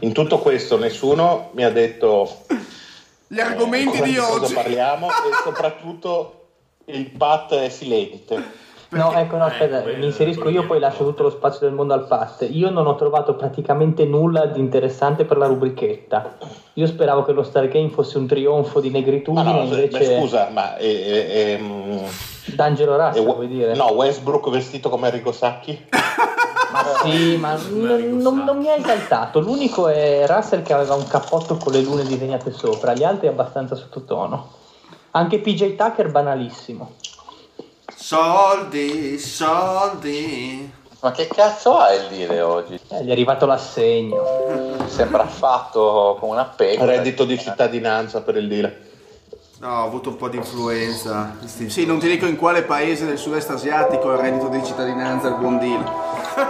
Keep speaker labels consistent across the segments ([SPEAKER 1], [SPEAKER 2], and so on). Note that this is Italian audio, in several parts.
[SPEAKER 1] In tutto questo nessuno mi ha detto
[SPEAKER 2] Gli argomenti
[SPEAKER 1] cosa-
[SPEAKER 2] di
[SPEAKER 1] cosa
[SPEAKER 2] oggi.
[SPEAKER 1] parliamo e soprattutto il Pat è silente.
[SPEAKER 3] No, ecco, no, aspetta,
[SPEAKER 4] quello-
[SPEAKER 3] mi inserisco io, poi lascio tutto lo spazio del mondo al PAT. Io non ho trovato praticamente nulla di interessante per la rubrichetta. Io speravo che lo Stargame fosse un trionfo di
[SPEAKER 1] Ma
[SPEAKER 3] negritudine,
[SPEAKER 1] no,
[SPEAKER 3] invece
[SPEAKER 1] beh, scusa, ma è, è- è, mm,
[SPEAKER 3] D'Angelo
[SPEAKER 1] è-
[SPEAKER 3] Russell, vuoi dire?
[SPEAKER 1] no, Westbrook vestito come Enrico Sacchi?
[SPEAKER 3] Sì, ma non, non- non mi ha esaltato. L'unico è Russell che aveva un cappotto con le lune disegnate sopra, gli altri abbastanza sottotono. Anche PJ Tucker banalissimo.
[SPEAKER 5] Soldi, soldi.
[SPEAKER 6] Ma che cazzo ha il dire oggi?
[SPEAKER 3] Eh, gli è arrivato l'assegno.
[SPEAKER 6] Sembra fatto come una pecora.
[SPEAKER 1] Reddito di cittadinanza per il deal.
[SPEAKER 5] No, ho avuto un po' di influenza.
[SPEAKER 2] Sì, non ti dico in quale paese del sud-est asiatico è il reddito di cittadinanza il buon deal.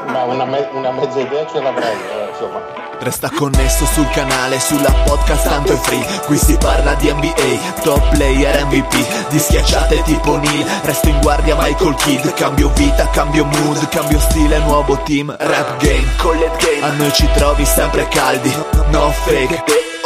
[SPEAKER 1] Ma una, me- una mezza idea ce l'avrei, eh, insomma.
[SPEAKER 7] Resta connesso sul canale, sulla podcast tanto è free. Qui si parla di NBA, top player MVP Di schiacciate tipo Neil, resto in guardia Michael Kidd. Cambio vita, cambio mood, cambio stile, nuovo team Rap game, collet game, a noi ci trovi sempre caldi. No fake,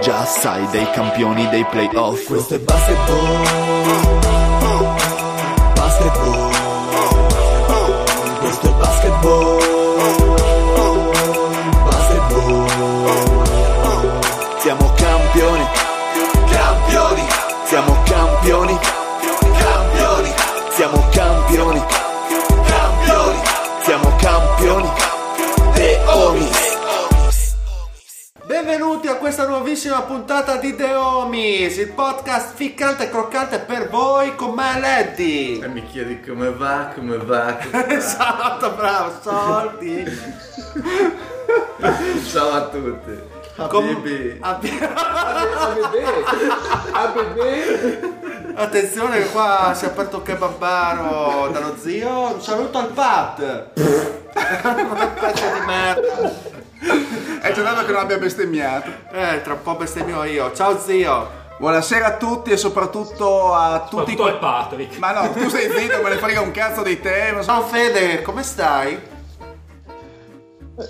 [SPEAKER 7] Già sai dei campioni dei playoff. Questo è basketball
[SPEAKER 5] Benvenuti a questa nuovissima puntata di The Homies, il podcast ficcante e croccante per voi con me Leddy.
[SPEAKER 4] E mi chiedi come va, come va. come va.
[SPEAKER 5] Esatto, bravo, soldi.
[SPEAKER 4] Ciao a tutti.
[SPEAKER 5] Com-
[SPEAKER 4] Habibi.
[SPEAKER 5] Abbi-
[SPEAKER 4] Habibi.
[SPEAKER 5] Attenzione che qua si è aperto un kebabaro dallo zio. Un saluto al Pat. Una pezzo di merda.
[SPEAKER 2] È giornato che non abbia bestemmiato.
[SPEAKER 5] Eh, tra un po' bestemmio io. Ciao zio.
[SPEAKER 2] Buonasera a tutti e soprattutto a tutti...
[SPEAKER 4] Tutto è Patrick.
[SPEAKER 2] Ma no, tu sei zitto, me ne frega un cazzo di te. so-
[SPEAKER 5] Ciao Fede, come stai?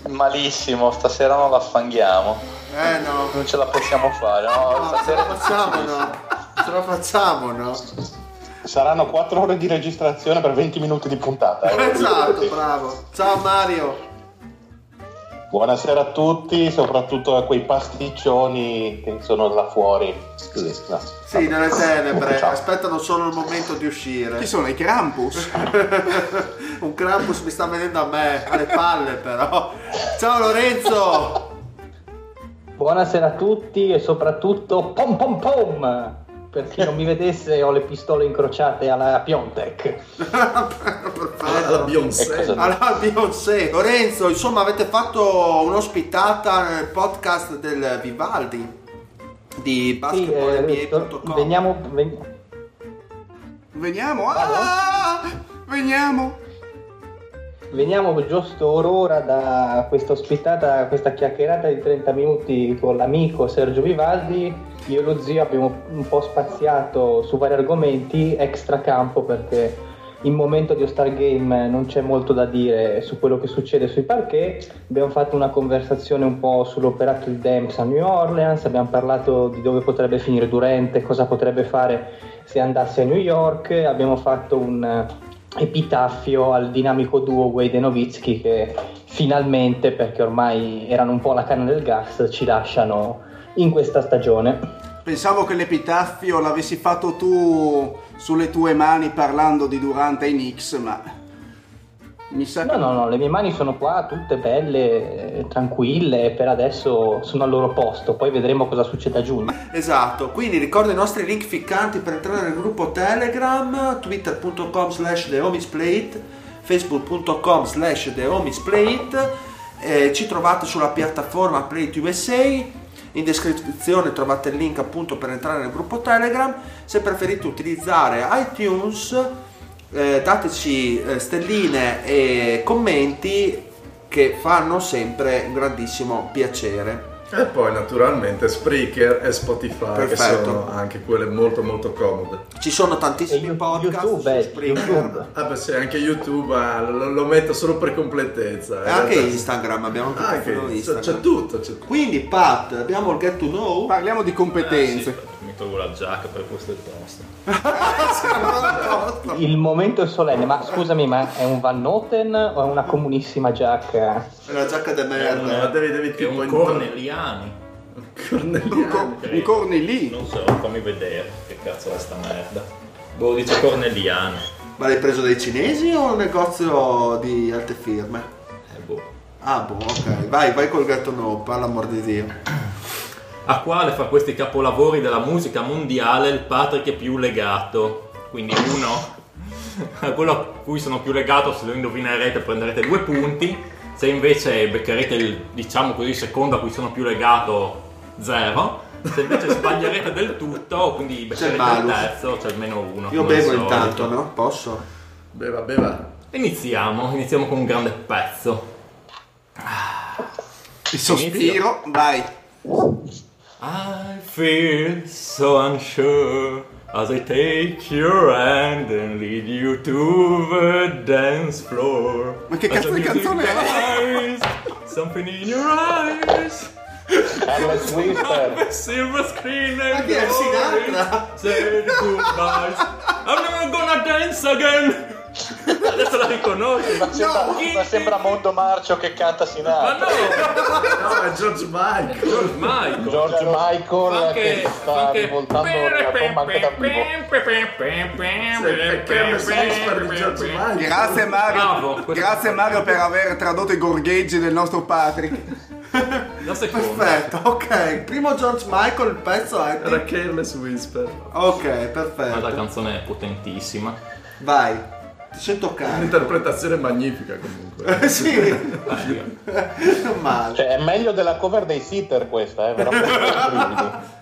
[SPEAKER 6] Malissimo, stasera non la affanghiamo.
[SPEAKER 5] Eh no.
[SPEAKER 6] Non ce la possiamo fare, no?
[SPEAKER 5] No, ce
[SPEAKER 6] Stasera
[SPEAKER 5] la facciamo no? Ce la facciamo no?
[SPEAKER 1] Saranno 4 ore di registrazione per 20 minuti di puntata. eh.
[SPEAKER 5] Esatto, bravo. Ciao Mario.
[SPEAKER 1] Buonasera a tutti, soprattutto a quei pasticcioni che sono là fuori. Così, no.
[SPEAKER 5] Sì, nelle tenebre,
[SPEAKER 1] Ciao.
[SPEAKER 5] aspettano solo il momento di uscire.
[SPEAKER 2] Chi sono i Krampus?
[SPEAKER 5] Un Krampus mi sta venendo a me, alle palle però. Ciao Lorenzo!
[SPEAKER 3] Buonasera a tutti e soprattutto pom pom pom! Per chi non mi vedesse ho le pistole incrociate alla Piontek.
[SPEAKER 4] Alla Beyoncé.
[SPEAKER 1] E cosa-
[SPEAKER 5] Allora Beyoncé, Lorenzo, insomma avete fatto un'ospitata nel podcast del Vivaldi di
[SPEAKER 3] Sì, eh,
[SPEAKER 5] basketballnba.com
[SPEAKER 3] veniamo, ven-
[SPEAKER 2] Veniamo. Ah, veniamo.
[SPEAKER 3] Veniamo giusto ora da questa ospitata, questa chiacchierata di 30 minuti con l'amico Sergio Vivaldi. Io e lo zio abbiamo un po' spaziato su vari argomenti extra campo perché in momento di All-Star Game non c'è molto da dire su quello che succede sui parquet. Abbiamo fatto una conversazione un po' sull'operato di Dems a New Orleans, abbiamo parlato di dove potrebbe finire Durante, cosa potrebbe fare se andasse a New York, abbiamo fatto un epitaffio al dinamico duo Wade e Nowitzki che finalmente, perché ormai erano un po' la canna del gas, ci lasciano in questa stagione.
[SPEAKER 2] Pensavo che l'epitaffio l'avessi fatto tu sulle tue mani parlando di Durante ai Knicks, ma mi sa
[SPEAKER 3] No,
[SPEAKER 2] che
[SPEAKER 3] no, no, le mie mani sono qua, tutte belle, tranquille, per adesso sono al loro posto, poi vedremo cosa succede a giugno.
[SPEAKER 5] Esatto, quindi ricordo i nostri link ficcanti per entrare nel gruppo Telegram, twitter.com slash thehomiesplate, facebook.com slash thehomiesplate Eh, ci trovate sulla piattaforma PlayTube USA. In descrizione trovate il link appunto per entrare nel gruppo Telegram. Se preferite utilizzare iTunes, eh, dateci eh, stelline e commenti che fanno sempre un grandissimo piacere.
[SPEAKER 4] E poi naturalmente Spreaker e Spotify che
[SPEAKER 5] Perfetto.
[SPEAKER 4] sono anche quelle molto molto comode.
[SPEAKER 5] Ci sono
[SPEAKER 3] E
[SPEAKER 5] tantissimi
[SPEAKER 3] You-
[SPEAKER 5] podcast
[SPEAKER 3] YouTube,
[SPEAKER 5] su Spreaker.
[SPEAKER 3] YouTube.
[SPEAKER 4] Ah beh sì, anche YouTube ah, lo, lo metto solo per completezza.
[SPEAKER 5] E anche
[SPEAKER 4] realtà-
[SPEAKER 5] Instagram, abbiamo anche,
[SPEAKER 4] Ah, anche- c'è,
[SPEAKER 5] Instagram.
[SPEAKER 4] c'è tutto, c'è tutto.
[SPEAKER 5] Quindi Pat, abbiamo il get to know.
[SPEAKER 2] Parliamo di competenze.
[SPEAKER 8] Eh, sì, mi tolgo la giacca per questo è tosto.
[SPEAKER 3] Il momento è solenne, ma scusami, ma è un Van Noten o è una comunissima giacca?
[SPEAKER 5] È la giacca de
[SPEAKER 4] Ma
[SPEAKER 5] merda.
[SPEAKER 4] devi, devi
[SPEAKER 8] È
[SPEAKER 4] tipo
[SPEAKER 8] un Corneliani.
[SPEAKER 4] Corneliano.
[SPEAKER 2] Un corni
[SPEAKER 8] Non so, fammi vedere che cazzo è sta merda. Boh, dice Corneliani.
[SPEAKER 5] Ma l'hai preso dai cinesi o un negozio di alte firme?
[SPEAKER 8] Eh, boh.
[SPEAKER 5] Ah, boh, ok. Vai, vai col get to know, per l'amor di Dio.
[SPEAKER 8] A quale fra questi capolavori della musica mondiale il Patrick è più legato? Quindi uno, a quello a cui sono più legato, se lo indovinerete prenderete due punti. Se invece beccherete il, diciamo così, secondo a cui sono più legato, zero. Se invece sbaglierete del tutto, quindi beccherete il terzo, c'è almeno uno.
[SPEAKER 5] Io bevo
[SPEAKER 8] solito.
[SPEAKER 5] intanto, no? Posso?
[SPEAKER 4] Beva, beva.
[SPEAKER 8] Iniziamo, iniziamo con un grande pezzo.
[SPEAKER 2] Il sospiro, vai.
[SPEAKER 8] I feel so unsure as I take your hand and lead you to the dance floor.
[SPEAKER 2] Ma che
[SPEAKER 8] As
[SPEAKER 2] cazzo di
[SPEAKER 8] music
[SPEAKER 2] canzone è?
[SPEAKER 8] Something in your eyes.
[SPEAKER 1] Carlos Whisper.
[SPEAKER 8] The silver screen and
[SPEAKER 5] chi è?
[SPEAKER 8] glory.
[SPEAKER 5] Sinatra?
[SPEAKER 8] Say goodbyes. I'm never gonna dance again. Adesso la riconosci.
[SPEAKER 6] Ma sembra,
[SPEAKER 8] Chi-
[SPEAKER 6] ma sembra Mondo Marcio che canta
[SPEAKER 8] Ma
[SPEAKER 6] Sinatra.
[SPEAKER 8] no,
[SPEAKER 4] No, è George Michael.
[SPEAKER 8] George Michael.
[SPEAKER 1] George Michael
[SPEAKER 8] Fa
[SPEAKER 1] che sta rivoltando la tomba anche dal vivo.
[SPEAKER 2] Grazie Mario.
[SPEAKER 8] Bravo, questo-
[SPEAKER 2] Grazie Mario per aver tradotto i gorgheggi del nostro Patrick.
[SPEAKER 8] La seconda.
[SPEAKER 5] Perfetto, ok. Primo George Michael, il pezzo è...
[SPEAKER 4] Era Careless Whisper.
[SPEAKER 5] Ok,
[SPEAKER 8] Ma la
[SPEAKER 5] perfetto.
[SPEAKER 8] canzone è potentissima.
[SPEAKER 5] Vai. Ti sento carico.
[SPEAKER 4] Un'interpretazione magnifica comunque.
[SPEAKER 5] Eh, sì, non male.
[SPEAKER 1] Cioè, è meglio della cover dei Sitter questa, eh, veramente.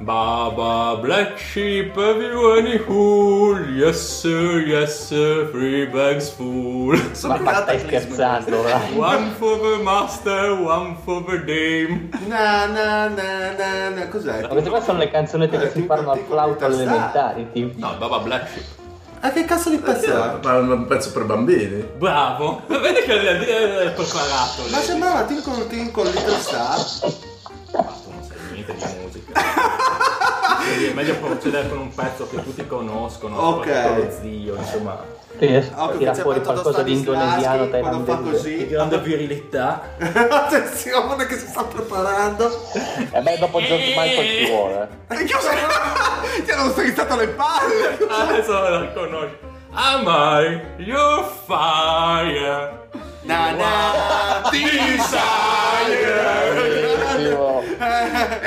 [SPEAKER 8] Baba Black Sheep, have you any wool? Yes sir, yes sir, three bags full.
[SPEAKER 3] Ma, ma stai scherzando, dai.
[SPEAKER 8] One for the master, one for the dame.
[SPEAKER 5] Na na na na na. Cos'è?
[SPEAKER 3] Ma queste qua sono le canzonette che
[SPEAKER 5] Eh,
[SPEAKER 3] si
[SPEAKER 5] ti-
[SPEAKER 3] parlano al flauto elementari, tipo.
[SPEAKER 8] No, Baba Black Sheep.
[SPEAKER 5] Ah, che cazzo di pezzo è?
[SPEAKER 4] Ma è un pezzo per bambini.
[SPEAKER 8] Bravo. Vedi che è preparato.
[SPEAKER 5] Ma sembrava Tinkle Tinkle Little Star.
[SPEAKER 8] Ma tu non sai niente di musica. Quindi è meglio procedere con un pezzo che tutti conoscono.
[SPEAKER 5] Ok.
[SPEAKER 8] lo zio, insomma.
[SPEAKER 3] Quindi
[SPEAKER 5] Occhio che
[SPEAKER 3] tira
[SPEAKER 5] c'è
[SPEAKER 3] fuori qualcosa di indonesiano,
[SPEAKER 5] quando fa
[SPEAKER 3] thailandese.
[SPEAKER 8] Di
[SPEAKER 5] così.
[SPEAKER 8] grande virilità.
[SPEAKER 5] Attenzione che si sta preparando.
[SPEAKER 1] E beh, dopo George Michael ci vuole. eh.
[SPEAKER 2] E io sono... Ti hanno strizzato le palle.
[SPEAKER 8] Adesso la riconosci. Am I your fire?
[SPEAKER 5] Na na.
[SPEAKER 1] Bellissimo.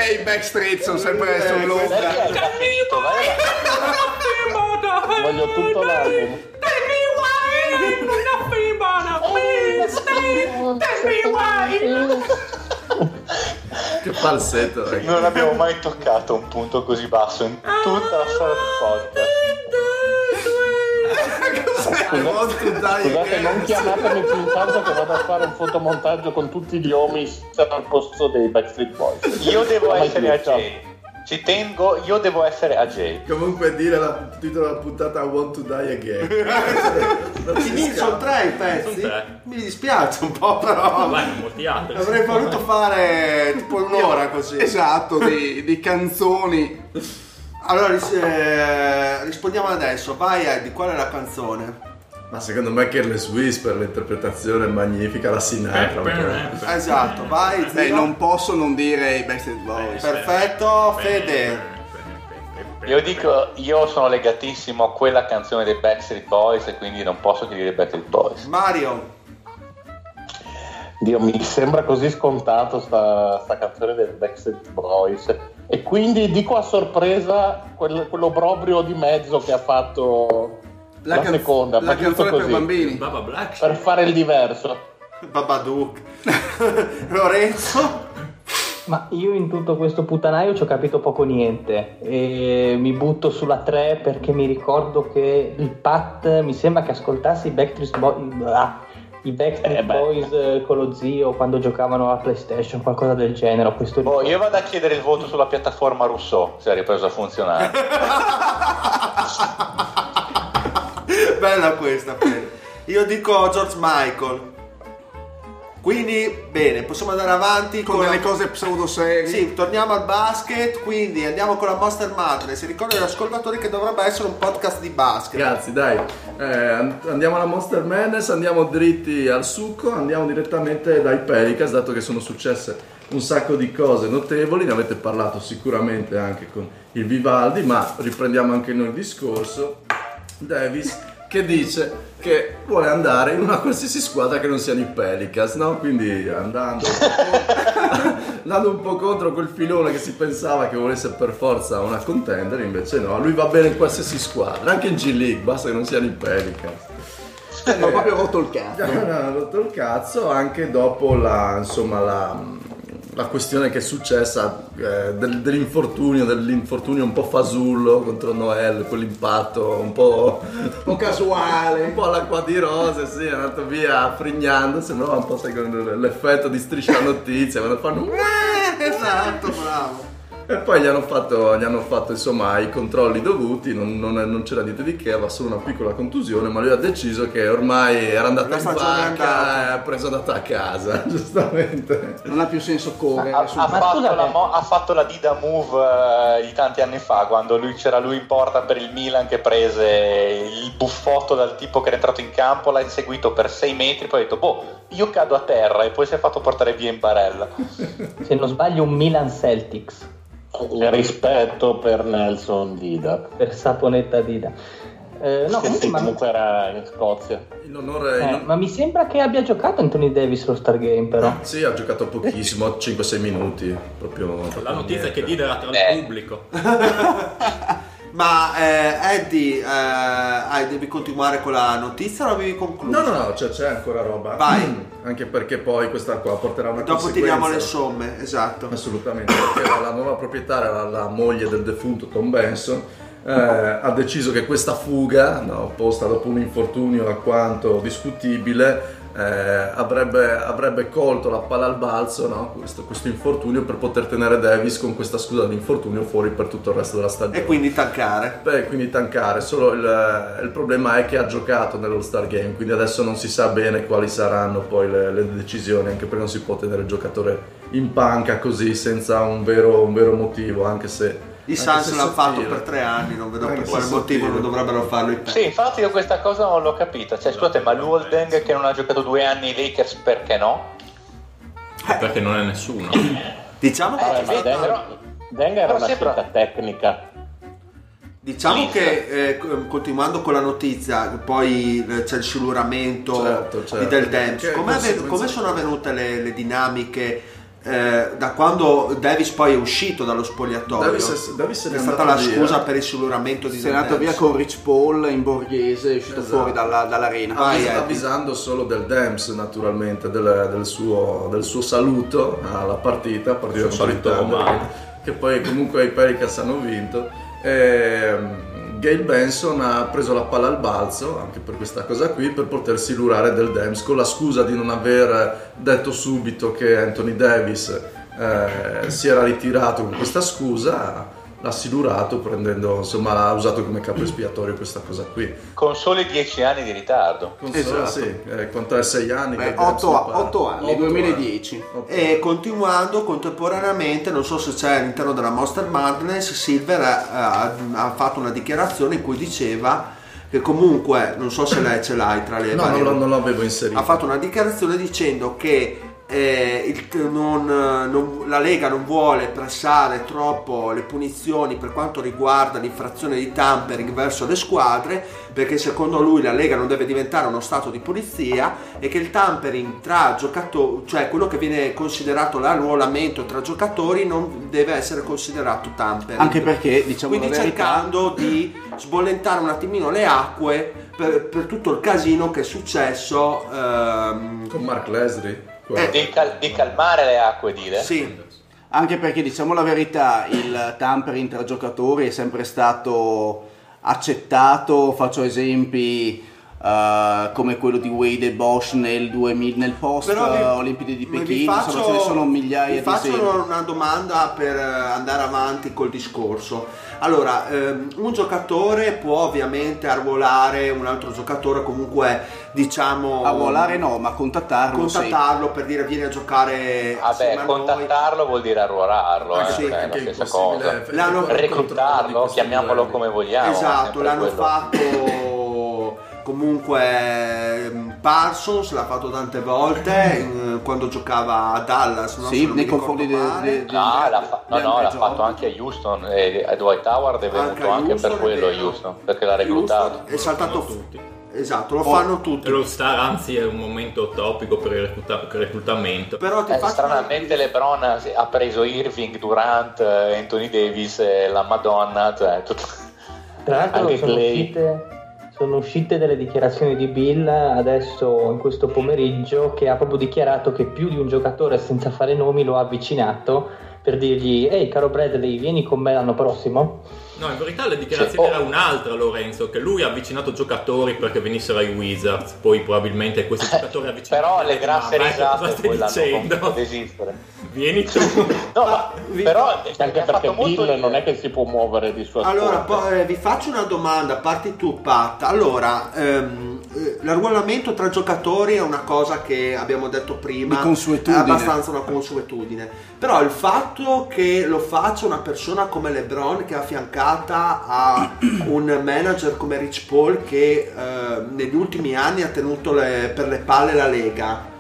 [SPEAKER 2] E i backstreet sono sempre sull'onda.
[SPEAKER 1] Capito. Voglio tutto l'album.
[SPEAKER 4] Che falsetto, ragazzi.
[SPEAKER 6] Non abbiamo mai toccato un punto così basso in tutta la storia del podcast.
[SPEAKER 1] Scusate, non chiamatemi più in causa che vado a fare un fotomontaggio con tutti gli omis al posto dei Backstreet Boys.
[SPEAKER 6] Io devo
[SPEAKER 1] Mai
[SPEAKER 6] essere a
[SPEAKER 1] ciao.
[SPEAKER 6] J. Ci tengo, io devo essere a J.
[SPEAKER 4] Comunque dire la il titolo della puntata I want to die again.
[SPEAKER 5] Quindi sono tre i pezzi.
[SPEAKER 8] Tre.
[SPEAKER 5] Mi dispiace un po', però.
[SPEAKER 8] Vai, molti altri.
[SPEAKER 5] Avrei voluto fare tipo un'ora così.
[SPEAKER 2] Esatto, di, di canzoni.
[SPEAKER 5] Allora eh, rispondiamo adesso. Vai Eddie, qual è la canzone?
[SPEAKER 4] Ma secondo me Careless Whisper, l'interpretazione è magnifica, la Sinatra. un po'.
[SPEAKER 5] Esatto, vai.
[SPEAKER 2] Beh,
[SPEAKER 5] zio.
[SPEAKER 2] non posso non dire i Backstreet Boys.
[SPEAKER 5] Perfetto, Fede.
[SPEAKER 6] Io dico, io sono legatissimo a quella canzone dei Backstreet Boys e quindi non posso che dire Backstreet Boys.
[SPEAKER 5] Mario.
[SPEAKER 1] Dio, mi sembra così scontato sta, sta canzone del Backstreet Boys. E quindi dico a sorpresa quel- quell'obrobrio di mezzo che ha fatto la,
[SPEAKER 2] can-
[SPEAKER 1] seconda.
[SPEAKER 2] la canzone per
[SPEAKER 1] così,
[SPEAKER 2] bambini.
[SPEAKER 8] Baba Black.
[SPEAKER 1] Per fare il diverso.
[SPEAKER 5] Babadook. Lorenzo?
[SPEAKER 3] Ma io in tutto questo puttanaio ci ho capito poco niente e mi butto sulla 3 perché mi ricordo che il Pat mi sembra che ascoltassi i Backstreet Boys, ah, i Backstreet
[SPEAKER 1] Eh.
[SPEAKER 3] Boys eh, con lo zio quando giocavano alla PlayStation, qualcosa del genere. Questo
[SPEAKER 6] Boh, io vado a chiedere il voto sulla piattaforma Rousseau se ha ripreso a funzionare.
[SPEAKER 5] Bella questa. Io dico George Michael. Quindi, bene, possiamo andare avanti
[SPEAKER 2] Con
[SPEAKER 5] con,
[SPEAKER 2] delle cose pseudo serie.
[SPEAKER 5] Sì, torniamo al basket, quindi andiamo con la Monster Madness. Ricordo agli ascoltatori che dovrebbe essere un podcast di basket.
[SPEAKER 4] Ragazzi, dai, eh, and- andiamo alla Monster Madness, andiamo dritti al succo, andiamo direttamente dai Pelicans, dato che sono successe un sacco di cose notevoli, ne avete parlato sicuramente anche con il Vivaldi, ma riprendiamo anche noi il discorso. Davis che dice che vuole andare in una qualsiasi squadra che non siano i Pelicans, no? Quindi andando un po', andando un po' contro quel filone che si pensava che volesse per forza una contender, invece no, lui va bene in qualsiasi squadra, anche in G League, basta che non siano i Pelicans.
[SPEAKER 2] Ho proprio rotto il cazzo.
[SPEAKER 4] Ha rotto il cazzo anche dopo la, insomma, la, la questione che è successa eh, del- dell'infortunio, dell'infortunio un po' fasullo contro Noel, quell'impatto un po',
[SPEAKER 2] Un po' casuale.
[SPEAKER 4] un po' all'acqua di rose, sì, è andato via frignando, sembrava un po' con l'effetto di striscia notizia, quando fanno
[SPEAKER 5] esatto, bravo.
[SPEAKER 4] E poi gli hanno fatto, gli hanno fatto insomma i controlli dovuti, non, non- non c'era niente di che, aveva solo una piccola contusione, ma lui ha deciso che ormai era andato
[SPEAKER 5] La
[SPEAKER 4] in vacca
[SPEAKER 5] andata.
[SPEAKER 4] e ha preso andata a casa, giustamente.
[SPEAKER 2] Non ha più senso correre.
[SPEAKER 6] Ha, ha fatto la, mo- ha fatto la Dida Move eh, di tanti anni fa quando lui, c'era lui in porta per il Milan che prese il buffotto dal tipo che era entrato in campo, l'ha inseguito per 6 metri, poi ha detto boh io cado a terra e poi si è fatto portare via in barella.
[SPEAKER 3] Se non sbaglio un Milan Celtics
[SPEAKER 1] Rispetto per Nelson Dida.
[SPEAKER 3] per Saponetta Dida. Eh, no, comunque,
[SPEAKER 1] sì,
[SPEAKER 3] ma,
[SPEAKER 1] comunque era in Scozia.
[SPEAKER 4] In onore... in
[SPEAKER 3] eh,
[SPEAKER 4] on-
[SPEAKER 3] ma mi sembra che abbia giocato Anthony Davis lo Star Game però.
[SPEAKER 4] Sì, ha giocato pochissimo, 5-6 minuti, proprio... proprio
[SPEAKER 8] La notizia è
[SPEAKER 4] niente.
[SPEAKER 8] che Dida era tra
[SPEAKER 6] Eh.
[SPEAKER 8] il pubblico.
[SPEAKER 5] Ma eh, Eddie, eh, devi continuare con la notizia o l'avevi conclusa?
[SPEAKER 4] No, no, no, c'è, c'è ancora roba.
[SPEAKER 5] Vai.
[SPEAKER 4] Mm, Anche perché poi questa qua porterà una
[SPEAKER 5] Dopo tiriamo le somme, esatto.
[SPEAKER 4] Assolutamente, perché la, la nuova proprietaria, la, la moglie del defunto Tom Benson, eh, ha deciso che questa fuga, no, posta dopo un infortunio alquanto discutibile, eh, avrebbe, avrebbe colto la palla al balzo, no, questo, questo infortunio, per poter tenere Davis con questa scusa di infortunio fuori per tutto il resto della stagione.
[SPEAKER 5] E quindi tancare.
[SPEAKER 4] Beh, quindi tankare, solo il, il problema è che ha giocato nell'All Star Game, quindi adesso non si sa bene quali saranno poi le, le decisioni, anche perché non si può tenere il giocatore in panca così senza un vero, un vero motivo, anche se...
[SPEAKER 5] I Suns
[SPEAKER 4] se
[SPEAKER 5] l'hanno fatto per tre anni, non vedo per quale motivo non dovrebbero farlo i.
[SPEAKER 6] Sì, infatti io questa cosa non l'ho capita. Cioè, scusate, ma Luoldeng che non ha giocato due anni ai Lakers perché no?
[SPEAKER 8] Perché non è nessuno.
[SPEAKER 5] Diciamo che,
[SPEAKER 1] Vabbè, ma
[SPEAKER 6] però-
[SPEAKER 1] era
[SPEAKER 6] però
[SPEAKER 1] una
[SPEAKER 6] sembra-
[SPEAKER 1] scelta tecnica.
[SPEAKER 5] diciamo
[SPEAKER 6] Lì.
[SPEAKER 5] che eh, co- continuando con la notizia, poi eh, c'è il siluramento
[SPEAKER 4] Certo, certo.
[SPEAKER 5] di Del Dems.
[SPEAKER 4] Che
[SPEAKER 5] Come,
[SPEAKER 4] conseguenze-
[SPEAKER 5] come sono avvenute le, le dinamiche eh, da quando Davis poi è uscito dallo spogliatoio?
[SPEAKER 4] Davis, Davis se n'è
[SPEAKER 5] è stata la
[SPEAKER 4] via.
[SPEAKER 5] scusa per il siluramento di
[SPEAKER 2] Si è andato via con Rich Paul in borghese, è uscito
[SPEAKER 4] Esatto.
[SPEAKER 2] fuori dalla- dall'arena.
[SPEAKER 5] Vai,
[SPEAKER 4] Avvis-
[SPEAKER 5] Eddie.
[SPEAKER 4] avvisando solo del Dems naturalmente del, del suo, del suo saluto alla partita, partita
[SPEAKER 8] Suo
[SPEAKER 4] contro i
[SPEAKER 8] saluto
[SPEAKER 4] Thunder,
[SPEAKER 8] romano.
[SPEAKER 4] che poi comunque i Pelicans hanno vinto. E, Gail Benson ha preso la palla al balzo anche per questa cosa qui per poter silurare del Dems con la scusa di non aver detto subito che Anthony Davis eh, si era ritirato con questa scusa l'ha silurato prendendo insomma ha usato come capo espiatorio questa cosa qui
[SPEAKER 6] Con soli dieci anni di ritardo.
[SPEAKER 4] con solo,
[SPEAKER 2] Esatto.
[SPEAKER 4] sì, eh, quanto è 6 anni
[SPEAKER 2] Beh,
[SPEAKER 4] che Dems
[SPEAKER 2] otto-
[SPEAKER 4] ne parla.
[SPEAKER 2] otto anni,
[SPEAKER 4] Otto
[SPEAKER 2] 2010.
[SPEAKER 4] Otto
[SPEAKER 5] E continuando contemporaneamente, non so se c'è all'interno della Monster Madness, Silver ha, ha- ha fatto una dichiarazione in cui diceva che comunque, non so se lei ce l'hai tra le
[SPEAKER 4] No,
[SPEAKER 5] varie-
[SPEAKER 4] non, lo- non l'avevo inserito.
[SPEAKER 5] ha fatto una dichiarazione dicendo che eh, il- non- non- la Lega non vuole pressare troppo le punizioni per quanto riguarda l'infrazione di tampering verso le squadre perché secondo lui la Lega non deve diventare uno stato di polizia e che il tampering tra giocatori cioè quello che viene considerato l'arruolamento tra giocatori non deve essere considerato tampering
[SPEAKER 2] Anche perché, diciamo
[SPEAKER 5] quindi
[SPEAKER 2] la verità,
[SPEAKER 5] cercando di sbollentare un attimino le acque per, per tutto il casino che è successo ehm,
[SPEAKER 4] Con Mark Leslie. Quello.
[SPEAKER 6] Di, cal- di calmare le acque, dire?
[SPEAKER 5] Sì,
[SPEAKER 2] Anche perché diciamo la verità, il tampering tra giocatori è sempre stato accettato, faccio esempi eh, come quello di Wade e Bosch nel, 2000, nel post
[SPEAKER 5] vi-
[SPEAKER 2] eh, Olimpiadi di Pechino, insomma ce ne sono migliaia di
[SPEAKER 5] faccio
[SPEAKER 2] esempi.
[SPEAKER 5] una domanda per eh, andare avanti col discorso. Allora, ehm, un giocatore può ovviamente arruolare un altro giocatore, comunque diciamo
[SPEAKER 2] A volare no, ma contattarlo sì.
[SPEAKER 5] contattarlo per dire vieni a giocare
[SPEAKER 6] Vabbè,
[SPEAKER 5] assieme a noi.
[SPEAKER 6] contattarlo vuol dire arruolarlo,
[SPEAKER 4] Anche
[SPEAKER 6] eh,
[SPEAKER 5] sì,
[SPEAKER 6] è la stessa cosa.
[SPEAKER 5] L'hanno-
[SPEAKER 6] Reclutarlo, chiamiamolo
[SPEAKER 4] livelli.
[SPEAKER 6] come vogliamo.
[SPEAKER 5] Esatto, l'hanno
[SPEAKER 6] quello.
[SPEAKER 5] fatto comunque ehm, Parsons l'ha fatto tante volte eh, quando giocava a Dallas, no?
[SPEAKER 2] Sì, nei confronti
[SPEAKER 5] ricordo
[SPEAKER 2] de- de- de-
[SPEAKER 6] No, l'ha, fa- no, no, l'ha fatto anche a Houston e e Dwight Howard è venuto
[SPEAKER 5] Anche
[SPEAKER 6] anche, per quello a. Houston, perché l'ha reclutato.
[SPEAKER 5] Houston è saltato
[SPEAKER 8] tutti.
[SPEAKER 5] Esatto, lo
[SPEAKER 2] Oh,
[SPEAKER 5] fanno tutti.
[SPEAKER 8] Lo star anzi è un momento topico per il recluta- reclutamento.
[SPEAKER 5] Però ti
[SPEAKER 6] Eh,
[SPEAKER 5] faccio
[SPEAKER 6] stranamente LeBron ha preso Irving, Durant, eh, Anthony Davis la Madonna, cioè tutto...
[SPEAKER 3] Tra l'altro sono uscite, sono uscite delle dichiarazioni di Bill adesso in questo pomeriggio che ha proprio dichiarato che più di un giocatore senza fare nomi lo ha avvicinato per dirgli ehi caro Bradley vieni con me l'anno prossimo
[SPEAKER 8] No, in verità la dichiarazione
[SPEAKER 6] Sì, oh.
[SPEAKER 8] era un'altra, Lorenzo, che lui ha avvicinato giocatori perché venissero ai Wizards, poi probabilmente questi giocatori avvicinati.
[SPEAKER 6] Però le grasse risate poi l'hanno
[SPEAKER 8] dicendo?
[SPEAKER 6] fatto esistere.
[SPEAKER 8] Vieni tu.
[SPEAKER 6] No, ma
[SPEAKER 5] vi-
[SPEAKER 6] però
[SPEAKER 1] Anche perché Bill non è che si può muovere di sua
[SPEAKER 5] Allora, poi, eh, vi faccio una domanda, parti tu Pat. Allora, ehm, eh, l'arruolamento tra giocatori è una cosa che abbiamo detto prima,
[SPEAKER 2] Di consuetudine.
[SPEAKER 5] è abbastanza una consuetudine. Però il fatto che lo faccia una persona come LeBron che è affiancata a un manager come Rich Paul che eh, negli ultimi anni ha tenuto le- per le palle la Lega,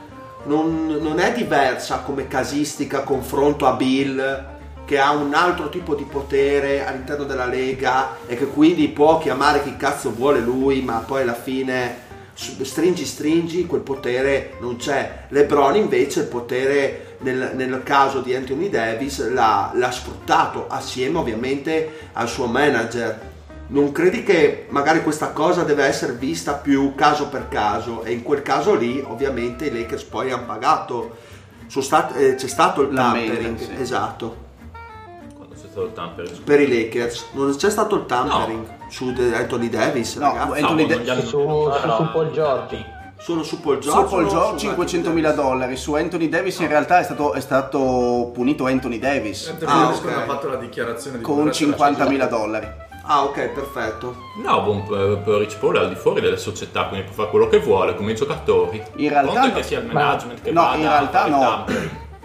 [SPEAKER 5] non, non è diversa come casistica confronto a Bill che ha un altro tipo di potere all'interno della Lega e che quindi può chiamare chi cazzo vuole lui, ma poi alla fine stringi stringi quel potere non c'è. LeBron invece il potere nel, nel caso di Anthony Davis l'ha, l'ha sfruttato assieme ovviamente al suo manager. Non credi che magari questa cosa deve essere vista più caso per caso e in quel caso lì ovviamente i Lakers poi hanno pagato. Sono stat- eh, c'è stato il tampering,
[SPEAKER 2] sì.
[SPEAKER 5] esatto
[SPEAKER 8] Quando c'è stato il tampering.
[SPEAKER 5] per i Lakers non c'è stato il tampering su De- Anthony Davis
[SPEAKER 2] No,
[SPEAKER 5] ragazzi.
[SPEAKER 2] Anthony
[SPEAKER 8] No,
[SPEAKER 2] Da-
[SPEAKER 8] non gli hanno-
[SPEAKER 3] su, su, su Paul George
[SPEAKER 5] solo su Paul George
[SPEAKER 2] Su Paul George
[SPEAKER 5] su
[SPEAKER 2] 500
[SPEAKER 5] Anthony
[SPEAKER 2] mila
[SPEAKER 5] Davis?
[SPEAKER 2] dollari, su Anthony Davis in realtà è stato, è stato punito Anthony Davis
[SPEAKER 4] Anthony
[SPEAKER 5] Ah,
[SPEAKER 4] Davis
[SPEAKER 5] ok.
[SPEAKER 4] quando ha fatto la dichiarazione di
[SPEAKER 2] con
[SPEAKER 4] voler essere
[SPEAKER 2] 50 mila dollari.
[SPEAKER 5] Ah ok perfetto
[SPEAKER 8] No, per Rich Paul è al di fuori delle società, quindi può fare quello che vuole, come i giocatori.
[SPEAKER 2] In realtà
[SPEAKER 8] Conta
[SPEAKER 2] no.
[SPEAKER 8] che sia il
[SPEAKER 3] Ma-
[SPEAKER 8] management che
[SPEAKER 2] No,
[SPEAKER 8] vada
[SPEAKER 2] in realtà no.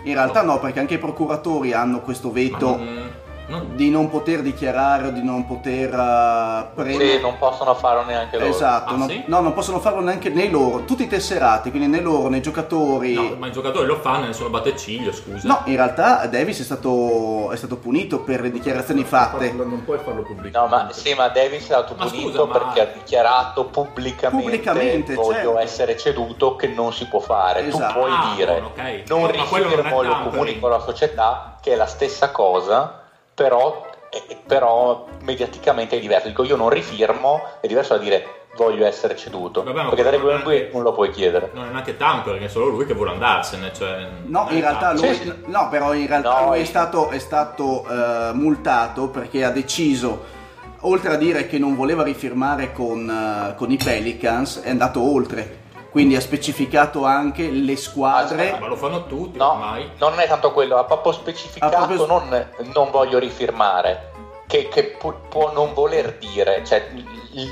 [SPEAKER 2] In realtà no, perché anche i procuratori hanno questo
[SPEAKER 8] Ma
[SPEAKER 2] veto
[SPEAKER 8] non- non-
[SPEAKER 2] di non poter dichiarare o di non poter eh, prendere.
[SPEAKER 6] Sì, non possono farlo neanche loro.
[SPEAKER 2] Esatto,
[SPEAKER 8] Ah,
[SPEAKER 2] no,
[SPEAKER 8] sì?
[SPEAKER 2] no, non possono farlo neanche né loro, tutti i tesserati, quindi né loro né i giocatori.
[SPEAKER 8] no, ma i giocatori lo fanno e nessuno batte ciglio, scusa.
[SPEAKER 2] No, in realtà Davis è stato, è stato punito per le dichiarazioni fatte.
[SPEAKER 4] Non puoi farlo pubblico.
[SPEAKER 6] No, ma sì, ma Davis è stato
[SPEAKER 8] Ma
[SPEAKER 6] punito
[SPEAKER 8] scusa, ma-
[SPEAKER 6] perché ha dichiarato pubblicamente,
[SPEAKER 2] Pubblicamente,
[SPEAKER 6] voglio
[SPEAKER 2] certo.
[SPEAKER 6] essere ceduto che non si può fare.
[SPEAKER 2] Esatto.
[SPEAKER 6] Tu puoi
[SPEAKER 8] Ah,
[SPEAKER 6] dire
[SPEAKER 8] buono, ok.
[SPEAKER 6] non
[SPEAKER 8] non
[SPEAKER 6] rifirmo, lo comunico alla società che è la stessa cosa, però, eh, però mediaticamente è diverso. Dico io non rifirmo, è diverso da dire voglio essere ceduto.
[SPEAKER 8] Vabbè,
[SPEAKER 6] perché da
[SPEAKER 8] quello
[SPEAKER 6] regola
[SPEAKER 8] non
[SPEAKER 6] lo puoi chiedere.
[SPEAKER 8] Non è neanche tampering, è solo lui che vuole andarsene. Cioè,
[SPEAKER 2] No, in realtà lui,
[SPEAKER 6] Sì, sì.
[SPEAKER 2] no, però in realtà
[SPEAKER 6] No,
[SPEAKER 2] lui è stato, è stato eh, multato perché ha deciso, oltre a dire che non voleva rifirmare con, eh, con i Pelicans, è andato oltre. Quindi ha specificato anche le squadre.
[SPEAKER 6] Ah,
[SPEAKER 8] Ma lo fanno tutti
[SPEAKER 6] No,
[SPEAKER 8] ormai.
[SPEAKER 6] non è tanto quello, ha proprio specificato
[SPEAKER 2] Ha proprio-
[SPEAKER 6] non, non voglio rifirmare, che, che pu- può non voler dire, cioè il,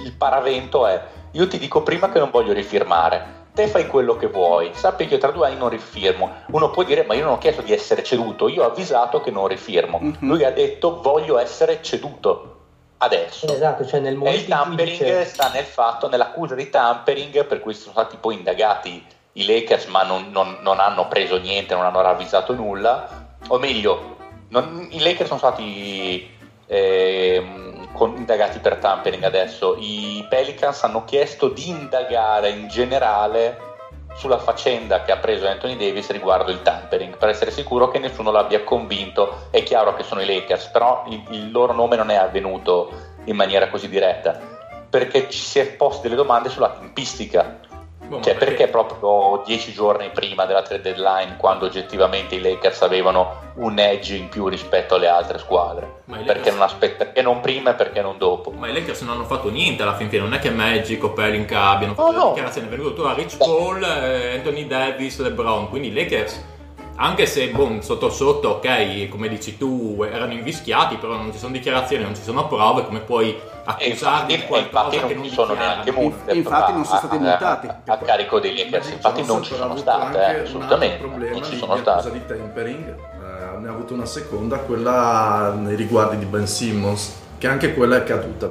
[SPEAKER 6] il paravento è io ti dico prima che non voglio rifirmare. Te fai quello che vuoi, sappi che io tra due anni non rifirmo. Uno può dire: Ma io non ho chiesto di essere ceduto, io ho avvisato che non rifirmo.
[SPEAKER 2] Mhm.
[SPEAKER 6] Lui ha detto: Voglio essere ceduto adesso.
[SPEAKER 3] esatto cioè nel
[SPEAKER 6] E
[SPEAKER 3] momento
[SPEAKER 6] il
[SPEAKER 3] in cui
[SPEAKER 6] tampering
[SPEAKER 3] dice
[SPEAKER 6] sta nel fatto, nell'accusa di tampering, per cui sono stati poi indagati i Lakers, ma non, non- non hanno preso niente, non hanno ravvisato nulla. O meglio, non- i Lakers sono stati ehm, con- indagati per tampering adesso. I Pelicans hanno chiesto di indagare in generale sulla faccenda che ha preso Anthony Davis riguardo il tampering per essere sicuro che nessuno l'abbia convinto. È chiaro che sono i Lakers però il, il loro nome non è avvenuto in maniera così diretta perché ci si è posti delle domande sulla tempistica
[SPEAKER 8] Boh,
[SPEAKER 6] Cioè, perché proprio dieci giorni prima della trade deadline, quando oggettivamente i Lakers avevano un edge in più rispetto alle altre squadre? Perché non, aspetta, perché non prima e perché non dopo?
[SPEAKER 8] Ma i Lakers non hanno fatto niente alla fin fine, non è che Magic o Pelinka abbiano fatto
[SPEAKER 6] No, no.
[SPEAKER 8] dichiarazioni, è venuto a Rich Paul, eh, Anthony Davis, LeBron, quindi i Lakers, anche se boh, sotto sotto, ok, come dici tu, erano invischiati, però non ci sono dichiarazioni, non ci sono prove, come puoi accusarli
[SPEAKER 6] infatti,
[SPEAKER 8] di
[SPEAKER 6] e
[SPEAKER 8] qualcosa
[SPEAKER 6] infatti
[SPEAKER 8] che
[SPEAKER 6] non sono neanche multe
[SPEAKER 2] infatti non sono stati
[SPEAKER 6] a-
[SPEAKER 2] multati.
[SPEAKER 6] a, carico dei Lakers, infatti non ci sono state, eh,
[SPEAKER 4] anche un
[SPEAKER 6] assolutamente,
[SPEAKER 4] altro problema
[SPEAKER 6] non ci
[SPEAKER 4] di,
[SPEAKER 6] sono state.
[SPEAKER 4] di tempering, eh, ne ha avuto una seconda, quella nei riguardi di Ben Simmons, che anche quella è caduta.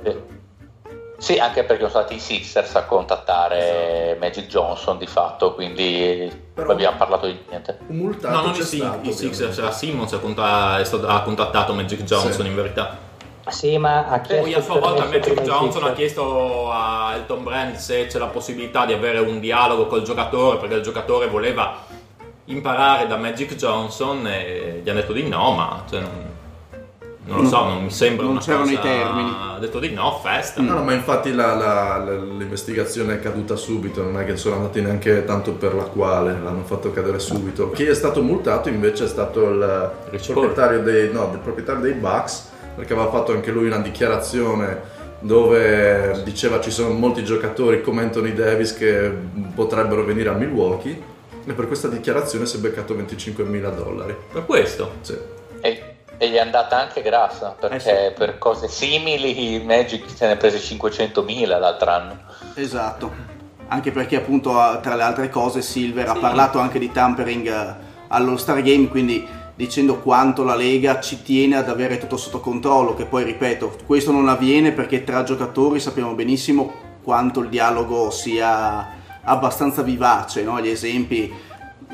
[SPEAKER 6] Sì, anche perché sono stati i Sixers a contattare Magic Johnson di fatto, quindi
[SPEAKER 4] Però-
[SPEAKER 6] non abbiamo parlato di niente.
[SPEAKER 4] Un multato
[SPEAKER 8] No, non
[SPEAKER 4] c'è
[SPEAKER 8] i,
[SPEAKER 4] stato,
[SPEAKER 8] i Sixers, la Simmons ha, contattato Magic Johnson
[SPEAKER 4] Sì.
[SPEAKER 8] in verità.
[SPEAKER 3] Sì, ma ha chiesto
[SPEAKER 8] Poi a sua volta Magic Johnson ha chiesto a Elton Brand se c'è la possibilità di avere un dialogo col giocatore perché il giocatore voleva imparare da Magic Johnson e gli hanno detto di no, ma cioè, non, non lo so, non mi sembra
[SPEAKER 2] Non
[SPEAKER 8] una
[SPEAKER 2] c'erano
[SPEAKER 8] cosa...
[SPEAKER 2] i termini.
[SPEAKER 8] Ha detto di no, festa.
[SPEAKER 4] No, no, ma infatti la- la- la- l'investigazione è caduta subito, non è che sono andati neanche tanto per la quale, l'hanno fatto cadere subito. Chi è stato multato invece è stato il proprietario dei, no, del proprietario dei Bucks, perché aveva fatto anche lui una dichiarazione dove diceva ci sono molti giocatori come Anthony Davis che potrebbero venire a Milwaukee e per questa dichiarazione si è beccato 25 mila dollari.
[SPEAKER 8] Per questo.
[SPEAKER 4] Sì.
[SPEAKER 6] E, gli è andata anche grassa, perché per cose simili il Magic se ne è prese 500.000 l'altro anno.
[SPEAKER 2] Esatto, anche perché appunto tra le altre cose Silver ha parlato anche di tampering eh, all'All Star Game, quindi dicendo quanto la Lega ci tiene ad avere tutto sotto controllo, che poi ripeto, questo non avviene perché tra giocatori sappiamo benissimo quanto il dialogo sia abbastanza vivace, no? gli esempi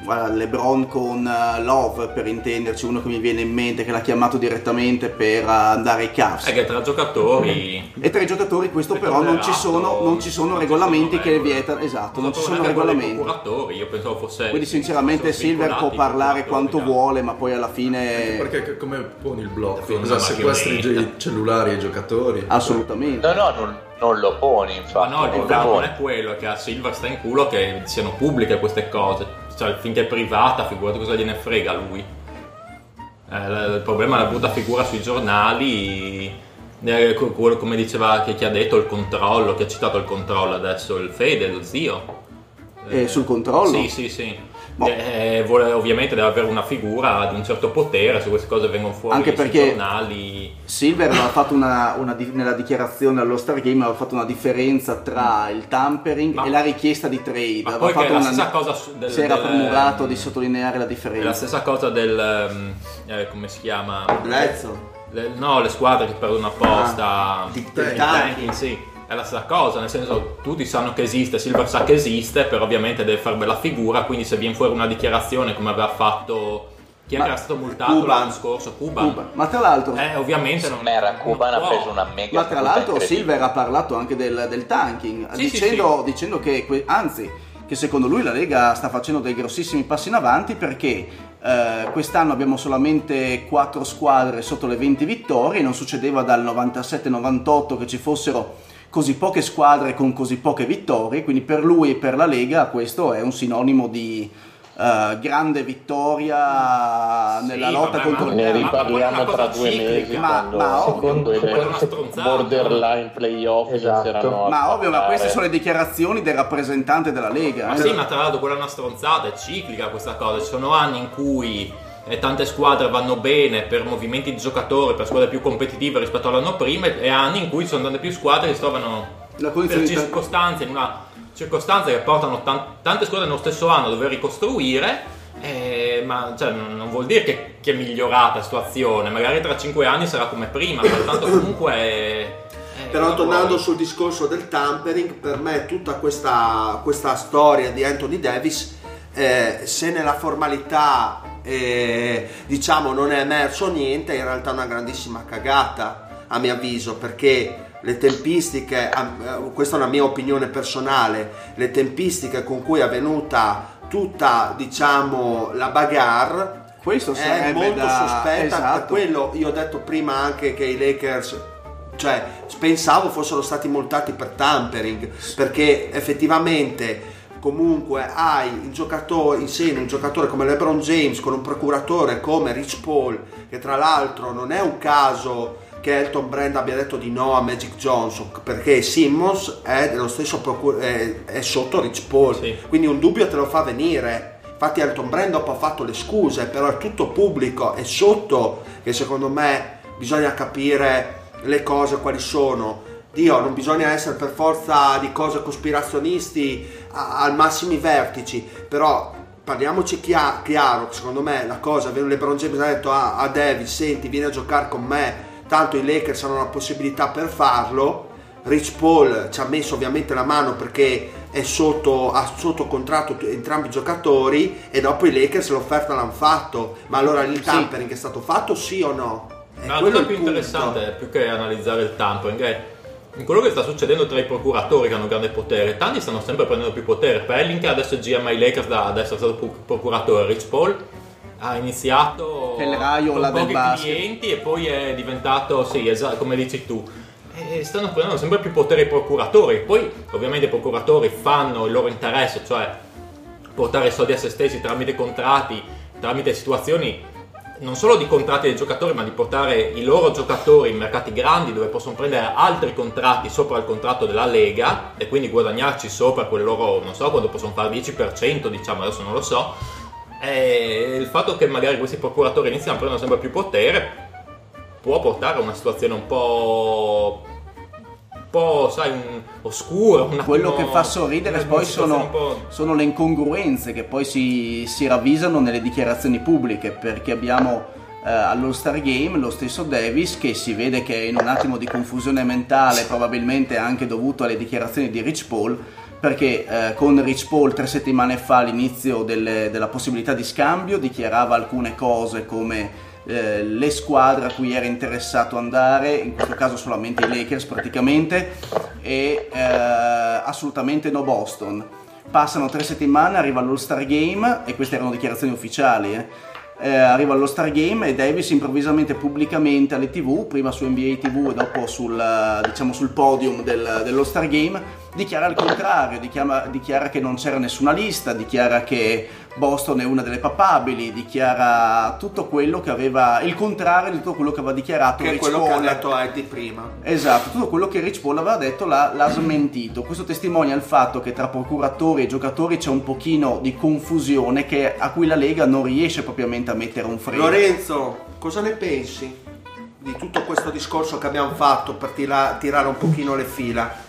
[SPEAKER 2] guarda, LeBron con eh, Love per intenderci, uno che mi viene in mente che l'ha chiamato direttamente per eh, andare ai Cavs.
[SPEAKER 8] È che tra giocatori...
[SPEAKER 2] E tra i giocatori questo però non ci sono, non ci sono
[SPEAKER 8] non ci
[SPEAKER 2] regolamenti
[SPEAKER 8] sono
[SPEAKER 2] che vietano, esatto, non ci
[SPEAKER 8] Sono
[SPEAKER 2] regolamenti.
[SPEAKER 8] procuratori, io pensavo fosse...
[SPEAKER 2] Quindi sinceramente Silver può parlare quanto vuole, ma poi alla fine
[SPEAKER 4] Perché come poni il blocco? Cosa
[SPEAKER 8] una
[SPEAKER 4] sequestri i cellulari ai giocatori?
[SPEAKER 2] assolutamente.
[SPEAKER 6] No, no, non, non lo poni
[SPEAKER 8] Ma
[SPEAKER 6] infatti.
[SPEAKER 8] no, il problema non è quello, che a Silver sta in culo che siano pubbliche queste cose. Cioè, finché è privata, figurati cosa gliene frega a lui. Eh, il problema è la brutta figura sui giornali. eh, quello come diceva che chi ha detto il controllo, che ha citato il controllo adesso, il Fede, lo zio.
[SPEAKER 2] Eh, sul controllo?
[SPEAKER 8] Sì, sì, sì.
[SPEAKER 2] Boh.
[SPEAKER 8] Eh, vuole- ovviamente deve avere una figura di un certo potere se queste cose vengono fuori
[SPEAKER 2] Anche
[SPEAKER 8] sui
[SPEAKER 2] perché-
[SPEAKER 8] giornali.
[SPEAKER 2] Silver aveva fatto una, una nella dichiarazione allo Star Game aveva fatto una differenza tra il tampering
[SPEAKER 8] Ma-
[SPEAKER 2] e la richiesta di trade.
[SPEAKER 8] Ma
[SPEAKER 2] Aveva fatto
[SPEAKER 8] la
[SPEAKER 2] una-
[SPEAKER 8] stessa cosa del-
[SPEAKER 2] si era
[SPEAKER 8] del-
[SPEAKER 2] premurato di sottolineare la
[SPEAKER 8] È la
[SPEAKER 2] differenza.
[SPEAKER 8] stessa cosa del. ehm, eh, come si chiama?
[SPEAKER 5] Bledsoe.
[SPEAKER 8] Le- no, le squadre che perdono apposta.
[SPEAKER 2] Ah,
[SPEAKER 8] il
[SPEAKER 5] del
[SPEAKER 8] tanking, sì. È la stessa cosa, nel senso tutti sanno che esiste, Silver sa che esiste, però ovviamente deve fare bella figura, quindi se viene fuori una dichiarazione come aveva fatto chi
[SPEAKER 2] Ma-
[SPEAKER 8] era stato multato
[SPEAKER 5] Cuban.
[SPEAKER 8] l'anno scorso, Cuban.
[SPEAKER 2] Cuba. Ma tra l'altro,
[SPEAKER 8] Eh, ovviamente non
[SPEAKER 6] Mera
[SPEAKER 8] non
[SPEAKER 6] Cuban ha preso una mega
[SPEAKER 2] Ma tra l'altro. Silver ha parlato anche del, del tanking,
[SPEAKER 8] Sì, sì,
[SPEAKER 2] dicendo, dicendo che, que- anzi, che secondo lui la Lega sta facendo dei grossissimi passi in avanti perché eh, quest'anno abbiamo solamente 4 squadre sotto le 20 vittorie, non succedeva dal 97-98 che ci fossero così poche squadre con così poche vittorie, quindi per lui e per la Lega questo è un sinonimo di eh, grande vittoria nella
[SPEAKER 8] Sì,
[SPEAKER 2] lotta
[SPEAKER 8] vabbè,
[SPEAKER 2] contro il
[SPEAKER 1] Ne riparliamo tra due mesi
[SPEAKER 2] Ma-
[SPEAKER 1] quando
[SPEAKER 2] ma ovvio,
[SPEAKER 1] secondo
[SPEAKER 8] quella è
[SPEAKER 1] le
[SPEAKER 8] una stronzata.
[SPEAKER 1] borderline playoff
[SPEAKER 3] Esatto.
[SPEAKER 1] inizieranno a
[SPEAKER 2] Ma ovvio, ma queste sono le dichiarazioni del rappresentante della Lega.
[SPEAKER 8] Ma
[SPEAKER 2] eh.
[SPEAKER 8] sì, ma tra l'altro quella è una stronzata, è ciclica questa cosa. Ci sono anni in cui eh, tante squadre vanno bene per movimenti di giocatori, per squadre più competitive rispetto all'anno prima, e anni in cui ci sono tante più squadre che si trovano per circostanze, in una circostanza che portano tan- tante squadre nello stesso anno a dover ricostruire. eh, ma cioè, non vuol dire che, che è migliorata la situazione, magari tra 5 anni sarà come prima, pertanto comunque. eh,
[SPEAKER 5] Però
[SPEAKER 8] la
[SPEAKER 5] tornando sul discorso del tampering, per me tutta questa, questa storia di Anthony Davis, eh, se nella formalità eh, diciamo non è emerso niente, è in realtà una grandissima cagata a mio avviso, perché le tempistiche, eh, questa è una mia opinione personale, le tempistiche con cui è avvenuta tutta diciamo la bagarre
[SPEAKER 2] Questo
[SPEAKER 5] è molto
[SPEAKER 2] da...
[SPEAKER 5] sospetta per
[SPEAKER 2] esatto.
[SPEAKER 5] quello io ho detto prima anche che i Lakers cioè pensavo fossero stati multati per tampering perché effettivamente comunque hai giocatore in sé un giocatore come LeBron James con un procuratore come Rich Paul che tra l'altro non è un caso che Elton Brand abbia detto di no a Magic Johnson perché Simmons è dello stesso procur- è, è sotto Rich Paul.
[SPEAKER 8] Sì.
[SPEAKER 5] quindi un dubbio te lo fa venire. Infatti Elton Brand dopo ha fatto le scuse però è tutto pubblico è sotto che secondo me bisogna capire le cose quali sono Dio, non bisogna essere per forza di cose cospirazionisti al massimi vertici, però parliamoci chia- chiaro, secondo me la cosa, LeBron James ha detto a, a Davis, senti vieni a giocare con me, tanto i Lakers hanno la possibilità per farlo, Rich Paul ci ha messo ovviamente la mano perché è sotto, ha sotto contratto entrambi i giocatori e dopo i Lakers l'offerta l'hanno fatto, ma allora il tampering è stato fatto sì o no? È
[SPEAKER 8] la
[SPEAKER 5] quello
[SPEAKER 8] cosa più
[SPEAKER 5] punto.
[SPEAKER 8] interessante, più che analizzare il tampering, è quello che sta succedendo tra i procuratori che hanno grande potere. Tanti stanno sempre prendendo più potere. Pelling, che adesso è GM ai Lakers da, da essere stato procuratore, Rich Paul ha iniziato
[SPEAKER 2] Raiola
[SPEAKER 8] con pochi clienti e poi è diventato, sì, esatto, come dici tu. E stanno prendendo sempre più potere i procuratori. Poi, ovviamente, i procuratori fanno il loro interesse, cioè portare soldi a se stessi tramite contratti, tramite situazioni non solo di contratti dei giocatori, ma di portare i loro giocatori in mercati grandi dove possono prendere altri contratti sopra il contratto della Lega e quindi guadagnarci sopra quel loro, non so quando possono fare 10%, diciamo, adesso non lo so. E il fatto che magari questi procuratori iniziano a prendere sempre più potere può portare a una situazione un po'. Po', sai, un- oscura. Un
[SPEAKER 2] Quello
[SPEAKER 8] attimo-
[SPEAKER 2] che fa sorridere poi sono, sono le incongruenze che poi si, si ravvisano nelle dichiarazioni pubbliche perché abbiamo eh, all'All Star Game lo stesso Davis che si vede che è in un attimo di confusione mentale probabilmente anche dovuto alle dichiarazioni di Rich Paul perché eh, con Rich Paul tre settimane fa all'inizio delle- della possibilità di scambio dichiarava alcune cose come eh, le squadre a cui era interessato andare, in questo caso solamente i Lakers praticamente, e eh, assolutamente no Boston. Passano tre settimane, arriva all'All Star Game, e queste erano dichiarazioni ufficiali, eh. Eh, arriva allo Star Game e Davis improvvisamente pubblicamente alle tv, prima su NBA TV e dopo sul, diciamo, sul podium del, dello Star Game, dichiara il contrario, dichiara, dichiara che non c'era nessuna lista, dichiara che Boston è una delle papabili, dichiara tutto quello che aveva, il contrario di tutto quello che aveva dichiarato
[SPEAKER 5] Che è
[SPEAKER 2] Rich
[SPEAKER 5] quello che ha
[SPEAKER 2] Paul.
[SPEAKER 5] detto Eddie prima.
[SPEAKER 2] Esatto, tutto quello che Rich Paul aveva detto l'ha, l'ha smentito. Questo testimonia il fatto che tra procuratori e giocatori c'è un pochino di confusione che- a cui la Lega non riesce propriamente a mettere un freno.
[SPEAKER 5] Lorenzo, cosa ne pensi di tutto questo discorso che abbiamo fatto per tira- tirare un pochino le fila?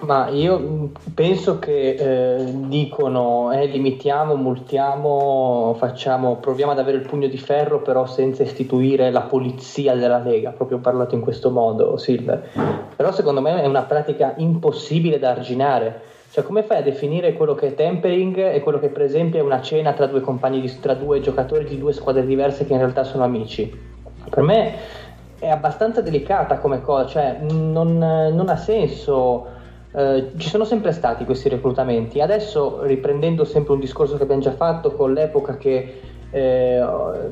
[SPEAKER 3] Ma io mh, penso che eh, dicono eh, limitiamo, multiamo, facciamo, proviamo ad avere il pugno di ferro però senza istituire la polizia della Lega, proprio parlato in questo modo Silver. Però secondo me è una pratica impossibile da arginare. Cioè come fai a definire quello che è tempering e quello che per esempio è una cena tra due di, tra due giocatori di due squadre diverse che in realtà sono amici? Per me è abbastanza delicata come cosa, cioè non, non ha senso. Eh, ci sono sempre stati questi reclutamenti. Adesso, riprendendo sempre un discorso che abbiamo già fatto con l'epoca che eh,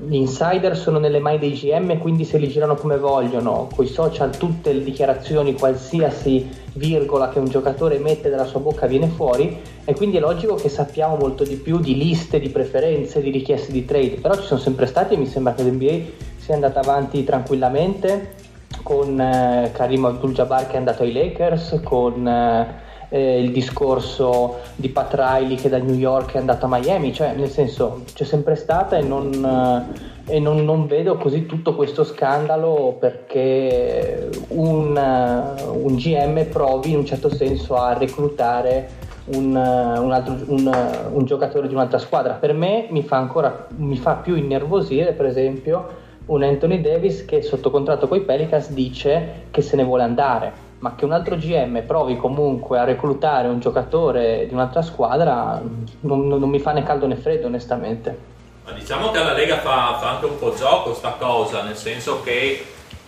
[SPEAKER 3] gli insider sono nelle mani dei GM quindi se li girano come vogliono, con i social tutte le dichiarazioni, qualsiasi virgola che un giocatore mette dalla sua bocca viene fuori e quindi è logico che sappiamo molto di più di liste, di preferenze, di richieste di trade, però ci sono sempre stati e mi sembra che l'NBA sia andata avanti tranquillamente con eh, Karim Abdul-Jabbar che è andato ai Lakers, con eh, eh, il discorso di Pat Riley che da New York è andato a Miami, cioè nel senso c'è sempre stata e non, eh, e non, non vedo così tutto questo scandalo perché un, eh, un GM provi in un certo senso a reclutare un, un altro- un, un giocatore di un'altra squadra. Per me mi fa ancora mi fa più innervosire, per esempio, un Anthony Davis che sotto contratto con i Pelicans dice che se ne vuole andare, ma che un altro GM provi comunque a reclutare un giocatore di un'altra squadra non, non mi fa né caldo né freddo onestamente.
[SPEAKER 8] Ma diciamo che alla Lega fa, fa anche un po' gioco sta cosa, nel senso che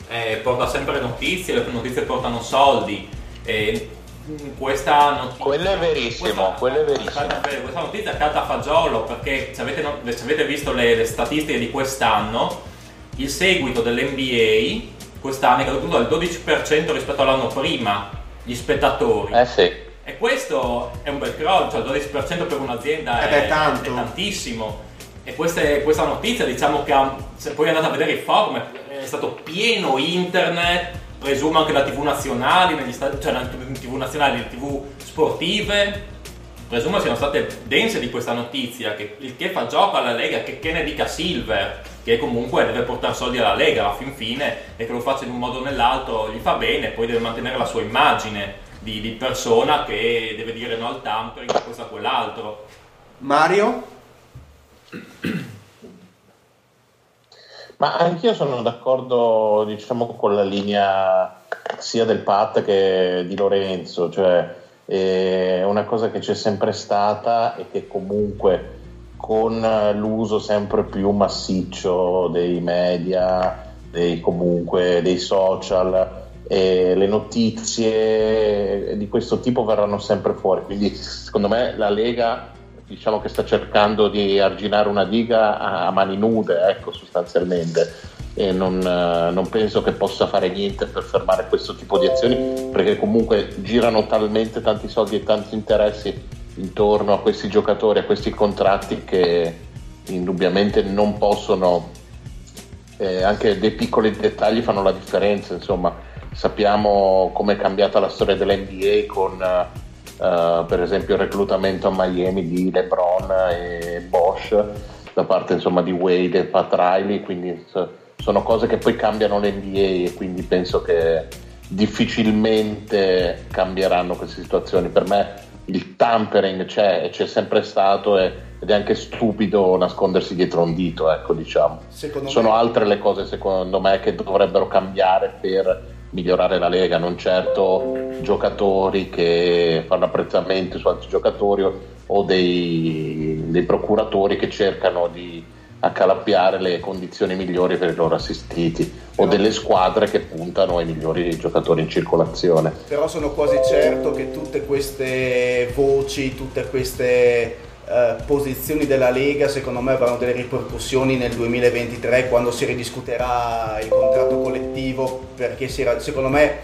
[SPEAKER 8] eh, porta sempre notizie, le notizie portano soldi. E mh, questa notizia.
[SPEAKER 6] Quello è verissimo, quello è verissimo.
[SPEAKER 8] Questa notizia canta a fagiolo perché se avete, se avete visto le, le statistiche di quest'anno, il seguito dell'NBA quest'anno è caduto del 12% rispetto all'anno prima, gli spettatori.
[SPEAKER 6] Eh sì.
[SPEAKER 8] E questo è un bel crollo, cioè il 12% per un'azienda
[SPEAKER 5] Eh
[SPEAKER 8] è,
[SPEAKER 5] beh, tanto.
[SPEAKER 8] è tantissimo. E queste- questa notizia, diciamo che ha- se poi andate a vedere i forum, è stato pieno internet, presumo anche da TV nazionali, negli stati, cioè non TV nazionali, le TV sportive, presumo siano state dense di questa notizia, che, il che fa gioco alla Lega, che, che ne dica Silver, che comunque deve portare soldi alla Lega alla fin fine e che lo faccia in un modo o nell'altro gli fa bene, poi deve mantenere la sua immagine di, di persona che deve dire no al tampering, questo a quell'altro.
[SPEAKER 5] Mario?
[SPEAKER 1] Ma anch'io sono d'accordo, diciamo, con la linea sia del Pat che di Lorenzo, cioè è una cosa che c'è sempre stata e che comunque con l'uso sempre più massiccio dei media, dei, comunque dei social, e le notizie di questo tipo verranno sempre fuori. Quindi secondo me la Lega diciamo che sta cercando di arginare una diga a mani nude, ecco, sostanzialmente. E non, eh, non penso che possa fare niente per fermare questo tipo di azioni, perché comunque girano talmente tanti soldi e tanti interessi intorno a questi giocatori, a questi contratti, che indubbiamente non possono. eh, anche dei piccoli dettagli fanno la differenza, insomma, sappiamo come è cambiata la storia dell'NBA con eh, per esempio il reclutamento a Miami di LeBron e Bosch da parte insomma di Wade e Pat Riley, quindi sono cose che poi cambiano l'NBA e quindi penso che difficilmente cambieranno queste situazioni. Per me il tampering c'è e c'è sempre stato e- ed è anche stupido nascondersi dietro un dito, ecco diciamo.
[SPEAKER 2] Secondo
[SPEAKER 1] Sono
[SPEAKER 2] me-
[SPEAKER 1] altre le cose secondo me che dovrebbero cambiare per migliorare la Lega, non certo giocatori che fanno apprezzamenti su altri giocatori o dei, dei procuratori che cercano di accalappiare le condizioni migliori per i loro assistiti o delle squadre che puntano ai migliori giocatori in circolazione.
[SPEAKER 2] Però sono quasi certo che tutte queste voci, tutte queste eh, posizioni della Lega, secondo me avranno delle ripercussioni nel 2023 quando si ridiscuterà il contratto collettivo, perché si ra- secondo me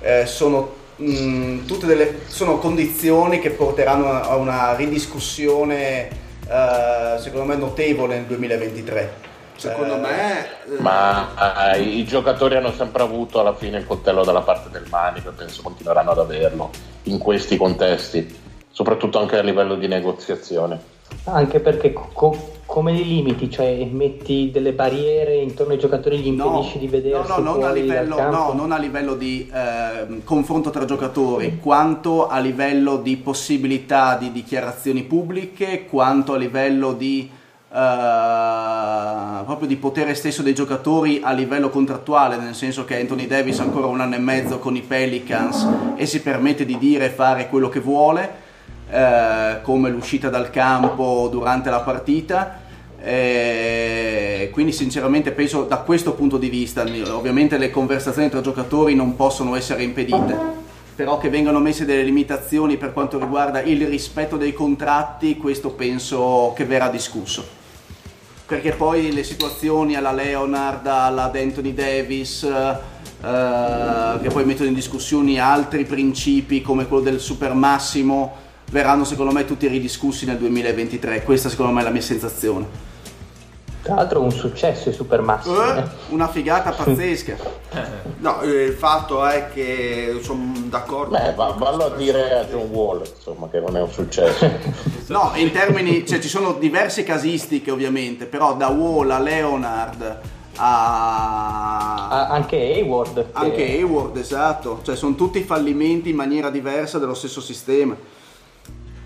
[SPEAKER 2] eh, sono, mh, tutte delle, sono condizioni che porteranno a a una ridiscussione, eh, secondo me, notevole nel 2023.
[SPEAKER 5] Secondo
[SPEAKER 2] Eh,
[SPEAKER 5] me... eh,
[SPEAKER 1] Ma eh, i giocatori hanno sempre avuto alla fine il coltello dalla parte del manico e penso continueranno ad averlo in questi contesti, soprattutto anche a livello di negoziazione.
[SPEAKER 3] Anche perché co- come li limiti? Cioè metti delle barriere intorno ai giocatori, gli impedisci di vedersi
[SPEAKER 2] no, no, non a livello, no, non a livello di ehm, confronto tra giocatori, quanto a livello di possibilità di dichiarazioni pubbliche, quanto a livello di eh, proprio di potere stesso dei giocatori a livello contrattuale, nel senso che Anthony Davis ha ancora un anno e mezzo con i Pelicans e si permette di dire e fare quello che vuole, eh, come l'uscita dal campo durante la partita. Eh, quindi sinceramente penso da questo punto di vista, ovviamente le conversazioni tra giocatori non possono essere impedite, però che vengano messe delle limitazioni per quanto riguarda il rispetto dei contratti, questo penso che verrà discusso. Perché poi le situazioni alla Leonard, alla Anthony Davis, eh, che poi mettono in discussione altri principi come quello del super massimo, verranno secondo me tutti ridiscussi nel 2023. Questa secondo me è la mia sensazione.
[SPEAKER 3] Tra l'altro un successo i super massi.
[SPEAKER 2] Eh,
[SPEAKER 3] eh.
[SPEAKER 2] una figata pazzesca.
[SPEAKER 5] No, eh, il fatto è che sono d'accordo.
[SPEAKER 1] Beh, va- vallo a dire a John Wall, insomma, che non è un successo.
[SPEAKER 2] No, in termini, cioè ci sono diverse casistiche ovviamente, però da Wall a Leonard a...
[SPEAKER 3] Ah, anche Hayward. che-
[SPEAKER 2] Anche Hayward, esatto, cioè sono tutti fallimenti in maniera diversa dello stesso sistema.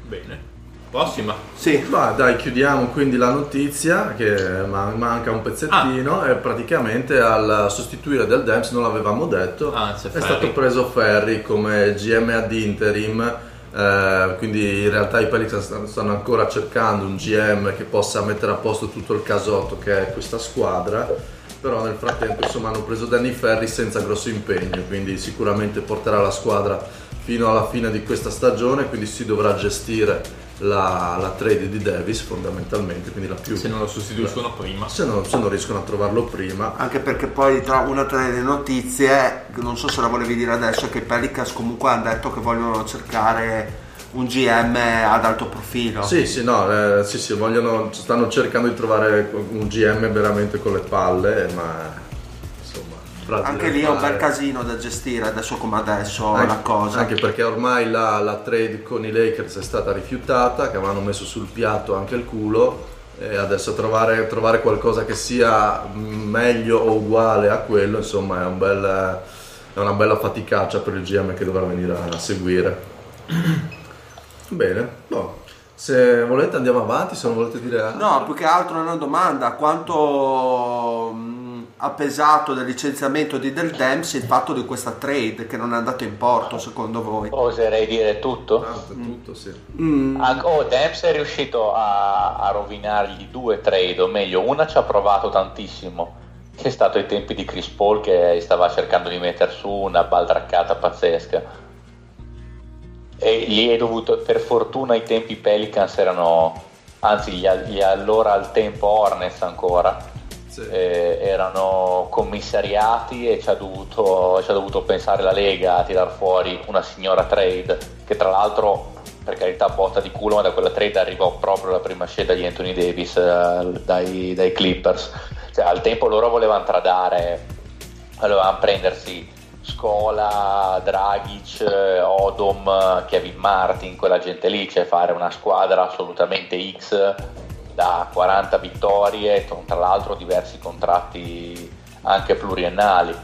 [SPEAKER 8] Bene. Prossima.
[SPEAKER 5] Sì,
[SPEAKER 4] Ma dai, chiudiamo quindi la notizia che ma- manca un pezzettino e praticamente al sostituire del Dems non l'avevamo detto
[SPEAKER 8] Ah,
[SPEAKER 4] è
[SPEAKER 8] Ferri.
[SPEAKER 4] stato preso Ferri come GM ad interim eh, quindi in realtà i Pelicans stanno- stanno ancora cercando un GM che possa mettere a posto tutto il casotto che è questa squadra però nel frattempo insomma hanno preso Danny Ferri senza grosso impegno quindi sicuramente porterà la squadra fino alla fine di questa stagione quindi si dovrà gestire la, la trade di Davis fondamentalmente quindi la più
[SPEAKER 8] Se non lo sostituiscono prima.
[SPEAKER 4] se non, se non riescono a trovarlo prima
[SPEAKER 5] anche perché poi tra una tra le notizie, non so se la volevi dire adesso, che i Pelicans comunque hanno detto che vogliono cercare un GM ad alto profilo.
[SPEAKER 4] Sì, sì, no, eh, sì, sì, vogliono, stanno cercando di trovare un GM veramente con le palle, ma
[SPEAKER 5] Anche lì è un bel casino da gestire adesso come adesso
[SPEAKER 4] Anche-
[SPEAKER 5] la cosa.
[SPEAKER 4] Anche perché ormai la, la trade con i Lakers è stata rifiutata, che avevano messo sul piatto anche il culo, e adesso trovare, trovare qualcosa che sia meglio o uguale a quello, insomma, è, un bel- è una bella faticaccia per il GM che dovrà venire a seguire. Bene, boh. se volete andiamo avanti, se non volete dire altro.
[SPEAKER 5] No, più che altro è una domanda, quanto ha pesato del licenziamento di Del Dempsey il fatto di questa trade che non è andato in porto secondo voi?
[SPEAKER 6] Oserei dire tutto.
[SPEAKER 4] Tanto, tutto, sì.
[SPEAKER 5] Mm,
[SPEAKER 6] Ah, Oh, Dempsey è riuscito a, a rovinargli due trade, o meglio, una ci ha provato tantissimo, che è stato ai tempi di Chris Paul che stava cercando di mettere su una baldraccata pazzesca. E gli è dovuto, per fortuna i tempi Pelicans erano, anzi gli, gli allora al tempo Hornets ancora, Eh, erano commissariati e ci ha, dovuto, ci ha dovuto pensare la Lega a tirar fuori una signora trade che tra l'altro per carità botta di culo ma da quella trade arrivò proprio la prima scelta di Anthony Davis eh, dai, dai Clippers. Cioè, al tempo loro volevano tradare volevano prendersi Scola, Dragic, Odom, Kevin Martin, quella gente lì, cioè fare una squadra assolutamente X da 40 vittorie, con tra l'altro diversi contratti anche pluriennali.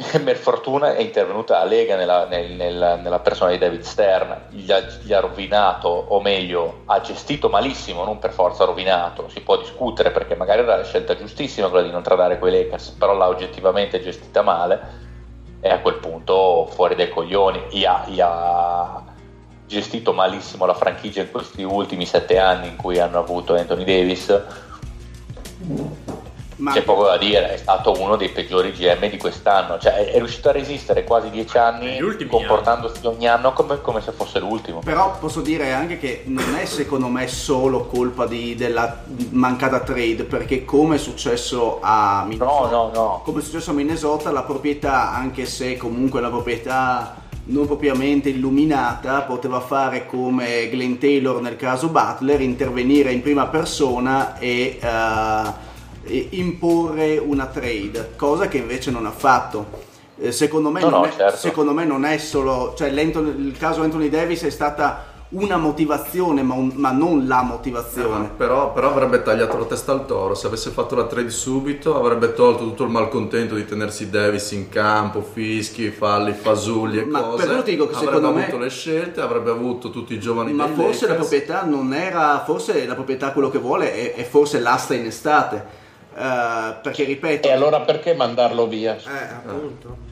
[SPEAKER 6] Per fortuna è intervenuta la Lega nella, nel- nel- nella persona di David Stern, gli ha, gli ha rovinato, o meglio, ha gestito malissimo, non per forza rovinato, si può discutere perché magari era la scelta giustissima quella di non tradare quei Lakers, però l'ha oggettivamente gestita male e a quel punto fuori dai coglioni, gli ha, gli ha gestito malissimo la franchigia in questi ultimi sette anni in cui hanno avuto Anthony Davis
[SPEAKER 2] Ma
[SPEAKER 6] c'è poco da dire, è stato uno dei peggiori GM di quest'anno, cioè è, riuscito a resistere quasi dieci anni comportandosi ogni anno come, come se fosse l'ultimo.
[SPEAKER 2] Però posso dire anche che non è secondo me solo colpa di- della mancata trade, perché come è successo a Minnesota,
[SPEAKER 6] No, no, no.
[SPEAKER 2] come è successo a Minnesota, la proprietà, anche se comunque la proprietà non propriamente illuminata, poteva fare come Glenn Taylor nel caso Butler, intervenire in prima persona e, eh, e imporre una trade, cosa che invece non ha fatto. Eh, Secondo me,
[SPEAKER 6] No,
[SPEAKER 2] non
[SPEAKER 6] no,
[SPEAKER 2] è,
[SPEAKER 6] certo.
[SPEAKER 2] secondo me non è solo, cioè il caso Anthony Davis è stata una motivazione, ma, un- ma non la motivazione.
[SPEAKER 4] Però, però avrebbe tagliato la testa al toro, se avesse fatto la trade subito avrebbe tolto tutto il malcontento di tenersi Davis in campo, fischi, falli, fasulli e
[SPEAKER 2] Ma
[SPEAKER 4] cose.
[SPEAKER 2] per quello ti dico che
[SPEAKER 4] avrebbe
[SPEAKER 2] secondo me-
[SPEAKER 4] avuto le scelte, avrebbe avuto tutti i giovani
[SPEAKER 2] Ma forse la
[SPEAKER 4] Lakers.
[SPEAKER 2] proprietà non era, forse la proprietà quello che vuole è, è forse l'asta in estate. Eh, perché ripeto,
[SPEAKER 1] E allora perché mandarlo via?
[SPEAKER 5] Eh, appunto.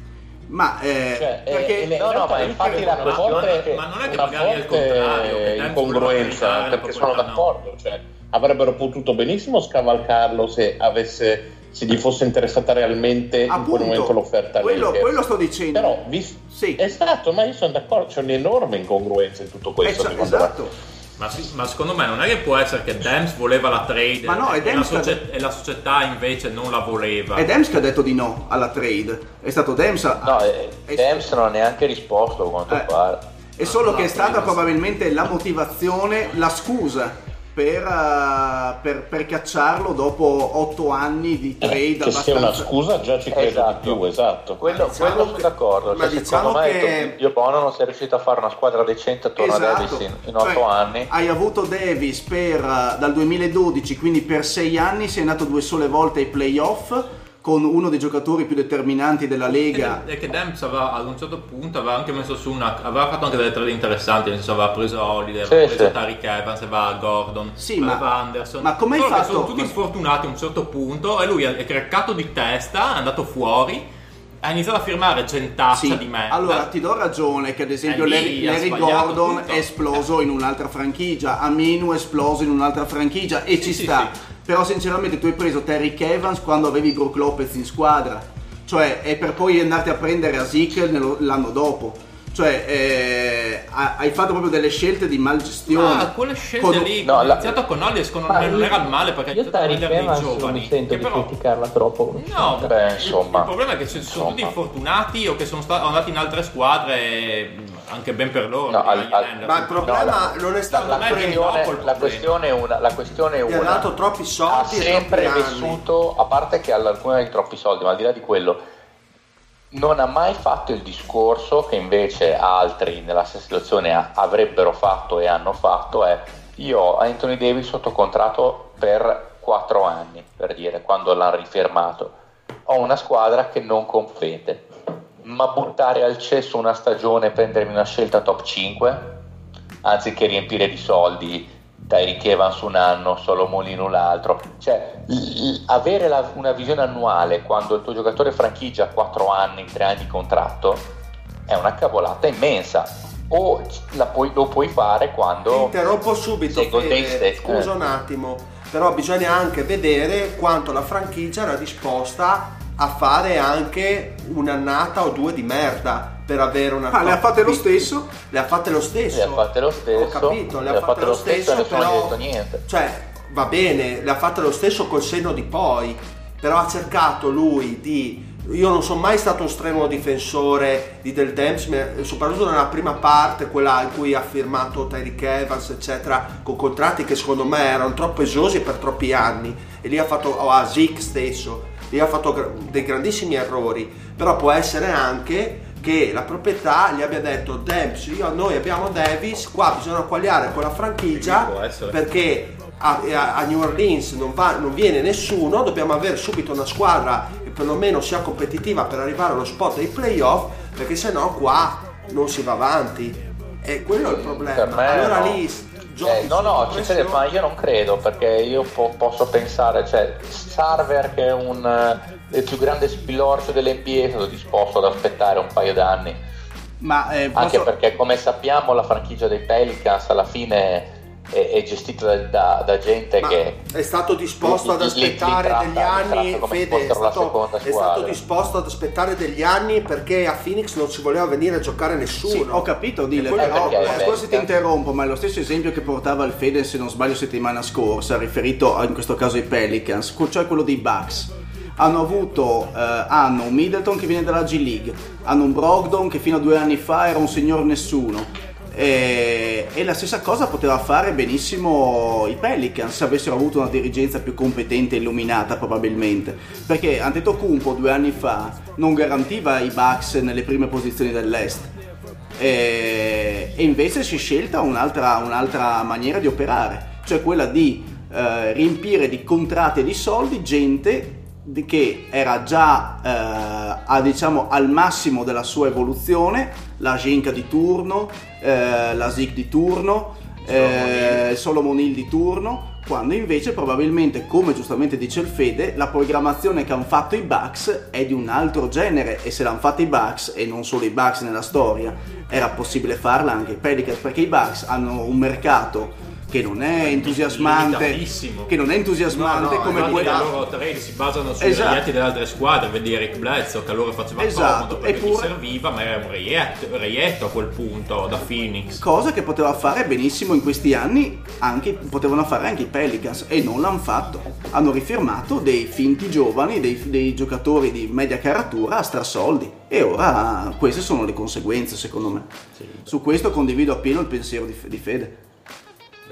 [SPEAKER 2] Ma eh,
[SPEAKER 1] Cioè, eh,
[SPEAKER 2] perché
[SPEAKER 1] eh,
[SPEAKER 6] no, no, ma infatti la
[SPEAKER 1] una forte,
[SPEAKER 8] ma non è che magari è il contrario, che
[SPEAKER 1] incongruenza, perché sono d'accordo, cioè, avrebbero potuto benissimo scavalcarlo se avesse se gli fosse interessata realmente in quel momento
[SPEAKER 2] appunto
[SPEAKER 1] l'offerta
[SPEAKER 2] quello, quello sto dicendo.
[SPEAKER 1] Però, vis-
[SPEAKER 2] Sì.
[SPEAKER 1] esatto, ma io sono d'accordo, c'è un'enorme incongruenza in tutto questo.
[SPEAKER 2] Esa-
[SPEAKER 1] secondo me.
[SPEAKER 8] Ma, sì- ma secondo me non è che può essere che Dems voleva la trade
[SPEAKER 2] Ma no, è
[SPEAKER 8] e, la socie- e la società invece non la voleva.
[SPEAKER 2] È Dems che ha detto di no alla trade. È stato Dems a-
[SPEAKER 6] No, eh,
[SPEAKER 2] è-
[SPEAKER 6] Dems non ha neanche risposto a quanto
[SPEAKER 2] Eh.
[SPEAKER 6] pare.
[SPEAKER 2] È solo
[SPEAKER 4] No,
[SPEAKER 2] che è stata probabilmente la motivazione, la scusa per, eh, per- per cacciarlo dopo otto anni di trade
[SPEAKER 1] Eh, che sia una scusa già ci credo
[SPEAKER 6] Esatto.
[SPEAKER 1] di più, esatto.
[SPEAKER 6] Quello,
[SPEAKER 5] diciamo
[SPEAKER 6] quello sono
[SPEAKER 5] che-
[SPEAKER 6] d'accordo.
[SPEAKER 5] ma
[SPEAKER 6] Cioè,
[SPEAKER 5] diciamo
[SPEAKER 6] secondo me
[SPEAKER 5] che-
[SPEAKER 6] Dio Bono non si è riuscito a fare una squadra decente attorno a Davis in, in otto
[SPEAKER 2] Cioè,
[SPEAKER 6] anni.
[SPEAKER 2] Hai avuto Davis per, eh, dal 2012, quindi per sei anni, sei andato due sole volte ai playoff con uno dei giocatori più determinanti della Lega.
[SPEAKER 8] È che Dems aveva, ad un certo punto aveva anche messo su una. aveva fatto anche delle trade interessanti, nel senso aveva preso Holiday, aveva preso
[SPEAKER 6] sì.
[SPEAKER 8] Tariq Evans, aveva Gordon,
[SPEAKER 2] Sì, ma-
[SPEAKER 8] aveva Anderson.
[SPEAKER 2] ma come hai fatto-
[SPEAKER 8] Sono tutti sfortunati a un certo punto e lui è craccato di testa, è andato fuori, ha iniziato a firmare gentaccia
[SPEAKER 2] Sì,
[SPEAKER 8] di me.
[SPEAKER 2] allora ti do ragione che ad esempio
[SPEAKER 8] Eh, lì
[SPEAKER 2] Larry, Larry Gordon
[SPEAKER 8] tutto.
[SPEAKER 2] è esploso in un'altra franchigia, Aminu è esploso in un'altra franchigia e ci
[SPEAKER 8] sì,
[SPEAKER 2] sta.
[SPEAKER 8] sì.
[SPEAKER 2] Però sinceramente tu hai preso Terry Evans quando avevi Brook Lopez in squadra, cioè è per poi andarti a prendere a Zeke l'anno dopo. Cioè, eh, ha- hai fatto proprio delle scelte di malgestione.
[SPEAKER 8] Ah, quelle scelte
[SPEAKER 2] Con-
[SPEAKER 8] lì,
[SPEAKER 6] no,
[SPEAKER 8] ho
[SPEAKER 6] la-
[SPEAKER 8] iniziato con Ollies, con-
[SPEAKER 3] Ma
[SPEAKER 8] non era male perché ha
[SPEAKER 3] Io
[SPEAKER 8] iniziato a dei
[SPEAKER 3] non
[SPEAKER 8] giovani.
[SPEAKER 3] mi sento
[SPEAKER 8] che
[SPEAKER 3] di
[SPEAKER 8] però,
[SPEAKER 3] criticarla troppo.
[SPEAKER 8] no,
[SPEAKER 6] Beh,
[SPEAKER 8] il-
[SPEAKER 6] insomma,
[SPEAKER 8] il problema è che ci sono tutti
[SPEAKER 6] insomma.
[SPEAKER 8] infortunati o che sono sta- andati in altre squadre, mh, anche ben per loro.
[SPEAKER 6] No, al- al-
[SPEAKER 5] Ma il problema
[SPEAKER 6] la-
[SPEAKER 5] non è stato
[SPEAKER 6] La,
[SPEAKER 8] me viene
[SPEAKER 6] questione,
[SPEAKER 8] dopo il
[SPEAKER 6] la questione è una, la questione è
[SPEAKER 5] Gli ha
[SPEAKER 6] una.
[SPEAKER 5] dato troppi
[SPEAKER 6] ha
[SPEAKER 5] soldi e
[SPEAKER 6] sempre
[SPEAKER 5] troppi anni.
[SPEAKER 6] vissuto, a parte che all'alcuna di troppi soldi, ma al di là di quello, non ha mai fatto il discorso che invece altri nella stessa situazione avrebbero fatto e hanno fatto, è io ho Anthony Davis sotto contratto per 4 anni, per dire, quando l'hanno rifermato. Ho una squadra che non compete, ma buttare al cesso una stagione e prendermi una scelta top 5, anziché riempire di soldi Tyreek Evans un anno, Solomolino l'altro. Cioè, l- l- avere la- una visione annuale quando il tuo giocatore franchigia ha 4 anni, 3 anni di contratto è una cavolata immensa. O puoi- lo puoi fare
[SPEAKER 5] Ti
[SPEAKER 6] quando
[SPEAKER 5] interrompo subito, Fede,
[SPEAKER 6] State.
[SPEAKER 5] scusa
[SPEAKER 6] Eh.
[SPEAKER 5] un attimo, però bisogna anche vedere quanto la franchigia era disposta a fare anche un'annata o due di merda per avere una
[SPEAKER 2] Ah, le ha fatte lo stesso?
[SPEAKER 5] Le ha fatte lo stesso.
[SPEAKER 6] Le ha fatte lo stesso,
[SPEAKER 5] Ho capito, le, ha fatte, lo stesso,
[SPEAKER 6] e nessuno gli ha
[SPEAKER 5] però
[SPEAKER 6] detto niente.
[SPEAKER 5] cioè va bene, le ha fatte lo stesso col senno di poi, però ha cercato lui di io non sono mai stato un strenuo difensore di Del Demps, soprattutto nella prima parte, quella in cui ha firmato Tyreek Evans, eccetera, con contratti che secondo me erano troppo esosi per troppi anni. E lì ha fatto, o a Zeke stesso, lì ha fatto dei grandissimi errori. Però può essere anche che la proprietà gli abbia detto Demps, io, noi abbiamo Davis, qua bisogna quagliare con la franchigia perché a, a- a New Orleans non, va- non viene nessuno, dobbiamo avere subito una squadra che perlomeno sia competitiva per arrivare allo spot dei playoff, perché sennò qua non si va avanti. E quello è il problema. Allora
[SPEAKER 6] no.
[SPEAKER 5] lì giochi
[SPEAKER 6] Eh, no, no,
[SPEAKER 5] sotto
[SPEAKER 6] ci crede,
[SPEAKER 5] pressione.
[SPEAKER 6] ma io non credo perché io po- posso pensare, cioè Sarver che è un, eh, il più grande spilorcio dell'NBA è stato disposto ad aspettare un paio d'anni,
[SPEAKER 2] Ma eh,
[SPEAKER 6] anche
[SPEAKER 2] posso-
[SPEAKER 6] perché come sappiamo la franchigia dei Pelicans alla fine è, è gestita da, da- da gente
[SPEAKER 5] Ma
[SPEAKER 6] che
[SPEAKER 5] è stato disposto ad aspettare
[SPEAKER 6] tratta-
[SPEAKER 5] degli
[SPEAKER 6] li
[SPEAKER 5] anni, Fede, è stato, è stato disposto ad aspettare degli anni perché a Phoenix non ci voleva venire a giocare nessuno.
[SPEAKER 2] Sì, ho capito, Dile, però eh, scusa se ti
[SPEAKER 6] vecchia.
[SPEAKER 2] interrompo, ma è lo stesso esempio che portava il Fede, se non sbaglio, settimana scorsa, riferito a- in questo caso ai Pelicans, cioè quello dei Bucks. Hanno avuto, eh, hanno un Middleton che viene dalla G League, hanno un Brogdon che fino a due anni fa era un signor nessuno. E, e la stessa cosa poteva fare benissimo i Pelicans se avessero avuto una dirigenza più competente e illuminata probabilmente. Perché Antetokounmpo due anni fa non garantiva i Bucks nelle prime posizioni dell'Est. E, e invece si è scelta un'altra, un'altra maniera di operare, cioè quella di eh, riempire di contratti e di soldi gente che era già eh, a, diciamo, al massimo della sua evoluzione, la Genka di turno, eh, la Zig di turno, eh, Solomon Hill. Di turno, quando invece probabilmente, come giustamente dice il Fede, la programmazione che hanno fatto i Bucks è di un altro genere e se l'hanno fatta i Bucks, e non solo i Bucks nella storia, era possibile farla anche i Pelicans perché i Bucks hanno un mercato che non è entusiasmante, che non è entusiasmante
[SPEAKER 5] No, no,
[SPEAKER 2] come quello
[SPEAKER 8] le loro trade si basano sui
[SPEAKER 2] Esatto.
[SPEAKER 8] reietti delle altre squadre, vedi Eric Bledsoe che a loro faceva
[SPEAKER 2] Esatto,
[SPEAKER 8] comodo perché
[SPEAKER 2] eppure-
[SPEAKER 8] serviva, ma era un reietto, reietto a quel punto da Phoenix.
[SPEAKER 2] cosa che poteva fare benissimo in questi anni anche, potevano fare anche i Pelicans e non l'hanno fatto. Hanno rifirmato dei finti giovani dei, dei giocatori di media caratura a strasoldi. E ora queste sono le conseguenze secondo me. Su questo condivido appieno il pensiero di, di Fede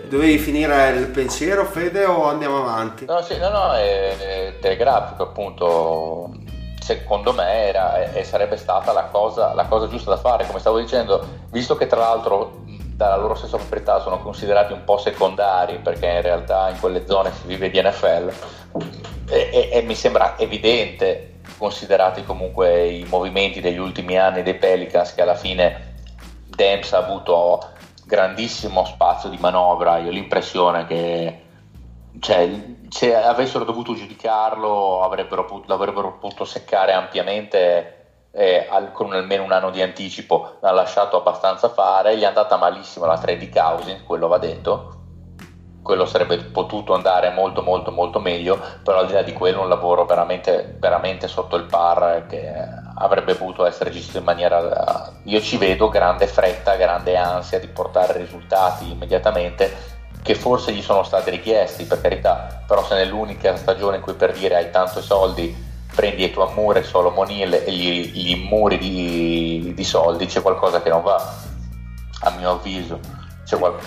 [SPEAKER 5] Dovevi finire il pensiero, Fede, o andiamo avanti?
[SPEAKER 6] No, sì, no, no, è, è telegrafico, appunto. Secondo me era, e sarebbe stata la cosa, la cosa giusta da fare, come stavo dicendo, visto che tra l'altro dalla loro stessa proprietà sono considerati un po' secondari, perché in realtà in quelle zone si vive di NFL, e, e- e mi sembra evidente, considerati comunque i movimenti degli ultimi anni dei Pelicans, che alla fine Demps ha avuto grandissimo spazio di manovra, io ho l'impressione che cioè, se avessero dovuto giudicarlo avrebbero, put- l'avrebbero potuto seccare ampiamente eh, al- con almeno un anno di anticipo, l'ha lasciato abbastanza fare, gli è andata malissimo la trade di Cousins, quello va detto, quello sarebbe potuto andare molto molto molto meglio, però al di là di quello un lavoro veramente, veramente sotto il par che avrebbe potuto essere gestito in maniera... Io ci vedo grande fretta, grande ansia di portare risultati immediatamente che forse gli sono stati richiesti, per carità, però se nell'unica stagione in cui per dire hai tanti soldi prendi e tu ammuri solo Monil e gli, gli immuri di, di soldi, c'è qualcosa che non va, a mio avviso. Qual-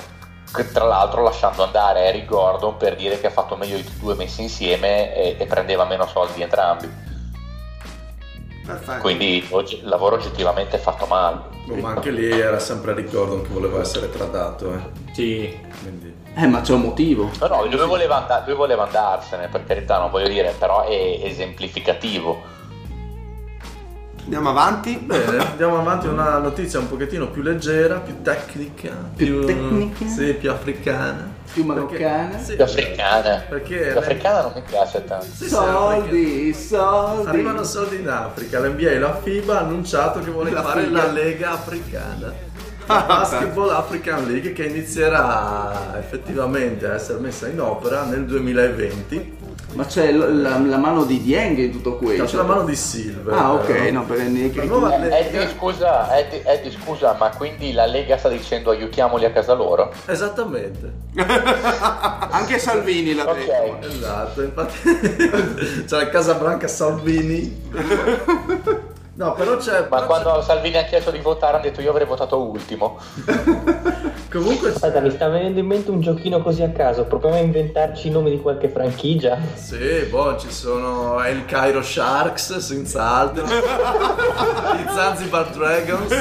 [SPEAKER 6] tra l'altro lasciando andare Eric Gordon per dire che ha fatto meglio e due messi insieme e, e prendeva meno soldi entrambi.
[SPEAKER 5] Perfetto.
[SPEAKER 6] Quindi oggi- il lavoro oggettivamente è fatto male.
[SPEAKER 4] Oh, ma anche lì era sempre Rick Gordon che voleva essere tradato, eh.
[SPEAKER 8] Sì.
[SPEAKER 4] Quindi...
[SPEAKER 2] Eh, ma c'è un motivo.
[SPEAKER 6] No, no, lui voleva, and- lui voleva andarsene, per carità, non voglio dire, però è esemplificativo.
[SPEAKER 5] Andiamo avanti.
[SPEAKER 4] Bene, andiamo avanti a una notizia un pochettino più leggera, più tecnica,
[SPEAKER 2] Più tecnica?
[SPEAKER 4] Sì, più africana.
[SPEAKER 2] Più maroccana?
[SPEAKER 4] Sì,
[SPEAKER 6] Più africana.
[SPEAKER 4] Perché
[SPEAKER 6] Più
[SPEAKER 4] lei-
[SPEAKER 6] africana non mi piace tanto.
[SPEAKER 4] Sì, perché
[SPEAKER 2] Soldi, soldi.
[SPEAKER 4] Arrivano soldi in Africa, l'NBA e la FIBA ha annunciato che vuole
[SPEAKER 2] La
[SPEAKER 4] fare
[SPEAKER 2] figa.
[SPEAKER 4] la Lega Africana. La Basketball African League che inizierà effettivamente a essere messa in opera nel 2020.
[SPEAKER 2] Ma c'è l- la, la mano di Dieng in tutto questo.
[SPEAKER 4] C'è la mano di Silver.
[SPEAKER 2] Ah, ok,
[SPEAKER 4] però.
[SPEAKER 2] no, per
[SPEAKER 4] La nuova
[SPEAKER 6] Eh, Eddie,
[SPEAKER 4] Lega.
[SPEAKER 6] scusa, Eddie, Eddie, scusa, ma quindi la Lega sta dicendo aiutiamoli a casa loro?
[SPEAKER 4] Esattamente.
[SPEAKER 2] Anche Salvini l'ha detto.
[SPEAKER 6] Ok.
[SPEAKER 4] Esatto, infatti c'è la Casa Branca Salvini. No, però c'è.
[SPEAKER 6] Ma
[SPEAKER 4] però
[SPEAKER 6] quando Salvini ha chiesto di votare hanno detto io avrei votato ultimo.
[SPEAKER 4] Comunque
[SPEAKER 3] Aspetta, mi sta venendo in mente un giochino così a caso. Proviamo a inventarci i nomi di qualche franchigia.
[SPEAKER 4] Sì, boh, ci sono il Cairo Sharks, senz'altro. I Zanzibar Dragons.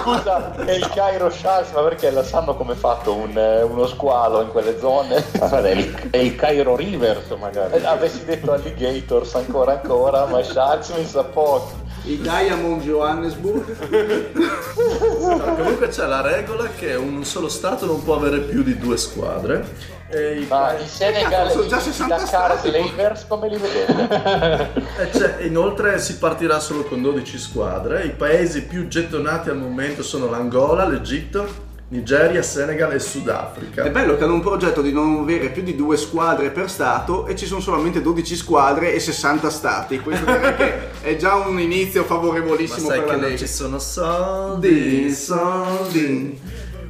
[SPEAKER 6] Scusa, è il Cairo Sharks, ma perché la sanno come è fatto un, eh, uno squalo in quelle zone?
[SPEAKER 1] Guarda, è il, è il Cairo Rivers magari.
[SPEAKER 6] Eh, Avessi detto Alligators ancora ancora, ma Sharks mi sa poco.
[SPEAKER 2] I Diamond Johannesburg.
[SPEAKER 4] No, comunque c'è la regola che un solo stato non può avere più di due squadre. E i
[SPEAKER 6] Ma il Senegal
[SPEAKER 2] Sono
[SPEAKER 6] e
[SPEAKER 2] già
[SPEAKER 6] i
[SPEAKER 2] 60
[SPEAKER 6] Dakar. Slavers come li vedete?
[SPEAKER 4] E c'è- inoltre si partirà solo con 12 squadre. I paesi più gettonati al momento sono l'Angola, l'Egitto, Nigeria, Senegal e Sudafrica.
[SPEAKER 2] È bello che hanno un progetto di non avere più di due squadre per stato e ci sono solamente 12 squadre e 60 stati. Questo direi che è già un inizio
[SPEAKER 4] Ma
[SPEAKER 2] favorevolissimo
[SPEAKER 4] sai
[SPEAKER 2] per
[SPEAKER 4] che
[SPEAKER 2] la
[SPEAKER 4] non
[SPEAKER 2] Lega.
[SPEAKER 4] ci sono soldi, soldi.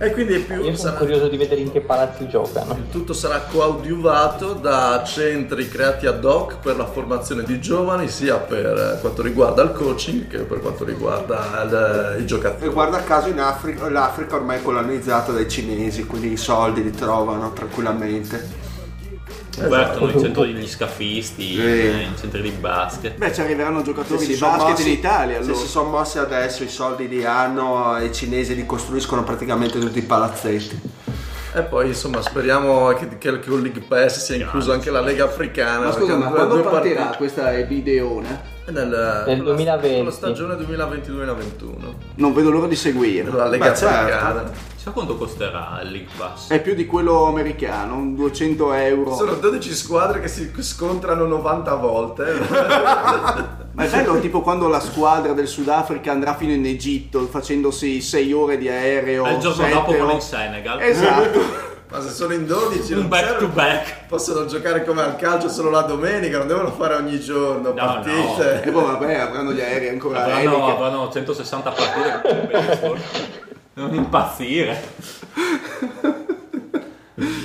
[SPEAKER 4] E quindi è più,
[SPEAKER 3] Io sono
[SPEAKER 4] sarà-
[SPEAKER 3] curioso di vedere in che palazzi giocano.
[SPEAKER 4] il tutto sarà coadiuvato da centri creati ad hoc per la formazione di giovani, sia per eh, quanto riguarda il coaching che per quanto riguarda il- i
[SPEAKER 5] E
[SPEAKER 4] giocatori.
[SPEAKER 5] guarda caso in Africa, l'Africa ormai è colonizzata dai cinesi, quindi i soldi li trovano tranquillamente.
[SPEAKER 8] Guardano i centri degli scafisti,
[SPEAKER 5] Sì.
[SPEAKER 8] eh, i centri di basket.
[SPEAKER 2] Beh, ci arriveranno giocatori
[SPEAKER 5] Se
[SPEAKER 2] di basket
[SPEAKER 5] mossi-
[SPEAKER 2] in Italia
[SPEAKER 5] Se
[SPEAKER 2] allora.
[SPEAKER 5] si sono mossi adesso i soldi li hanno e i cinesi li costruiscono praticamente tutti i palazzetti.
[SPEAKER 4] E poi insomma speriamo che, che con League Pass sia incluso anche la Lega Africana.
[SPEAKER 2] Ma scusa, ma quando partirà
[SPEAKER 4] partite-
[SPEAKER 2] questa videona?
[SPEAKER 4] Nel,
[SPEAKER 3] Nel
[SPEAKER 4] con la-
[SPEAKER 3] 2020.
[SPEAKER 4] con la stagione 2020-2021.
[SPEAKER 2] Non vedo l'ora di seguirlo.
[SPEAKER 4] La Lega
[SPEAKER 5] certo.
[SPEAKER 8] Chissà quanto costerà il League Pass.
[SPEAKER 2] È più di quello americano, un 200 euro.
[SPEAKER 4] Sono 12 squadre che si scontrano 90 volte.
[SPEAKER 2] Ma è bello tipo quando la squadra del Sudafrica andrà fino in Egitto facendosi 6 ore di aereo.
[SPEAKER 8] E il giorno dopo
[SPEAKER 2] o-
[SPEAKER 8] in Senegal.
[SPEAKER 2] Esatto.
[SPEAKER 4] Ma se sono in 12
[SPEAKER 8] Un back
[SPEAKER 4] serve-
[SPEAKER 8] to back.
[SPEAKER 4] Possono giocare come al calcio solo la domenica, non devono fare ogni giorno partite.
[SPEAKER 2] e poi vabbè, avranno gli aerei ancora
[SPEAKER 8] Avranno,
[SPEAKER 2] aerei.
[SPEAKER 8] avranno 160 partite con il baseball. Non impazzire.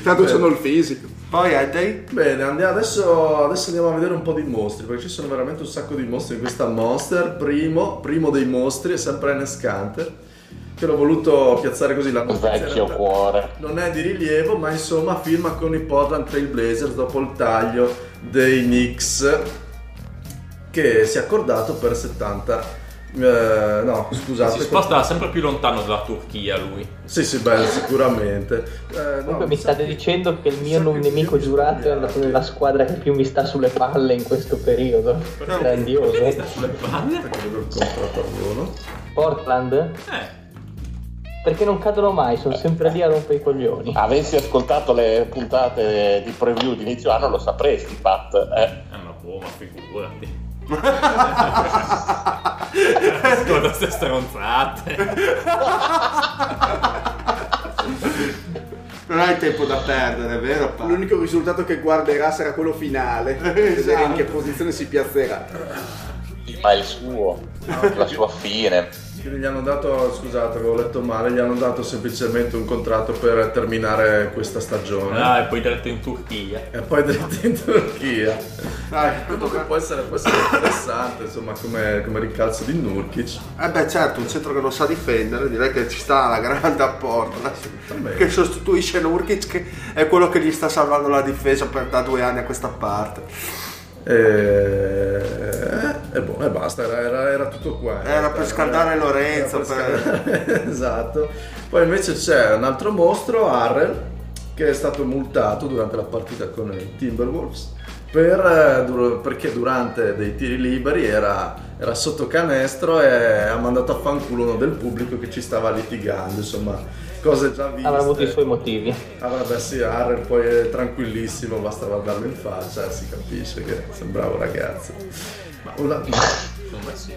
[SPEAKER 2] Tanto sono il fisico.
[SPEAKER 5] Poi Eddie?
[SPEAKER 4] Bene, andiamo, adesso, adesso andiamo a vedere un po' di mostri, perché ci sono veramente un sacco di mostri in questa Monster. Primo, primo dei mostri è sempre Enes Kanter, che l'ho voluto piazzare così la
[SPEAKER 1] Vecchio
[SPEAKER 4] realtà
[SPEAKER 1] cuore.
[SPEAKER 4] Non è di rilievo, ma insomma firma con i Portland Trail Blazers dopo il taglio dei Knicks, che si è accordato per 70... eh, no, scusate.
[SPEAKER 8] Si sposta sempre più lontano dalla Turchia lui.
[SPEAKER 4] Sì, sì, beh, sicuramente. Eh, no,
[SPEAKER 3] Comunque mi state
[SPEAKER 4] che-
[SPEAKER 3] dicendo che il
[SPEAKER 4] mi
[SPEAKER 3] mio non nemico giurato è andato nella squadra che più mi sta sulle palle in questo periodo. Grandioso.
[SPEAKER 8] Sulle palle?
[SPEAKER 4] Aspetta che vedo il contratto a volo.
[SPEAKER 3] Portland?
[SPEAKER 8] Eh.
[SPEAKER 3] Perché non cadono mai, sono sempre lì a rompere i coglioni.
[SPEAKER 1] Avessi ascoltato le puntate di preview di inizio anno lo sapresti, Pat. Eh.
[SPEAKER 8] Eh ma boh, ma figurati. Ascolta queste stronzate.
[SPEAKER 5] Non hai tempo da perdere, vero? Pa?
[SPEAKER 2] L'unico risultato che guarderà sarà quello finale. Vedere in che posizione si piazzerà.
[SPEAKER 6] ma il suo, la sua fine.
[SPEAKER 4] Quindi gli hanno dato, scusate, avevo letto male, gli hanno dato semplicemente un contratto per terminare questa stagione.
[SPEAKER 8] Ah, e poi diretto in Turchia.
[SPEAKER 4] E poi dritto in Turchia.
[SPEAKER 5] Dai,
[SPEAKER 4] Credo che può essere, può essere interessante, insomma, come, come rincalzo di Nurkic.
[SPEAKER 5] Eh beh certo, un centro che non sa difendere, direi che ci sta la grande apporto. Che sostituisce Nurkic che è quello che gli sta salvando la difesa per da due anni a questa parte.
[SPEAKER 4] E, e, boh, e basta, era, era- era tutto qua.
[SPEAKER 5] Era per scaldare Lorenzo,
[SPEAKER 4] Era scaldare- esatto. Poi invece c'è un altro mostro, Harrell, che è stato multato durante la partita con i Timberwolves per, eh, perché durante dei tiri liberi era, era sotto canestro e ha mandato a fanculo uno del pubblico che ci stava litigando, insomma, cose già viste.
[SPEAKER 3] Avrà avuto i suoi motivi.
[SPEAKER 4] Ah vabbè sì, Harrell poi è tranquillissimo, basta guardarlo in faccia si capisce che sembra un ragazzo. Ma una...
[SPEAKER 8] Secondo me sì.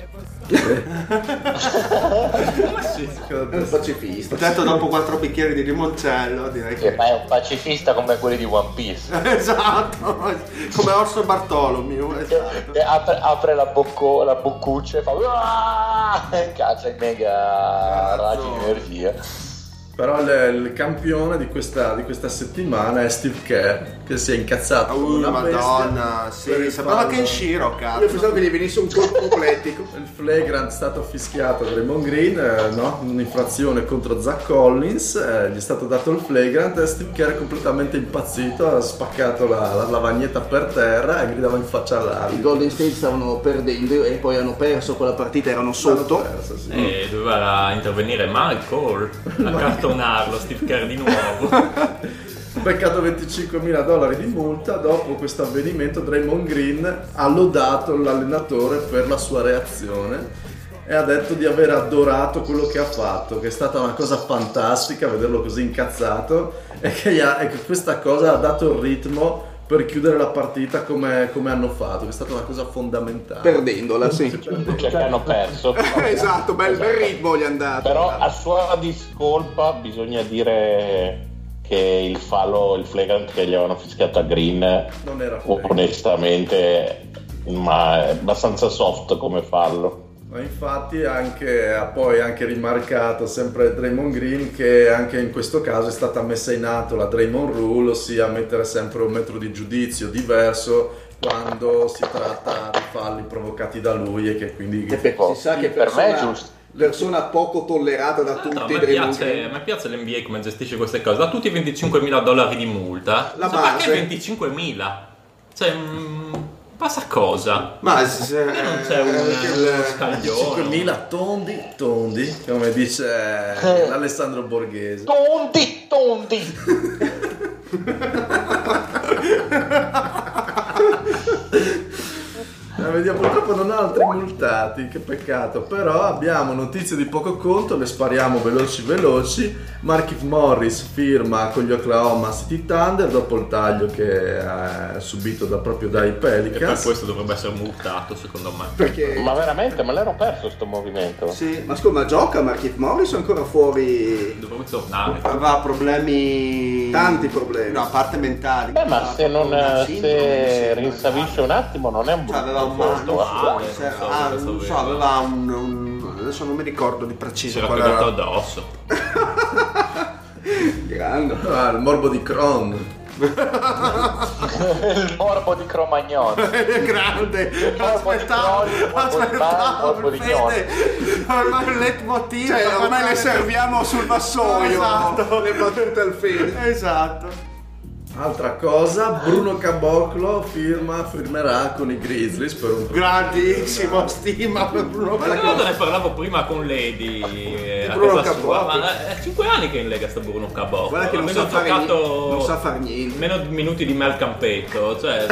[SPEAKER 2] È un pacifista.
[SPEAKER 5] Detto dopo quattro bicchieri di limoncello, direi
[SPEAKER 6] Che ma è un pacifista come quelli di One Piece.
[SPEAKER 5] esatto, come Orso Bartolomeo. Esatto.
[SPEAKER 6] Che apre, apre la, bocco, la boccuccia e fa e i mega raggi di energia.
[SPEAKER 4] Però il, il campione di questa, di questa settimana è Steve Kerr, che si è incazzato
[SPEAKER 5] Uh,
[SPEAKER 4] una
[SPEAKER 5] madonna, sì, sembrava Kenshiro,
[SPEAKER 2] Io
[SPEAKER 5] cazzo.
[SPEAKER 2] pensavo che gli venisse un colpo completico.
[SPEAKER 4] Il flagrant è stato fischiato da Raymond Green, eh, no? un'infrazione contro Zach Collins, eh, gli è stato dato il flagrant e Steve Kerr è completamente impazzito, ha spaccato la, la lavagnetta per terra e gridava in faccia
[SPEAKER 2] I
[SPEAKER 4] all'arbitro.
[SPEAKER 2] Golden State stavano perdendo e poi hanno perso quella partita, erano sotto.
[SPEAKER 4] Persa, sì.
[SPEAKER 8] E doveva intervenire Mike Cole a cartonarlo, Steve Kerr di nuovo.
[SPEAKER 4] Peccato 25.000 dollari di multa, dopo questo avvenimento Draymond Green ha lodato l'allenatore per la sua reazione e ha detto di aver adorato quello che ha fatto, che è stata una cosa fantastica vederlo così incazzato e che, ha- e che questa cosa ha dato il ritmo per chiudere la partita come, come hanno fatto, che è stata una cosa fondamentale.
[SPEAKER 2] Perdendola, sì.
[SPEAKER 1] Cioè che hanno perso.
[SPEAKER 2] esatto, bel, bel ritmo gli è andato.
[SPEAKER 1] Però a sua discolpa bisogna dire che il fallo, il flagrant che gli avevano fischiato a Green,
[SPEAKER 4] Non era
[SPEAKER 1] onestamente, ma è abbastanza soft come fallo.
[SPEAKER 4] Ma infatti anche, ha poi anche rimarcato sempre Draymond Green che anche in questo caso è stata messa in atto la Draymond Rule, ossia mettere sempre un metro di giudizio diverso quando si tratta di falli provocati da lui e che quindi...
[SPEAKER 2] E per- si sa che
[SPEAKER 6] Per me è
[SPEAKER 2] persona,
[SPEAKER 6] giusto.
[SPEAKER 2] persona poco tollerata da
[SPEAKER 8] Tra l'altro,
[SPEAKER 2] tutti.
[SPEAKER 8] a, me piace, a me piace l'NBA come gestisce queste cose. Da tutti i 25.000 dollari di multa.
[SPEAKER 2] La
[SPEAKER 8] ma
[SPEAKER 2] base.
[SPEAKER 8] perché 25.000? Cioè, mm, passa cosa?
[SPEAKER 5] Ma se,
[SPEAKER 8] non c'è un- uno scaglione.
[SPEAKER 4] 5.000 tondi, tondi, come dice Alessandro Borghese.
[SPEAKER 6] Tondi, tondi!
[SPEAKER 4] Eh, vediamo, purtroppo non ha altri multati, che peccato. Però abbiamo notizie di poco conto, le spariamo veloci veloci. Markif Morris firma con gli Oklahoma City Thunder dopo il taglio che ha subito da- proprio dai
[SPEAKER 8] E per
[SPEAKER 4] Pelicans.
[SPEAKER 8] questo dovrebbe essere multato, secondo me.
[SPEAKER 2] Perché...
[SPEAKER 1] Ma veramente, ma l'ero perso sto movimento.
[SPEAKER 2] Sì, ma scusa, ma gioca Markif Morris o ancora fuori?
[SPEAKER 8] Dovrebbe tornare.
[SPEAKER 5] aveva problemi...
[SPEAKER 2] Tanti problemi.
[SPEAKER 5] No, a parte mentali.
[SPEAKER 1] Beh, ma se non
[SPEAKER 5] Una
[SPEAKER 1] se rinsavisce un attimo non è un
[SPEAKER 5] Cioè, aveva
[SPEAKER 1] brutto
[SPEAKER 5] un male,
[SPEAKER 1] posto.
[SPEAKER 5] non so,
[SPEAKER 8] Ah,
[SPEAKER 5] se-
[SPEAKER 8] non so,
[SPEAKER 5] ah, non so,
[SPEAKER 8] vero.
[SPEAKER 5] aveva un, un- adesso non mi ricordo di
[SPEAKER 8] Si
[SPEAKER 5] preciso
[SPEAKER 8] era
[SPEAKER 5] qual era.
[SPEAKER 8] addosso.
[SPEAKER 2] Grande.
[SPEAKER 4] Ah, il morbo di Cron.
[SPEAKER 6] Il morbo di Cromagnon.
[SPEAKER 5] grande aspettavo aspettavo ormai il leitmotiv
[SPEAKER 2] Cioè, ormai le serviamo sul vassoio.
[SPEAKER 5] Esatto.
[SPEAKER 2] Le battute al fede.
[SPEAKER 5] esatto
[SPEAKER 4] Altra cosa, Bruno Caboclo firma, firmerà con i Grizzlies per un
[SPEAKER 5] grandissimo stima per Bruno
[SPEAKER 8] Ma ricordo ne parlavo prima con Lady eh,
[SPEAKER 2] Bruno Caboclo.
[SPEAKER 8] ma è 5 anni che è in Lega sta Bruno Caboclo.
[SPEAKER 2] Guarda che non sa, fare,
[SPEAKER 8] giocato
[SPEAKER 2] niente, non sa fare niente.
[SPEAKER 8] meno minuti di me al campetto, cioè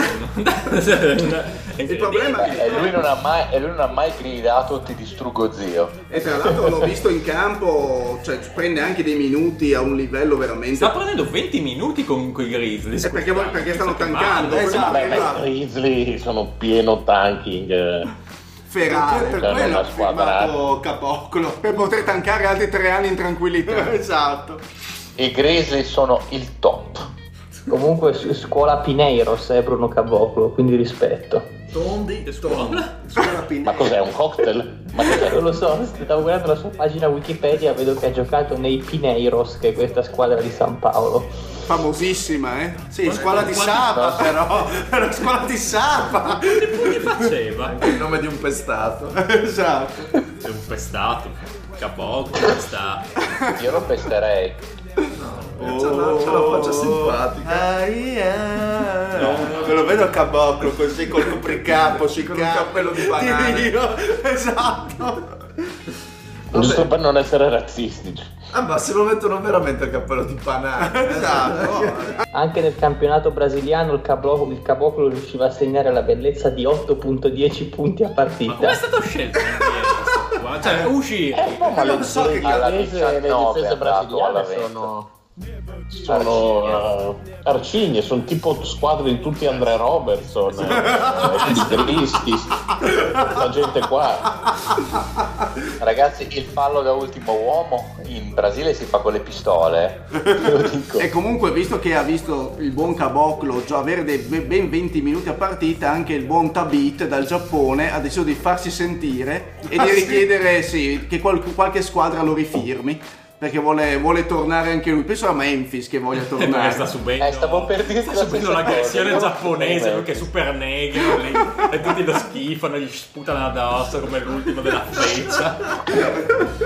[SPEAKER 2] Il problema
[SPEAKER 6] E lui non ha mai, e lui non ha mai gridato ti distruggo zio.
[SPEAKER 2] E tra l'altro l'ho visto in campo, cioè prende anche dei minuti a un livello veramente...
[SPEAKER 8] sta prendendo 20 minuti con quei Grizzlies.
[SPEAKER 2] Eh, perché-
[SPEAKER 8] quest'anno,
[SPEAKER 2] perché stanno tankando,
[SPEAKER 5] esatto.
[SPEAKER 1] Beh, ma i Grizzly sono pieno tanking. eh.
[SPEAKER 5] per
[SPEAKER 1] Cioè,
[SPEAKER 5] quello
[SPEAKER 1] nella
[SPEAKER 5] ha firmato Caboclo
[SPEAKER 2] Per poter tankare altri tre anni in tranquillità.
[SPEAKER 5] esatto
[SPEAKER 6] I Grizzly sono il top.
[SPEAKER 3] Comunque scuola Pineiros è Bruno Caboclo, quindi rispetto.
[SPEAKER 4] Tondi, tondi.
[SPEAKER 5] Scuola Pinelli.
[SPEAKER 1] Ma cos'è un cocktail? Ma cos'è?
[SPEAKER 3] Non lo so, stavo guardando la sua pagina Wikipedia, vedo che ha giocato nei Pineiros, che è questa squadra di San Paolo.
[SPEAKER 2] Famosissima, eh? Sì, scuola di Sapa però. Era scuola di Sapa.
[SPEAKER 8] Che faceva?
[SPEAKER 4] Il nome di un pestato.
[SPEAKER 2] esatto.
[SPEAKER 8] È un pestato. Capocco, pestato.
[SPEAKER 6] Io lo pesterei.
[SPEAKER 4] C'ha una, c'ha una faccia simpatica.
[SPEAKER 2] Ah, yeah. Me lo vedo a caboclo così col copricapo sui
[SPEAKER 4] Con un cappello di banane.
[SPEAKER 2] Io, Esatto.
[SPEAKER 1] Giusto per non essere razzistici.
[SPEAKER 4] Ah, ma se lo mettono veramente il cappello di banana.
[SPEAKER 2] Esatto.
[SPEAKER 3] Anche nel campionato brasiliano il Caboclo, il Caboclo riusciva a segnare la bellezza di 8.10 punti a
[SPEAKER 8] Ma come è
[SPEAKER 3] partita.
[SPEAKER 8] stato scelto? Cioè, uscire.
[SPEAKER 1] Eh, no, ma le,
[SPEAKER 2] non so che
[SPEAKER 1] difese, le
[SPEAKER 6] 19
[SPEAKER 1] difese brasiliane sono, sono eh, arcigne, sono tipo squadre di tutti Andrea Robertson, eh, di Cristi, questa gente qua.
[SPEAKER 6] Ragazzi, il fallo da ultimo uomo in Brasile si fa con le pistole. Dico.
[SPEAKER 2] E comunque, visto che ha visto il buon Caboclo già avere ben 20 minuti a partita, anche il buon Tabit dal Giappone ha deciso di farsi sentire e di richiedere sì, che qual- qualche squadra lo rifirmi. Perché vuole, vuole tornare anche lui. Penso a Memphis che voglia
[SPEAKER 8] Perché
[SPEAKER 2] tornare.
[SPEAKER 8] sta subendo,
[SPEAKER 6] Eh, stavo per dirti
[SPEAKER 8] sta
[SPEAKER 6] la
[SPEAKER 8] subendo l'aggressione
[SPEAKER 6] cosa.
[SPEAKER 8] giapponese, che è super negro lì, e tutti lo schifano, gli sputano addosso come l'ultimo della freccia.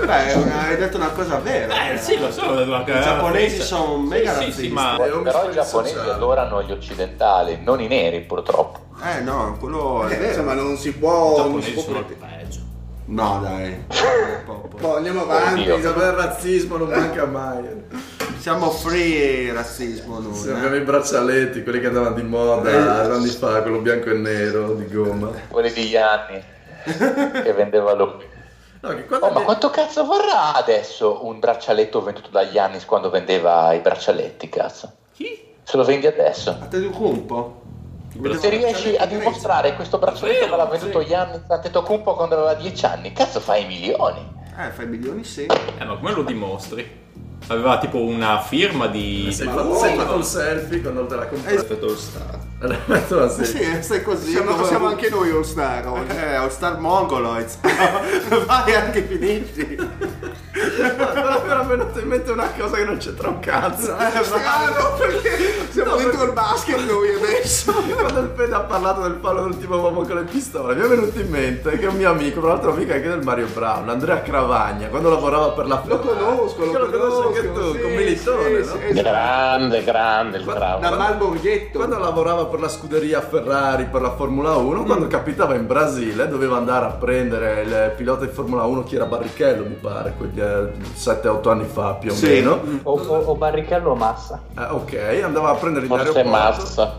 [SPEAKER 2] Beh, una- hai detto una cosa vera.
[SPEAKER 8] Eh sì, lo so,
[SPEAKER 5] I giapponesi sono mega
[SPEAKER 8] sì, sì,
[SPEAKER 5] razzisti.
[SPEAKER 8] sì, ma
[SPEAKER 4] Eh, ho
[SPEAKER 6] Però i giapponesi
[SPEAKER 4] social.
[SPEAKER 6] adorano gli occidentali, non i neri purtroppo.
[SPEAKER 5] Eh no, quello è
[SPEAKER 2] Eh,
[SPEAKER 5] vero.
[SPEAKER 2] insomma, non si
[SPEAKER 8] i
[SPEAKER 2] può. Non si
[SPEAKER 8] giapponesi
[SPEAKER 2] può
[SPEAKER 8] sono il peggio.
[SPEAKER 5] No, dai. Po- po-
[SPEAKER 2] Poi andiamo avanti.
[SPEAKER 6] Oddio.
[SPEAKER 4] Il razzismo non manca mai.
[SPEAKER 5] Siamo free razzismo noi.
[SPEAKER 4] Sì,
[SPEAKER 5] eh.
[SPEAKER 4] abbiamo i braccialetti, quelli che andavano di moda
[SPEAKER 2] Eh.
[SPEAKER 4] anni fa, quello bianco e nero di gomma.
[SPEAKER 6] Quelli di Gianni che vendeva lui.
[SPEAKER 4] No, che
[SPEAKER 6] Oh, ma quanto cazzo vorrà adesso un braccialetto venduto da Giannis quando vendeva i braccialetti, cazzo?
[SPEAKER 8] Chi?
[SPEAKER 6] Se lo vendi adesso?
[SPEAKER 5] A te di un cumpo?
[SPEAKER 6] Se riesci a dimostrare questo braccialetto me l'ha venduto. Giannis Antetokounmpo quando aveva 10 anni, cazzo fai milioni.
[SPEAKER 5] Eh, fai milioni sì.
[SPEAKER 8] Eh, ma come lo dimostri? Aveva tipo una firma di...
[SPEAKER 4] sei fatto, sei fatto un selfie quando te la compri.
[SPEAKER 5] Effetto All Star.
[SPEAKER 4] Sì.
[SPEAKER 5] Sì, stai così.
[SPEAKER 2] Siamo,
[SPEAKER 5] come-
[SPEAKER 2] siamo anche noi All Star. oggi.
[SPEAKER 5] Eh, All Star Mongoloids. Vai anche finisci.
[SPEAKER 4] Però mi era venuta in mente una cosa che non c'entra un cazzo.
[SPEAKER 2] Strano, perché siamo
[SPEAKER 4] No,
[SPEAKER 2] dentro il basket noi adesso.
[SPEAKER 4] Quando il Fede ha parlato del fallo dell'ultimo uomo con le pistole, mi è venuto in mente che un mio amico, tra l'altro amico anche del Mario Brown, Andrea Cravagna, quando lavorava per la
[SPEAKER 2] Lo conosco, lo
[SPEAKER 4] lo conosci anche
[SPEAKER 2] conosco,
[SPEAKER 4] tu,
[SPEAKER 2] sì,
[SPEAKER 4] con Militone,
[SPEAKER 2] sì,
[SPEAKER 4] no?
[SPEAKER 2] sì, esatto.
[SPEAKER 1] Grande, grande il bravo.
[SPEAKER 2] Da Malborghetto.
[SPEAKER 4] Quando lavorava per la scuderia Ferrari, per la Formula 1, quando
[SPEAKER 2] Mm.
[SPEAKER 4] capitava in Brasile doveva andare a prendere il pilota di Formula 1 che era Barrichello, mi pare, quegli 7-8 anni fa più o
[SPEAKER 5] Sì.
[SPEAKER 4] meno.
[SPEAKER 3] O, o- o Barrichello o Massa.
[SPEAKER 4] Eh, ok, andava a prendere in
[SPEAKER 1] Forse
[SPEAKER 4] aeroporto.
[SPEAKER 1] massa.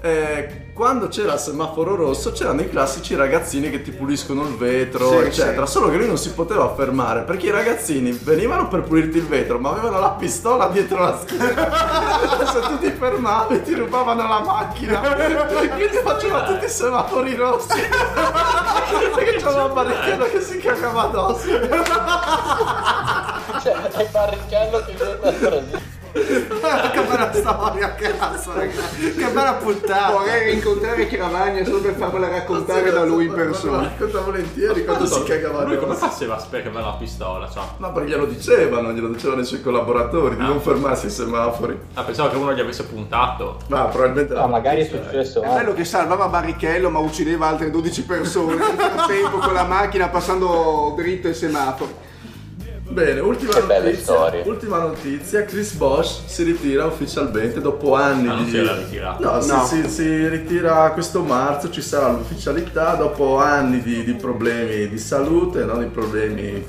[SPEAKER 4] Eh, quando c'era il semaforo rosso c'erano i classici ragazzini che ti puliscono il vetro,
[SPEAKER 5] Sì,
[SPEAKER 4] eccetera. Solo che lui non si poteva fermare perché i ragazzini venivano per pulirti il vetro, ma avevano la pistola dietro la schiena. Se tu ti fermavi ti rubavano la macchina. Quindi faceva tutti i semafori rossi. Perché c'era un barrichello che si cagava addosso.
[SPEAKER 6] Cioè, è Barrichello che viene dal Brasile.
[SPEAKER 5] Che bella storia, cazzo, ragazzi. Che bella puntata.
[SPEAKER 2] Vorrei rincontrare Chiravagna solo per farmela raccontare da lui in persona.
[SPEAKER 4] racconta volentieri quando si cagava
[SPEAKER 8] Lui come faceva a sapere che aveva la pistola? Cioè?
[SPEAKER 4] No, perché glielo dicevano, glielo dicevano i suoi collaboratori di
[SPEAKER 8] Ah.
[SPEAKER 4] non fermarsi ai semafori.
[SPEAKER 8] Ah, pensavo che uno gli avesse puntato.
[SPEAKER 4] Ma probabilmente
[SPEAKER 3] Ah, magari è successo.
[SPEAKER 2] È bello che salvava Barrichello ma uccideva altre 12 persone nel frattempo con la macchina passando dritto il semaforo.
[SPEAKER 4] Bene, ultima notizia. Ultima notizia, Chris Bosch si ritira ufficialmente dopo anni
[SPEAKER 8] Ah, non
[SPEAKER 4] di
[SPEAKER 8] si era ritirato.
[SPEAKER 4] No, si-
[SPEAKER 2] No.
[SPEAKER 4] Si, si ritira questo marzo, ci sarà l'ufficialità dopo anni di, di problemi di salute, no? di problemi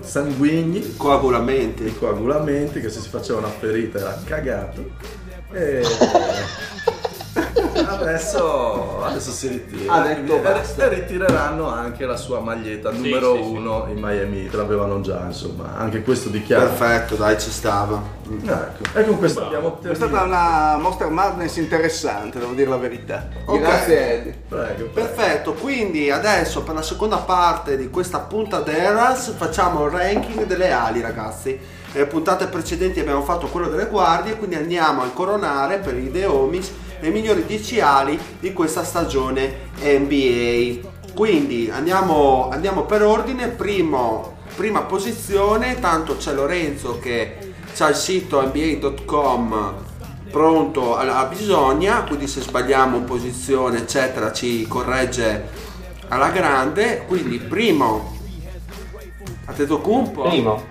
[SPEAKER 4] sanguigni,
[SPEAKER 5] Coagulamenti.
[SPEAKER 4] coagulamenti, che se si faceva una ferita era cagato. E... Adesso, adesso si ritira.
[SPEAKER 5] Ha detto
[SPEAKER 4] E-
[SPEAKER 5] basta.
[SPEAKER 4] e ritireranno anche la sua maglietta
[SPEAKER 8] Sì,
[SPEAKER 4] numero
[SPEAKER 8] sì, sì.
[SPEAKER 4] uno in Miami Heat, l'avevano già, insomma, anche questo dichiara.
[SPEAKER 5] Perfetto, dai, ci stava.
[SPEAKER 4] Ecco, e con questo abbiamo
[SPEAKER 2] È stata
[SPEAKER 4] terminato.
[SPEAKER 2] una Monster Madness interessante, devo dire la verità.
[SPEAKER 5] Ok.
[SPEAKER 2] Grazie Eddie.
[SPEAKER 4] Prego, prego.
[SPEAKER 5] Perfetto, quindi adesso per la seconda parte di questa punta d'Eras facciamo il ranking delle ali ragazzi. Nelle puntate precedenti abbiamo fatto quello delle guardie, quindi andiamo a coronare per i The Homies le migliori 10 ali di questa stagione NBA. Quindi andiamo, andiamo per ordine, Primo, prima posizione, tanto c'è Lorenzo che c'ha il sito nba.com pronto a, a bisogna, quindi se sbagliamo posizione eccetera ci corregge alla grande, quindi primo Antetokounmpo
[SPEAKER 3] Primo,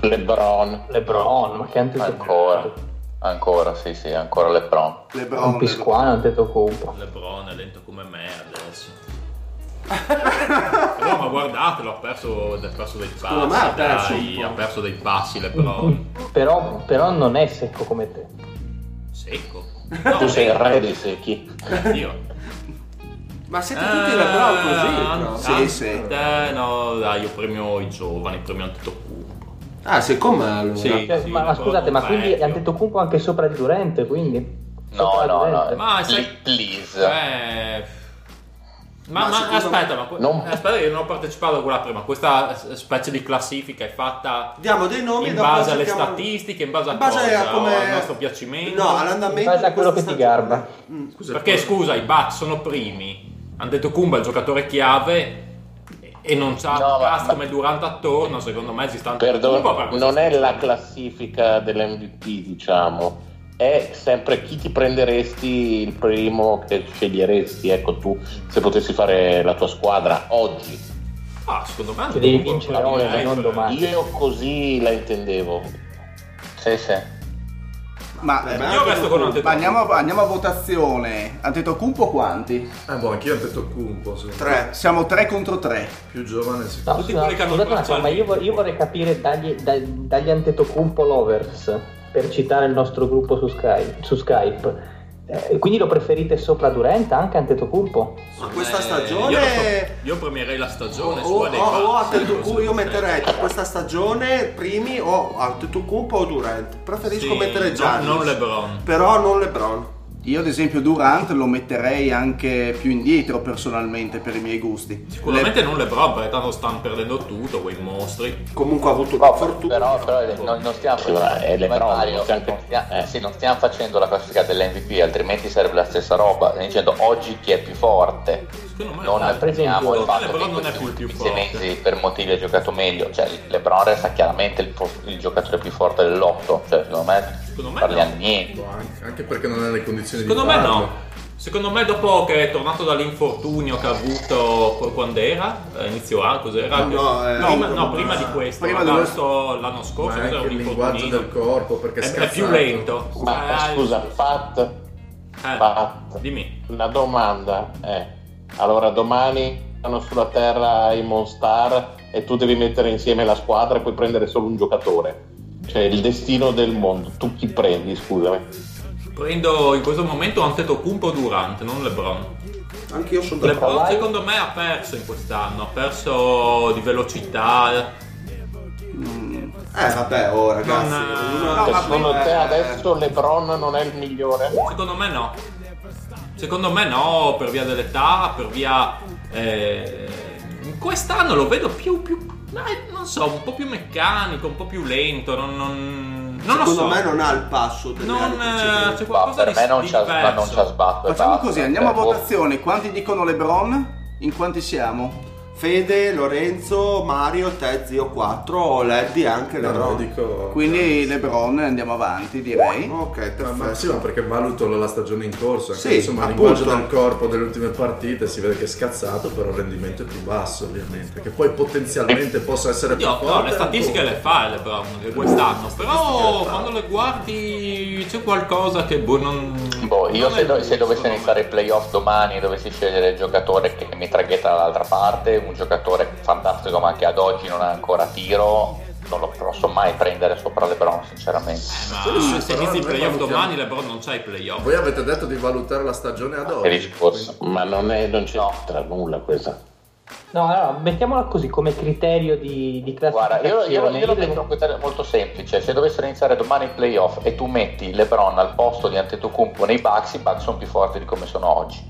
[SPEAKER 1] LeBron.
[SPEAKER 3] LeBron, ma che Antetokounmpo.
[SPEAKER 6] Ancora, sì, sì, ancora LeBron.
[SPEAKER 2] LeBron,
[SPEAKER 3] Un pisquano Antetokounmpo.
[SPEAKER 8] Lebron è lento come me adesso. Però ma guardatelo, ha perso, ha perso dei passi.
[SPEAKER 5] Me ha perso un
[SPEAKER 8] dai, ha perso dei passi Lebron.
[SPEAKER 3] Però, però non è secco come te.
[SPEAKER 8] Secco.
[SPEAKER 1] Tu sei il re dei secchi.
[SPEAKER 8] Dio.
[SPEAKER 5] Ma siete tutti LeBron così? però?
[SPEAKER 2] Sì, sì.
[SPEAKER 8] Eh, no, dai, io premio i giovani, premio Antetokounmpo.
[SPEAKER 5] Ah, sei con me allora.
[SPEAKER 8] Sì.
[SPEAKER 3] Cioè, ma, ma scusate, ma quindi
[SPEAKER 8] vecchio.
[SPEAKER 3] Antetokounmpo anche sopra di Durante, quindi?
[SPEAKER 6] No,
[SPEAKER 3] Sopra
[SPEAKER 6] no, no.
[SPEAKER 8] Ma sai-
[SPEAKER 6] please.
[SPEAKER 8] Eh, ma,
[SPEAKER 5] Ma
[SPEAKER 8] ma
[SPEAKER 5] secondo
[SPEAKER 8] aspetta, ma que-
[SPEAKER 1] Non-
[SPEAKER 8] aspetta, io non ho partecipato a quella prima. Questa specie di classifica è fatta
[SPEAKER 5] Diamo dei nomi
[SPEAKER 8] in base alle
[SPEAKER 5] cerchiamo-
[SPEAKER 8] statistiche, in base a
[SPEAKER 5] In base
[SPEAKER 8] cosa?
[SPEAKER 5] a come-
[SPEAKER 8] al nostro piacimento?
[SPEAKER 5] No, all'andamento
[SPEAKER 3] In base a quello che ti garba.
[SPEAKER 5] Mm.
[SPEAKER 4] Scusa,
[SPEAKER 8] Perché
[SPEAKER 4] poi-
[SPEAKER 8] scusa, i Bucks sono primi. Antetokounmpo è il giocatore chiave e non c'ha
[SPEAKER 6] No, ma-
[SPEAKER 8] cast come Durant attorno, secondo me ci sta
[SPEAKER 1] Perdono,
[SPEAKER 8] Antetokounmpo per questa
[SPEAKER 1] non è la classifica dell'MVP, diciamo. È sempre chi ti prenderesti il primo che sceglieresti, ecco tu, se potessi fare la tua squadra oggi.
[SPEAKER 8] Ah, secondo me
[SPEAKER 3] Che devi vincere
[SPEAKER 8] direi
[SPEAKER 3] non
[SPEAKER 8] per-
[SPEAKER 3] domani.
[SPEAKER 1] Io così la intendevo.
[SPEAKER 6] Sì, sì.
[SPEAKER 2] Ma
[SPEAKER 5] Beh,
[SPEAKER 8] Io resto con
[SPEAKER 2] ma
[SPEAKER 8] Antetokounmpo.
[SPEAKER 2] andiamo, a- andiamo a votazione. Antetokounmpo quanti?
[SPEAKER 4] Eh, boh, anch'io me.
[SPEAKER 5] Tre.
[SPEAKER 2] Siamo 3 contro 3.
[SPEAKER 4] più giovane si
[SPEAKER 3] No,
[SPEAKER 8] Tutti quelli che hanno
[SPEAKER 3] cosa, ma io, io vorrei capire dagli, da- dagli Antetokounmpo lovers, per citare il nostro gruppo su Skype, su Skype. Eh, quindi lo preferite sopra Durant anche Antetokounmpo?
[SPEAKER 5] Ma questa
[SPEAKER 8] Eh,
[SPEAKER 5] stagione
[SPEAKER 8] Io, io premierei la stagione
[SPEAKER 5] o,
[SPEAKER 8] sua dei
[SPEAKER 5] o- o
[SPEAKER 8] Bucks,
[SPEAKER 5] Antetokounmpo, io metterei questa stagione primi o Antetokounmpo o Durant. Preferisco
[SPEAKER 8] Sì,
[SPEAKER 5] mettere
[SPEAKER 8] non-
[SPEAKER 5] Giannis.
[SPEAKER 8] non LeBron.
[SPEAKER 5] Però non LeBron.
[SPEAKER 2] Io ad esempio Durant lo metterei anche più indietro personalmente per i miei gusti.
[SPEAKER 8] Sicuramente non LeBron, perché tanto stanno perdendo tutto, quei mostri.
[SPEAKER 5] Comunque ha avuto
[SPEAKER 6] No,
[SPEAKER 5] una fortuna.
[SPEAKER 6] però, però non, non stiamo
[SPEAKER 1] Sì,
[SPEAKER 6] come
[SPEAKER 1] LeBron,
[SPEAKER 6] Mario,
[SPEAKER 1] non stiamo-
[SPEAKER 6] non stiamo-
[SPEAKER 1] eh.
[SPEAKER 6] sì, non stiamo facendo la classifica dell'MVP, altrimenti sarebbe la stessa roba. Stiamo dicendo oggi chi è più forte.
[SPEAKER 8] Secondo me
[SPEAKER 6] Non
[SPEAKER 3] esempio,
[SPEAKER 6] prendiamo il fatto
[SPEAKER 8] LeBron
[SPEAKER 6] che in
[SPEAKER 8] non è più forte.
[SPEAKER 6] mesi per motivi ha giocato meglio. Cioè, LeBron resta chiaramente il, il giocatore più forte dell'otto. Cioè, secondo me,
[SPEAKER 8] Secondo me
[SPEAKER 6] parliamo
[SPEAKER 8] no.
[SPEAKER 6] niente.
[SPEAKER 4] Boh, anche, anche perché non è nelle condizioni
[SPEAKER 8] Secondo
[SPEAKER 4] di
[SPEAKER 8] me
[SPEAKER 4] farlo.
[SPEAKER 8] no. Secondo me dopo che è tornato dall'infortunio che ha avuto qu- quando era, eh, inizio anno, cos'era?
[SPEAKER 5] No, no, eh,
[SPEAKER 8] prima,
[SPEAKER 2] no,
[SPEAKER 8] prima di questo,
[SPEAKER 2] prima di
[SPEAKER 8] l'anno scorso,
[SPEAKER 4] Ma
[SPEAKER 8] cos'era
[SPEAKER 4] anche
[SPEAKER 8] un
[SPEAKER 4] il linguaggio del corpo, perché
[SPEAKER 8] È, è più lento.
[SPEAKER 1] Ma
[SPEAKER 8] Eh,
[SPEAKER 1] scusa, Pat,
[SPEAKER 8] eh,
[SPEAKER 1] Pat,
[SPEAKER 8] dimmi.
[SPEAKER 1] la domanda è, allora domani vanno sulla terra i Monstar e tu devi mettere insieme la squadra e puoi prendere solo un giocatore. Cioè il destino del mondo, tu chi prendi, scusami?
[SPEAKER 8] Prendo in questo momento Antetokounmpo Durant, non LeBron.
[SPEAKER 5] Anche io sono.
[SPEAKER 8] LeBron
[SPEAKER 3] vai.
[SPEAKER 8] secondo me ha perso in quest'anno, ha perso di velocità.
[SPEAKER 5] Eh vabbè, oh ragazzi.
[SPEAKER 8] Non, eh,
[SPEAKER 2] no, ma
[SPEAKER 1] secondo
[SPEAKER 5] eh,
[SPEAKER 1] te adesso LeBron non è il migliore?
[SPEAKER 8] Secondo me no. Secondo me no, per via dell'età, per via... eh, quest'anno lo vedo più, più... non so, un po' più meccanico, un po' più lento, non, non, non lo
[SPEAKER 5] Secondo
[SPEAKER 8] so.
[SPEAKER 5] me non ha il passo delle
[SPEAKER 8] Non, eh, c'è qualcosa
[SPEAKER 6] per
[SPEAKER 8] di,
[SPEAKER 6] me non c'ha, non
[SPEAKER 8] diverso.
[SPEAKER 6] c'ha sbatto.
[SPEAKER 2] Facciamo
[SPEAKER 6] basta.
[SPEAKER 2] così, andiamo a
[SPEAKER 6] Cioè,
[SPEAKER 2] votazione. Quanti dicono LeBron? In quanti siamo?
[SPEAKER 5] Fede, Lorenzo, Mario, te zio 4 o Leddy anche
[SPEAKER 4] No, no,
[SPEAKER 5] LeBron.
[SPEAKER 4] dico...
[SPEAKER 2] Quindi LeBron andiamo avanti, direi.
[SPEAKER 5] Ok,
[SPEAKER 4] Ma, ma
[SPEAKER 5] perfetto.
[SPEAKER 4] sì, ma perché valuto la stagione in corso, anche
[SPEAKER 5] Sì,
[SPEAKER 4] insomma il
[SPEAKER 5] appunto.
[SPEAKER 4] linguaggio del corpo delle ultime partite si vede che è scazzato, però il rendimento è più basso ovviamente, che poi potenzialmente possa essere più
[SPEAKER 8] Io,
[SPEAKER 4] forte.
[SPEAKER 8] no, le statistiche le fa LeBron quest'anno, però quando le guardi c'è qualcosa che boh, non...
[SPEAKER 6] Boh, io se, do- se
[SPEAKER 8] me.
[SPEAKER 6] iniziare i playoff domani e dovessi scegliere il giocatore che mi traghetta dall'altra parte, un giocatore fantastico ma che ad oggi non ha ancora tiro, non lo posso mai prendere sopra LeBron, sinceramente.
[SPEAKER 8] Ma
[SPEAKER 4] Quello sì,
[SPEAKER 8] se inizi i playoff domani, LeBron non c'hai i playoff.
[SPEAKER 4] Voi avete detto di valutare la stagione ad oggi.
[SPEAKER 1] Ma non, è, non c'entra nulla questa.
[SPEAKER 3] No, allora, mettiamola così come criterio di, di
[SPEAKER 6] Guarda, io, io,
[SPEAKER 3] classificazione.
[SPEAKER 6] io lo metto un criterio molto semplice. Se dovessero iniziare domani i playoff e tu metti LeBron al posto di Antetokounmpo nei Bucks, i Bucks sono più forti di come sono oggi.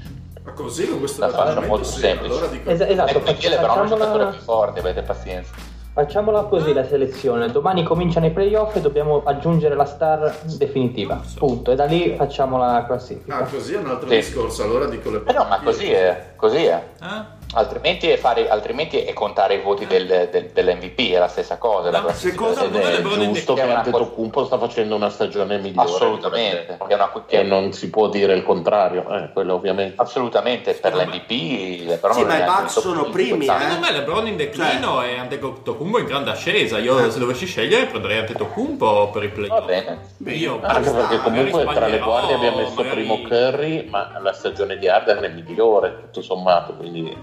[SPEAKER 4] Ma così con questo
[SPEAKER 6] La faccio molto
[SPEAKER 4] sì,
[SPEAKER 6] semplice.
[SPEAKER 4] allora dico
[SPEAKER 3] Es- esatto,
[SPEAKER 6] e quindi LeBron è un giocatore più forte, avete pazienza.
[SPEAKER 3] facciamola così la selezione. Domani cominciano i playoff e dobbiamo aggiungere la star definitiva. Punto. E da lì facciamo la classifica.
[SPEAKER 4] Ah, così è un altro
[SPEAKER 6] Sì.
[SPEAKER 4] discorso, allora dico le
[SPEAKER 6] Eh no, ma così è, così è.
[SPEAKER 8] Eh?
[SPEAKER 6] Altrimenti è, fare, altrimenti è contare i voti del, del- dell'MVP, è la stessa cosa. la
[SPEAKER 8] No,
[SPEAKER 5] secondo
[SPEAKER 8] me
[SPEAKER 1] è giusto
[SPEAKER 6] che
[SPEAKER 1] Antetokounmpo sta facendo una stagione migliore.
[SPEAKER 6] Assolutamente, che una- che-
[SPEAKER 1] E non si può dire il contrario, eh, quello ovviamente.
[SPEAKER 6] Assolutamente, per l'MVP LeBron
[SPEAKER 5] Sì, ma i Bucks sono
[SPEAKER 6] 15
[SPEAKER 5] primi, eh.
[SPEAKER 8] Secondo me LeBron in declino e Antetokounmpo in grande ascesa. Io se dovessi scegliere prenderei Antetokounmpo per i playoff.
[SPEAKER 6] Va bene.
[SPEAKER 8] Io
[SPEAKER 1] Anche perché comunque tra le guardie abbiamo messo
[SPEAKER 8] magari-
[SPEAKER 1] primo Curry, ma la stagione di Arden è migliore, tutto sommato, quindi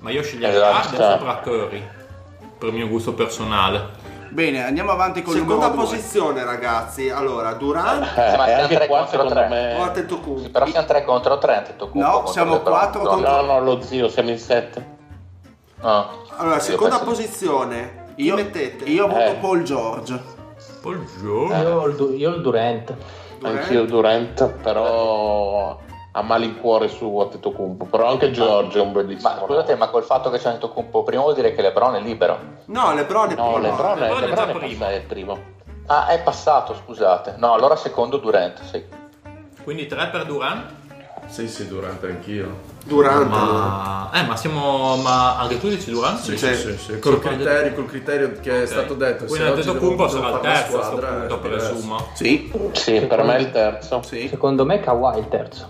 [SPEAKER 8] Ma io sceglierei
[SPEAKER 1] Esatto.
[SPEAKER 8] Harden sopra Curry. Per il mio gusto personale.
[SPEAKER 2] Bene, andiamo avanti con il
[SPEAKER 5] Seconda
[SPEAKER 2] numero due.
[SPEAKER 5] posizione, ragazzi. Allora, Durant
[SPEAKER 1] eh,
[SPEAKER 6] ma siamo
[SPEAKER 1] anche
[SPEAKER 6] tre
[SPEAKER 1] qua
[SPEAKER 6] contro
[SPEAKER 1] secondo
[SPEAKER 6] tre.
[SPEAKER 5] o
[SPEAKER 1] me...
[SPEAKER 5] Antetokounmpo?
[SPEAKER 6] Sì, però siamo 3 contro 3 Antetokounmpo
[SPEAKER 2] No, siamo
[SPEAKER 6] LeBron.
[SPEAKER 2] quattro
[SPEAKER 6] No,
[SPEAKER 2] contro-
[SPEAKER 1] No, no, lo zio, siamo in sette.
[SPEAKER 6] no.
[SPEAKER 5] Allora,
[SPEAKER 6] Io
[SPEAKER 5] seconda
[SPEAKER 6] penso-
[SPEAKER 5] posizione.
[SPEAKER 2] Io,
[SPEAKER 5] mettete?
[SPEAKER 2] io voto
[SPEAKER 1] Eh.
[SPEAKER 2] Paul George.
[SPEAKER 8] Paul George.
[SPEAKER 3] Io ho il, io ho il Durant.
[SPEAKER 1] Anch'io Durant, però a malincuore su Antetokounmpo, però anche Giorgio è un bellissimo.
[SPEAKER 6] Ma scusate, ma col fatto che c'è Antetokounmpo primo vuol dire che LeBron è libero?
[SPEAKER 5] No, LeBron è
[SPEAKER 1] No,
[SPEAKER 5] primo.
[SPEAKER 1] Lebron è,
[SPEAKER 8] Lebron è
[SPEAKER 1] Lebron è
[SPEAKER 8] primo.
[SPEAKER 1] è primo.
[SPEAKER 6] Ah, è passato, scusate. No, allora secondo Durant, sì.
[SPEAKER 8] Quindi 3 per Durant.
[SPEAKER 4] Sì, sì, durante anch'io.
[SPEAKER 5] Durant.
[SPEAKER 8] Ma, eh, ma siamo. Ma anche tu dici Durant?
[SPEAKER 4] Sì,
[SPEAKER 5] Sì.
[SPEAKER 4] sì, sì, sì. Col,
[SPEAKER 8] Sì,
[SPEAKER 4] criterio, col criterio che è
[SPEAKER 8] Ok.
[SPEAKER 4] stato detto.
[SPEAKER 8] Quindi Antetokounmpo
[SPEAKER 4] devo-
[SPEAKER 8] sarà il terzo a questo
[SPEAKER 4] squadra,
[SPEAKER 8] punto,
[SPEAKER 4] è diverso.
[SPEAKER 8] presumo.
[SPEAKER 2] Sì,
[SPEAKER 1] Sì, per me è il terzo.
[SPEAKER 2] sì.
[SPEAKER 3] Secondo me Kawhi il terzo.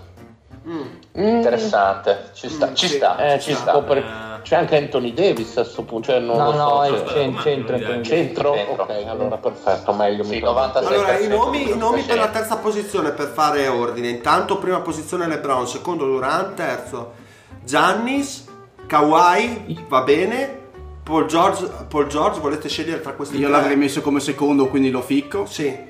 [SPEAKER 6] Interessante, ci sta,
[SPEAKER 5] Mm,
[SPEAKER 6] ci
[SPEAKER 5] sì.
[SPEAKER 6] sta,
[SPEAKER 1] Eh,
[SPEAKER 6] ci
[SPEAKER 1] ci
[SPEAKER 6] sta.
[SPEAKER 1] scopre-
[SPEAKER 8] Eh.
[SPEAKER 1] C'è anche Anthony Davis a questo punto, cioè non
[SPEAKER 3] No,
[SPEAKER 1] lo
[SPEAKER 3] no,
[SPEAKER 1] so.
[SPEAKER 3] è
[SPEAKER 1] cioè-
[SPEAKER 3] il cen- centro.
[SPEAKER 8] Centro.
[SPEAKER 1] Centro? Ok, allora perfetto, meglio
[SPEAKER 6] Sì,
[SPEAKER 1] mi
[SPEAKER 6] 96.
[SPEAKER 5] Allora, i
[SPEAKER 6] 6%
[SPEAKER 5] nomi, i nomi per la terza posizione per fare ordine. Intanto, prima posizione LeBron, secondo Durant, terzo Giannis, Kawhi, va bene. Paul George, Paul George, volete scegliere tra questi
[SPEAKER 2] Io
[SPEAKER 5] tre?
[SPEAKER 2] l'avrei messo come secondo, quindi lo ficco.
[SPEAKER 5] Sì.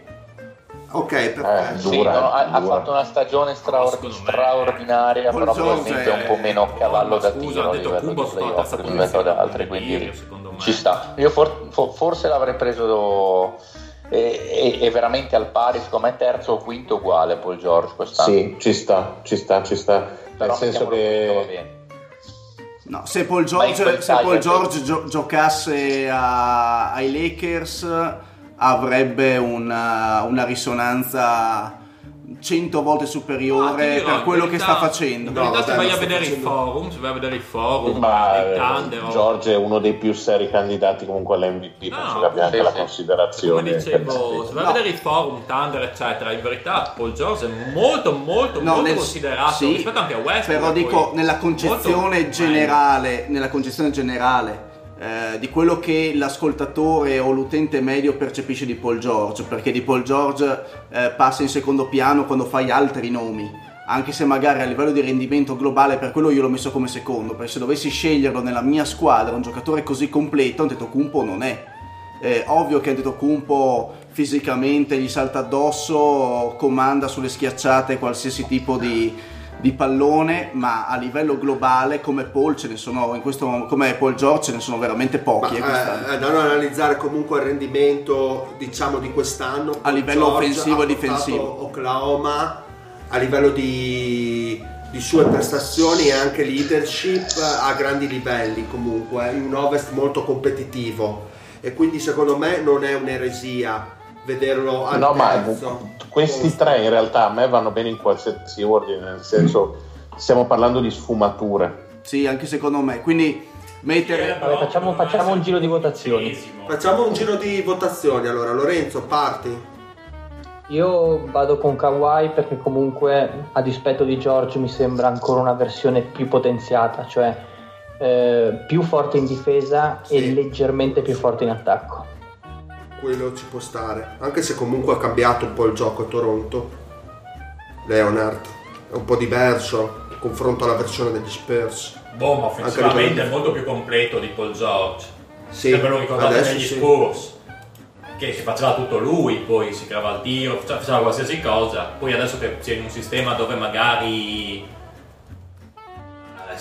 [SPEAKER 5] Ok,
[SPEAKER 1] Eh,
[SPEAKER 5] perfetto.
[SPEAKER 6] Sì,
[SPEAKER 1] Dura,
[SPEAKER 6] no, ha, ha fatto una stagione straor- straordinaria,
[SPEAKER 2] Paul
[SPEAKER 6] però probabilmente è un po'
[SPEAKER 8] è-
[SPEAKER 6] meno cavallo da tiro a livello di playoff rispetto ad altri, quindi ci sta. Io for- fo- forse l'avrei preso e, e- e veramente al pari, secondo me terzo o quinto uguale Paul George quest'anno.
[SPEAKER 1] Sì, ci sta, ci sta, ci sta.
[SPEAKER 6] Però
[SPEAKER 1] Nel senso che
[SPEAKER 6] bene.
[SPEAKER 2] No, se Paul George, se Paul George gio- giocasse a- ai Lakers avrebbe una, una risonanza 100 volte superiore
[SPEAKER 8] dirò,
[SPEAKER 2] per quello che
[SPEAKER 8] verità-
[SPEAKER 2] sta facendo.
[SPEAKER 5] No,
[SPEAKER 8] se vai a vedere i
[SPEAKER 5] facendo-
[SPEAKER 8] forum, se vai a vedere i forum
[SPEAKER 1] ma eh,
[SPEAKER 8] Thunder, o-
[SPEAKER 1] George è uno dei più seri candidati comunque all'MVP,
[SPEAKER 8] No,
[SPEAKER 1] penso che abbia anche
[SPEAKER 6] sì,
[SPEAKER 1] la
[SPEAKER 6] sì.
[SPEAKER 1] considerazione.
[SPEAKER 8] come dicevo, se vai a
[SPEAKER 2] No.
[SPEAKER 8] vedere i forum, Thunder, eccetera, in verità Paul George è molto, molto,
[SPEAKER 2] No,
[SPEAKER 8] molto
[SPEAKER 2] nel-
[SPEAKER 8] considerato
[SPEAKER 2] sì,
[SPEAKER 8] rispetto anche a West.
[SPEAKER 2] Però dico nella concezione generale, nella concezione generale eh, di quello che l'ascoltatore o l'utente medio percepisce di Paul George, perché di Paul George eh, passa in secondo piano quando fai altri nomi. Anche se magari a livello di rendimento globale, per quello io l'ho messo come secondo, perché se dovessi sceglierlo nella mia squadra, un giocatore così completo, Antetokounmpo non è. Eh, ovvio che Antetokounmpo fisicamente gli salta addosso, comanda sulle schiacciate qualsiasi tipo di, di pallone, ma a livello globale come Paul ce ne sono in questo come Paul George ce ne sono veramente
[SPEAKER 5] Ma,
[SPEAKER 2] pochi. eh, quest'anno.
[SPEAKER 5] eh, andando ad analizzare comunque il rendimento diciamo di quest'anno
[SPEAKER 2] A livello
[SPEAKER 5] George
[SPEAKER 2] offensivo e difensivo.
[SPEAKER 5] Oklahoma a livello di, di sue prestazioni e anche leadership a grandi livelli comunque in un ovest molto competitivo e quindi secondo me non è un'eresia vederlo al
[SPEAKER 1] No, ma
[SPEAKER 5] terzo
[SPEAKER 1] questi
[SPEAKER 5] posto.
[SPEAKER 1] tre in realtà a me vanno bene in qualsiasi ordine, nel senso stiamo parlando di sfumature.
[SPEAKER 2] Sì, anche secondo me. Quindi mettere
[SPEAKER 3] Vabbè, facciamo- facciamo un giro di votazioni.
[SPEAKER 5] facciamo un giro di votazioni allora Lorenzo parti
[SPEAKER 3] Io vado con Kawhi perché comunque a dispetto di George mi sembra ancora una versione più potenziata, cioè eh, più forte in difesa
[SPEAKER 5] Sì.
[SPEAKER 3] e leggermente più forte in attacco.
[SPEAKER 5] Quello ci può stare anche se comunque ha cambiato un po' il gioco a Toronto Leonard è un po' diverso in confronto alla versione degli Spurs
[SPEAKER 8] Boh, ma
[SPEAKER 5] offensivamente
[SPEAKER 8] è molto più completo di Paul George.
[SPEAKER 5] sì,
[SPEAKER 8] Se ve lo ricordate negli
[SPEAKER 5] sì.
[SPEAKER 8] Spurs. che si faceva tutto lui, poi si creava il tiro, faceva faceva qualsiasi cosa. Poi adesso che si è in un sistema dove magari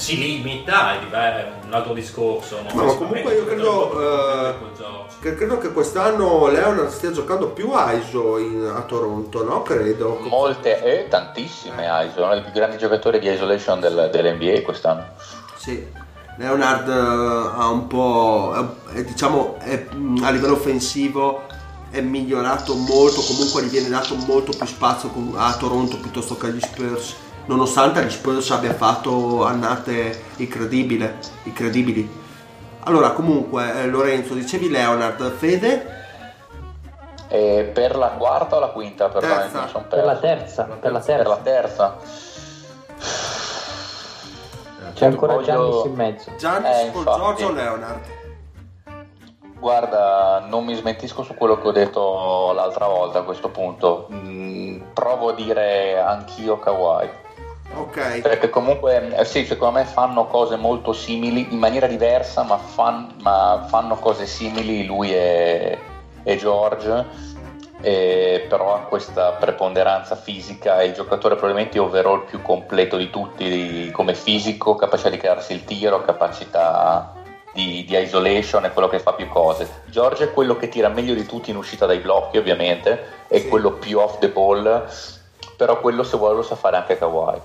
[SPEAKER 8] si limita, è un altro discorso.
[SPEAKER 5] No, ma comunque io credo, eh. Che credo che quest'anno Leonard stia giocando più ISO in- a Toronto, no? Credo.
[SPEAKER 6] Molte e tantissime ISO, uno dei più grandi giocatori di isolation del- dell'NBA quest'anno.
[SPEAKER 5] Sì. Leonard eh, ha un po', è- è, diciamo, è, mh, a livello offensivo è migliorato molto, comunque gli viene dato molto più spazio a Toronto piuttosto che agli Spurs, nonostante gli Spurs abbia fatto annate incredibile, incredibili. Allora, comunque, eh, Lorenzo, dicevi Leonard, Fede?
[SPEAKER 6] E per la quarta o la quinta? Per
[SPEAKER 5] Terza.
[SPEAKER 6] son
[SPEAKER 3] Per la terza, per la
[SPEAKER 6] Per la
[SPEAKER 3] terza.
[SPEAKER 6] terza.
[SPEAKER 3] C'è ancora
[SPEAKER 6] Voglio-
[SPEAKER 3] Giannis in mezzo.
[SPEAKER 5] Giannis,
[SPEAKER 6] Eh,
[SPEAKER 5] Paul
[SPEAKER 6] infatti.
[SPEAKER 5] George o Leonard?
[SPEAKER 6] Guarda, non mi smentisco su quello che ho detto l'altra volta a questo punto. Mm, provo a dire anch'io Kawhi.
[SPEAKER 5] Ok.
[SPEAKER 6] Perché comunque, eh, sì, secondo me fanno cose molto simili, in maniera diversa, ma, fan- ma fanno cose simili lui e, e George. E però ha questa preponderanza fisica, è il giocatore probabilmente overall più completo di tutti come fisico, capacità di crearsi il tiro, capacità di, di isolation, è quello che fa più cose. George è quello che tira meglio di tutti in uscita dai blocchi, ovviamente, è
[SPEAKER 5] Sì.
[SPEAKER 6] quello più off the ball, però quello se vuole lo sa fare anche Kawhi.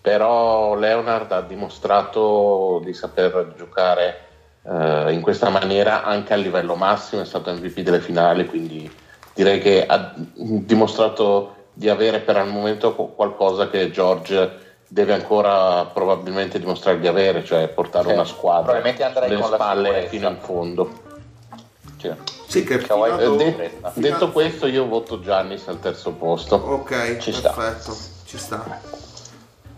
[SPEAKER 1] Però Leonard ha dimostrato di saper giocare eh, in questa maniera anche a livello massimo, è stato MVP delle finali, quindi direi che ha dimostrato di avere per al momento qu- qualcosa che George deve ancora probabilmente dimostrare di avere, cioè portare
[SPEAKER 6] Sì,
[SPEAKER 1] una squadra
[SPEAKER 6] probabilmente andrei con la
[SPEAKER 1] spalle fino in fondo.
[SPEAKER 6] Sì.
[SPEAKER 5] Sì, che
[SPEAKER 6] Kawhi-
[SPEAKER 1] Eh, de- detto questo, io voto Giannis al terzo posto.
[SPEAKER 5] Ok,
[SPEAKER 6] Ci sta.
[SPEAKER 5] perfetto, ci sta.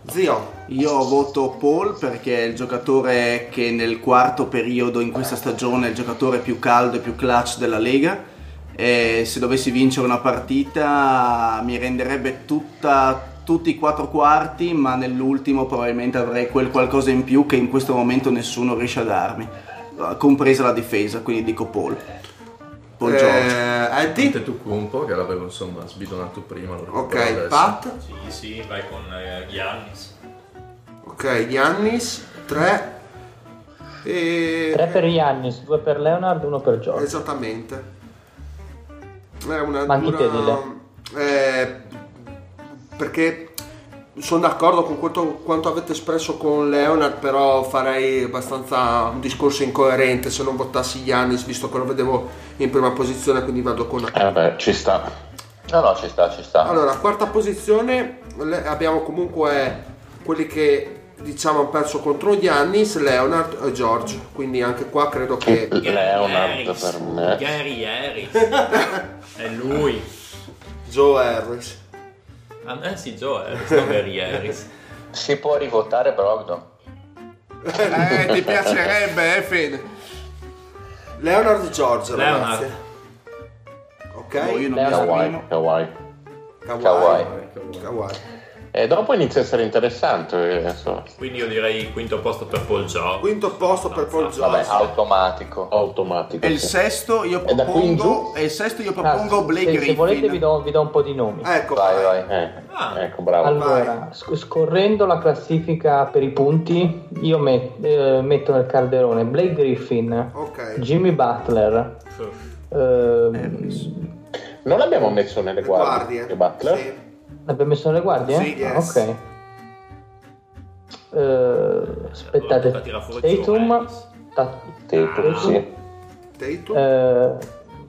[SPEAKER 5] Zio,
[SPEAKER 2] Io voto Paul perché è il giocatore che nel quarto periodo in questa stagione è il giocatore più caldo e più clutch della Lega. E se dovessi vincere una partita mi renderebbe tutta, tutti i quattro quarti ma nell'ultimo probabilmente avrei quel qualcosa in più che in questo momento nessuno riesce a darmi compresa la difesa quindi dico Paul Paul George
[SPEAKER 5] eh, Eddie,
[SPEAKER 4] Antetokounmpo che l'avevo insomma sbidonato prima.
[SPEAKER 5] ok,
[SPEAKER 4] adesso.
[SPEAKER 5] Pat,
[SPEAKER 8] Sì, sì, vai con eh, Giannis.
[SPEAKER 5] ok, Giannis, 3 e...
[SPEAKER 3] Tre per Giannis, due per Leonard, uno per George.
[SPEAKER 5] Esattamente. È una
[SPEAKER 3] Ma
[SPEAKER 5] dura... Eh, perché sono d'accordo con quanto, quanto avete espresso con Leonard, però farei abbastanza un discorso incoerente se non votassi Giannis, visto che lo vedevo in prima posizione, quindi vado con...
[SPEAKER 1] Eh beh, ci sta.
[SPEAKER 6] No, no, ci sta, ci sta.
[SPEAKER 5] Allora, quarta posizione abbiamo comunque quelli che diciamo hanno perso contro Giannis, Leonard e George, quindi anche qua credo che...
[SPEAKER 1] Leonard
[SPEAKER 8] Harris.
[SPEAKER 1] per me.
[SPEAKER 8] Gary Harris. È lui.
[SPEAKER 5] Joe Harris.
[SPEAKER 8] Ah, eh sì, Joe non Gary Harris.
[SPEAKER 6] Si può rivotare Brogdon.
[SPEAKER 5] Eh, ti piacerebbe, eh, Fede? Leonard George,
[SPEAKER 8] Leonard.
[SPEAKER 5] ragazzi.
[SPEAKER 2] No,
[SPEAKER 5] Ok?
[SPEAKER 2] io non mi
[SPEAKER 3] Leonard.
[SPEAKER 1] Kawhi,
[SPEAKER 2] esprimo.
[SPEAKER 1] Kawhi.
[SPEAKER 6] Kawhi.
[SPEAKER 5] Kawhi.
[SPEAKER 1] E dopo inizia a essere interessante. eh, insomma,
[SPEAKER 8] Quindi io direi quinto posto per Paul George.
[SPEAKER 5] Quinto posto per Paul
[SPEAKER 6] Vabbè,
[SPEAKER 5] George.
[SPEAKER 6] automatico.
[SPEAKER 1] automatico.
[SPEAKER 2] E il
[SPEAKER 1] sì.
[SPEAKER 2] sesto io
[SPEAKER 1] E da qui in
[SPEAKER 2] propongo,
[SPEAKER 1] giù?
[SPEAKER 2] e il sesto io
[SPEAKER 3] Ah,
[SPEAKER 2] propongo Blake
[SPEAKER 3] se,
[SPEAKER 2] Griffin.
[SPEAKER 3] se volete vi do, vi do un po' di nomi.
[SPEAKER 5] Ecco,
[SPEAKER 6] Vai, vai.
[SPEAKER 1] Eh,
[SPEAKER 8] Ah.
[SPEAKER 1] ecco, bravo.
[SPEAKER 3] Allora, sc- scorrendo la classifica per i punti, io met- eh, metto nel calderone Blake Griffin,
[SPEAKER 5] Ok.
[SPEAKER 3] Jimmy Butler, ehm,
[SPEAKER 1] Non l'abbiamo messo nelle
[SPEAKER 5] Le
[SPEAKER 1] guardie.
[SPEAKER 5] guardie.
[SPEAKER 1] Butler?
[SPEAKER 5] Sì.
[SPEAKER 3] L'abbiamo messo nelle guardie?
[SPEAKER 5] Sì,
[SPEAKER 3] Ah,
[SPEAKER 5] yes.
[SPEAKER 3] ok. Eh, aspettate,
[SPEAKER 8] Allora, fuori
[SPEAKER 3] Tatum. Ta-
[SPEAKER 1] Tatum, sì.
[SPEAKER 5] Tatum.
[SPEAKER 3] eh,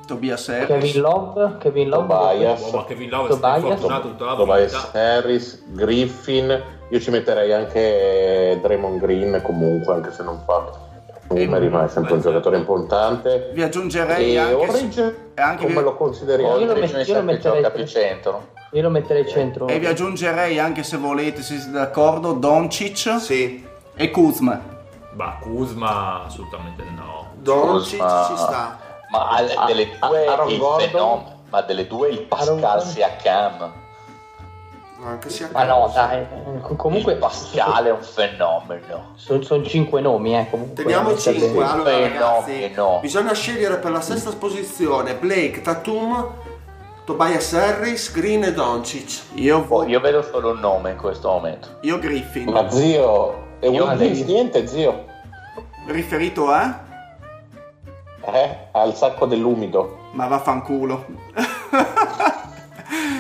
[SPEAKER 2] Tobias Harris.
[SPEAKER 3] Kevin Love, Kevin Love,
[SPEAKER 1] Tobias.
[SPEAKER 8] Oh, ma Kevin Love è
[SPEAKER 3] Tobias.
[SPEAKER 8] tutta la
[SPEAKER 1] Tobias
[SPEAKER 8] vita.
[SPEAKER 1] Harris, Griffin. Io ci metterei anche Draymond Green comunque, anche se non fa numeri, ma è sempre un giocatore importante.
[SPEAKER 2] Vi aggiungerei
[SPEAKER 1] E
[SPEAKER 2] anche,
[SPEAKER 1] Orridge,
[SPEAKER 2] e anche
[SPEAKER 1] come
[SPEAKER 2] vi-
[SPEAKER 1] lo consideriamo?
[SPEAKER 3] Io lo met- io lo metterei
[SPEAKER 6] più centro.
[SPEAKER 3] Io lo metterei centro.
[SPEAKER 2] e vi aggiungerei anche se volete, se siete d'accordo, Doncic
[SPEAKER 5] Sì.
[SPEAKER 2] e Kuzma.
[SPEAKER 8] Ma Kuzma assolutamente no.
[SPEAKER 5] Doncic
[SPEAKER 6] Kuzma.
[SPEAKER 5] ci sta.
[SPEAKER 6] Ma al-
[SPEAKER 1] Ah,
[SPEAKER 6] delle
[SPEAKER 1] ah,
[SPEAKER 6] due
[SPEAKER 1] Aaron
[SPEAKER 6] il
[SPEAKER 1] Gordon.
[SPEAKER 6] fenomeno, ma delle due il Pascal
[SPEAKER 3] Gordon.
[SPEAKER 6] Siakam.
[SPEAKER 5] Anche sia
[SPEAKER 3] Ma no, dai. com- Comunque,
[SPEAKER 6] il Pascal è un fenomeno.
[SPEAKER 3] sono cinque nomi, eh. Comunque,
[SPEAKER 5] Teniamo 5. Allora,
[SPEAKER 6] no,
[SPEAKER 5] ragazzi,
[SPEAKER 6] no.
[SPEAKER 5] bisogna scegliere per la sesta posizione Blake, Tatum, Tobias Harris, Green e Doncic.
[SPEAKER 2] Io, vo-
[SPEAKER 6] io vedo solo un nome in questo momento.
[SPEAKER 2] io Griffin.
[SPEAKER 1] Ma zio,
[SPEAKER 3] Io
[SPEAKER 1] Wiggins
[SPEAKER 3] adesso-
[SPEAKER 1] niente zio,
[SPEAKER 2] Riferito a?
[SPEAKER 1] eh? Al sacco dell'umido.
[SPEAKER 2] Ma vaffanculo.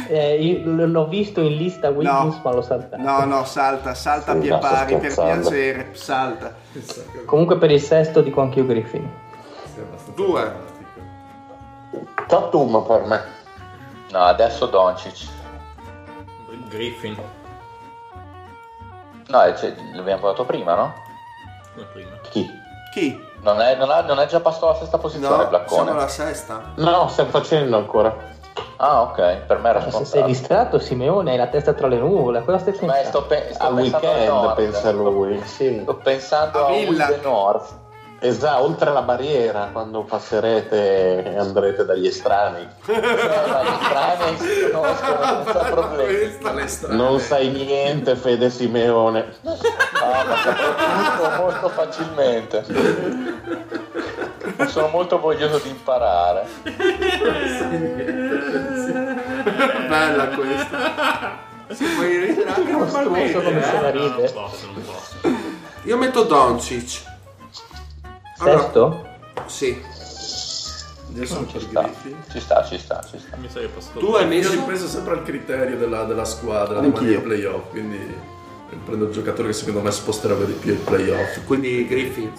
[SPEAKER 3] Eh, l'ho visto in lista Wiggins,
[SPEAKER 2] No.
[SPEAKER 3] ma l'ho saltato.
[SPEAKER 2] No, no, salta, salta a
[SPEAKER 1] Sì,
[SPEAKER 2] pie
[SPEAKER 1] no, sto
[SPEAKER 2] pari, per piacere, salta.
[SPEAKER 3] Comunque per il sesto dico anch'io Griffin.
[SPEAKER 5] Due.
[SPEAKER 1] Tatum per me.
[SPEAKER 6] No, adesso Doncic.
[SPEAKER 8] Griffin.
[SPEAKER 6] No, cioè, l'abbiamo parlato prima, no?
[SPEAKER 8] Come prima.
[SPEAKER 1] Chi?
[SPEAKER 2] Chi?
[SPEAKER 6] Non è, non ha- non è già passato alla sesta posizione,
[SPEAKER 5] No,
[SPEAKER 6] Blaccone?
[SPEAKER 5] siamo alla sesta.
[SPEAKER 1] No, stiamo facendo ancora.
[SPEAKER 6] Ah, ok, per me era
[SPEAKER 3] Ma se sei
[SPEAKER 6] scontato.
[SPEAKER 3] distratto, Simeone, hai la testa tra le nuvole. Cosa stai
[SPEAKER 6] Ma
[SPEAKER 3] pensando?
[SPEAKER 6] sto, pe- sto
[SPEAKER 1] Al
[SPEAKER 6] pensando al
[SPEAKER 1] weekend pensa lui. Sì.
[SPEAKER 6] Sto pensando
[SPEAKER 2] A
[SPEAKER 6] a,
[SPEAKER 2] Villa.
[SPEAKER 6] Will the North.
[SPEAKER 1] Esatto, oltre la barriera, quando passerete e andrete dagli estranei.
[SPEAKER 6] Eh, gli strani si conoscono senza problemi.
[SPEAKER 1] Non sai niente, Fede Simeone.
[SPEAKER 6] Ah, molto facilmente. Sono molto voglioso di imparare.
[SPEAKER 5] Bella questa. Si puoi ridere anche
[SPEAKER 3] Mostruoso come se la
[SPEAKER 8] non
[SPEAKER 3] ride.
[SPEAKER 8] posso, non posso.
[SPEAKER 5] Io metto Doncic. Allora,
[SPEAKER 3] Sesto?
[SPEAKER 5] sì.
[SPEAKER 4] Io sono per
[SPEAKER 6] Ci sta,
[SPEAKER 4] Griffin.
[SPEAKER 6] ci sta, ci sta, ci sta.
[SPEAKER 8] Mi sa che posso
[SPEAKER 5] Tu hai
[SPEAKER 4] Io
[SPEAKER 5] messo
[SPEAKER 4] ripreso sempre al criterio della, della squadra, ai playoff, quindi prendo il giocatore che secondo me sposterebbe di più ai playoff.
[SPEAKER 5] quindi Griffin.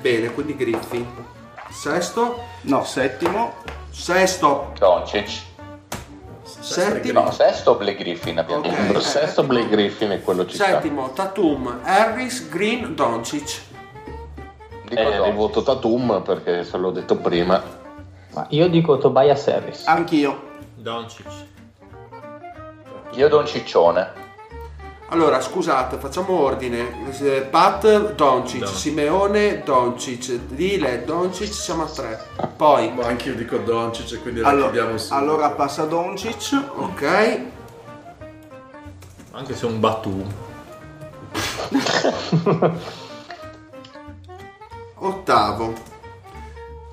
[SPEAKER 5] Bene, quindi Griffin. Sesto.
[SPEAKER 2] No, settimo.
[SPEAKER 5] Sesto.
[SPEAKER 6] Doncic.
[SPEAKER 5] Settimo.
[SPEAKER 6] No, sesto Blake Griffin abbiamo
[SPEAKER 5] Ok.
[SPEAKER 6] detto.
[SPEAKER 1] Il sesto Blake Griffin è quello ci sta.
[SPEAKER 5] Settimo. Tatum, Harris, Green, Doncic.
[SPEAKER 6] Dico
[SPEAKER 1] Eh,
[SPEAKER 6] Doncic.
[SPEAKER 1] rivoto Tatum perché se l'ho detto prima.
[SPEAKER 3] Ma io dico Tobias Harris.
[SPEAKER 2] Anch'io.
[SPEAKER 8] Doncic.
[SPEAKER 6] Io do un ciccione.
[SPEAKER 5] Allora, scusate, facciamo ordine. Eh, Pat, Doncic,
[SPEAKER 8] Doncic.
[SPEAKER 5] Simeone, Doncic, Dile, Doncic, siamo a tre. Poi,
[SPEAKER 4] Ma anche io dico Doncic e quindi
[SPEAKER 2] Allora,
[SPEAKER 4] racchiudiamo su.
[SPEAKER 2] allora passa Doncic.
[SPEAKER 5] ok.
[SPEAKER 8] Anche se è un Batum.
[SPEAKER 5] Ottavo.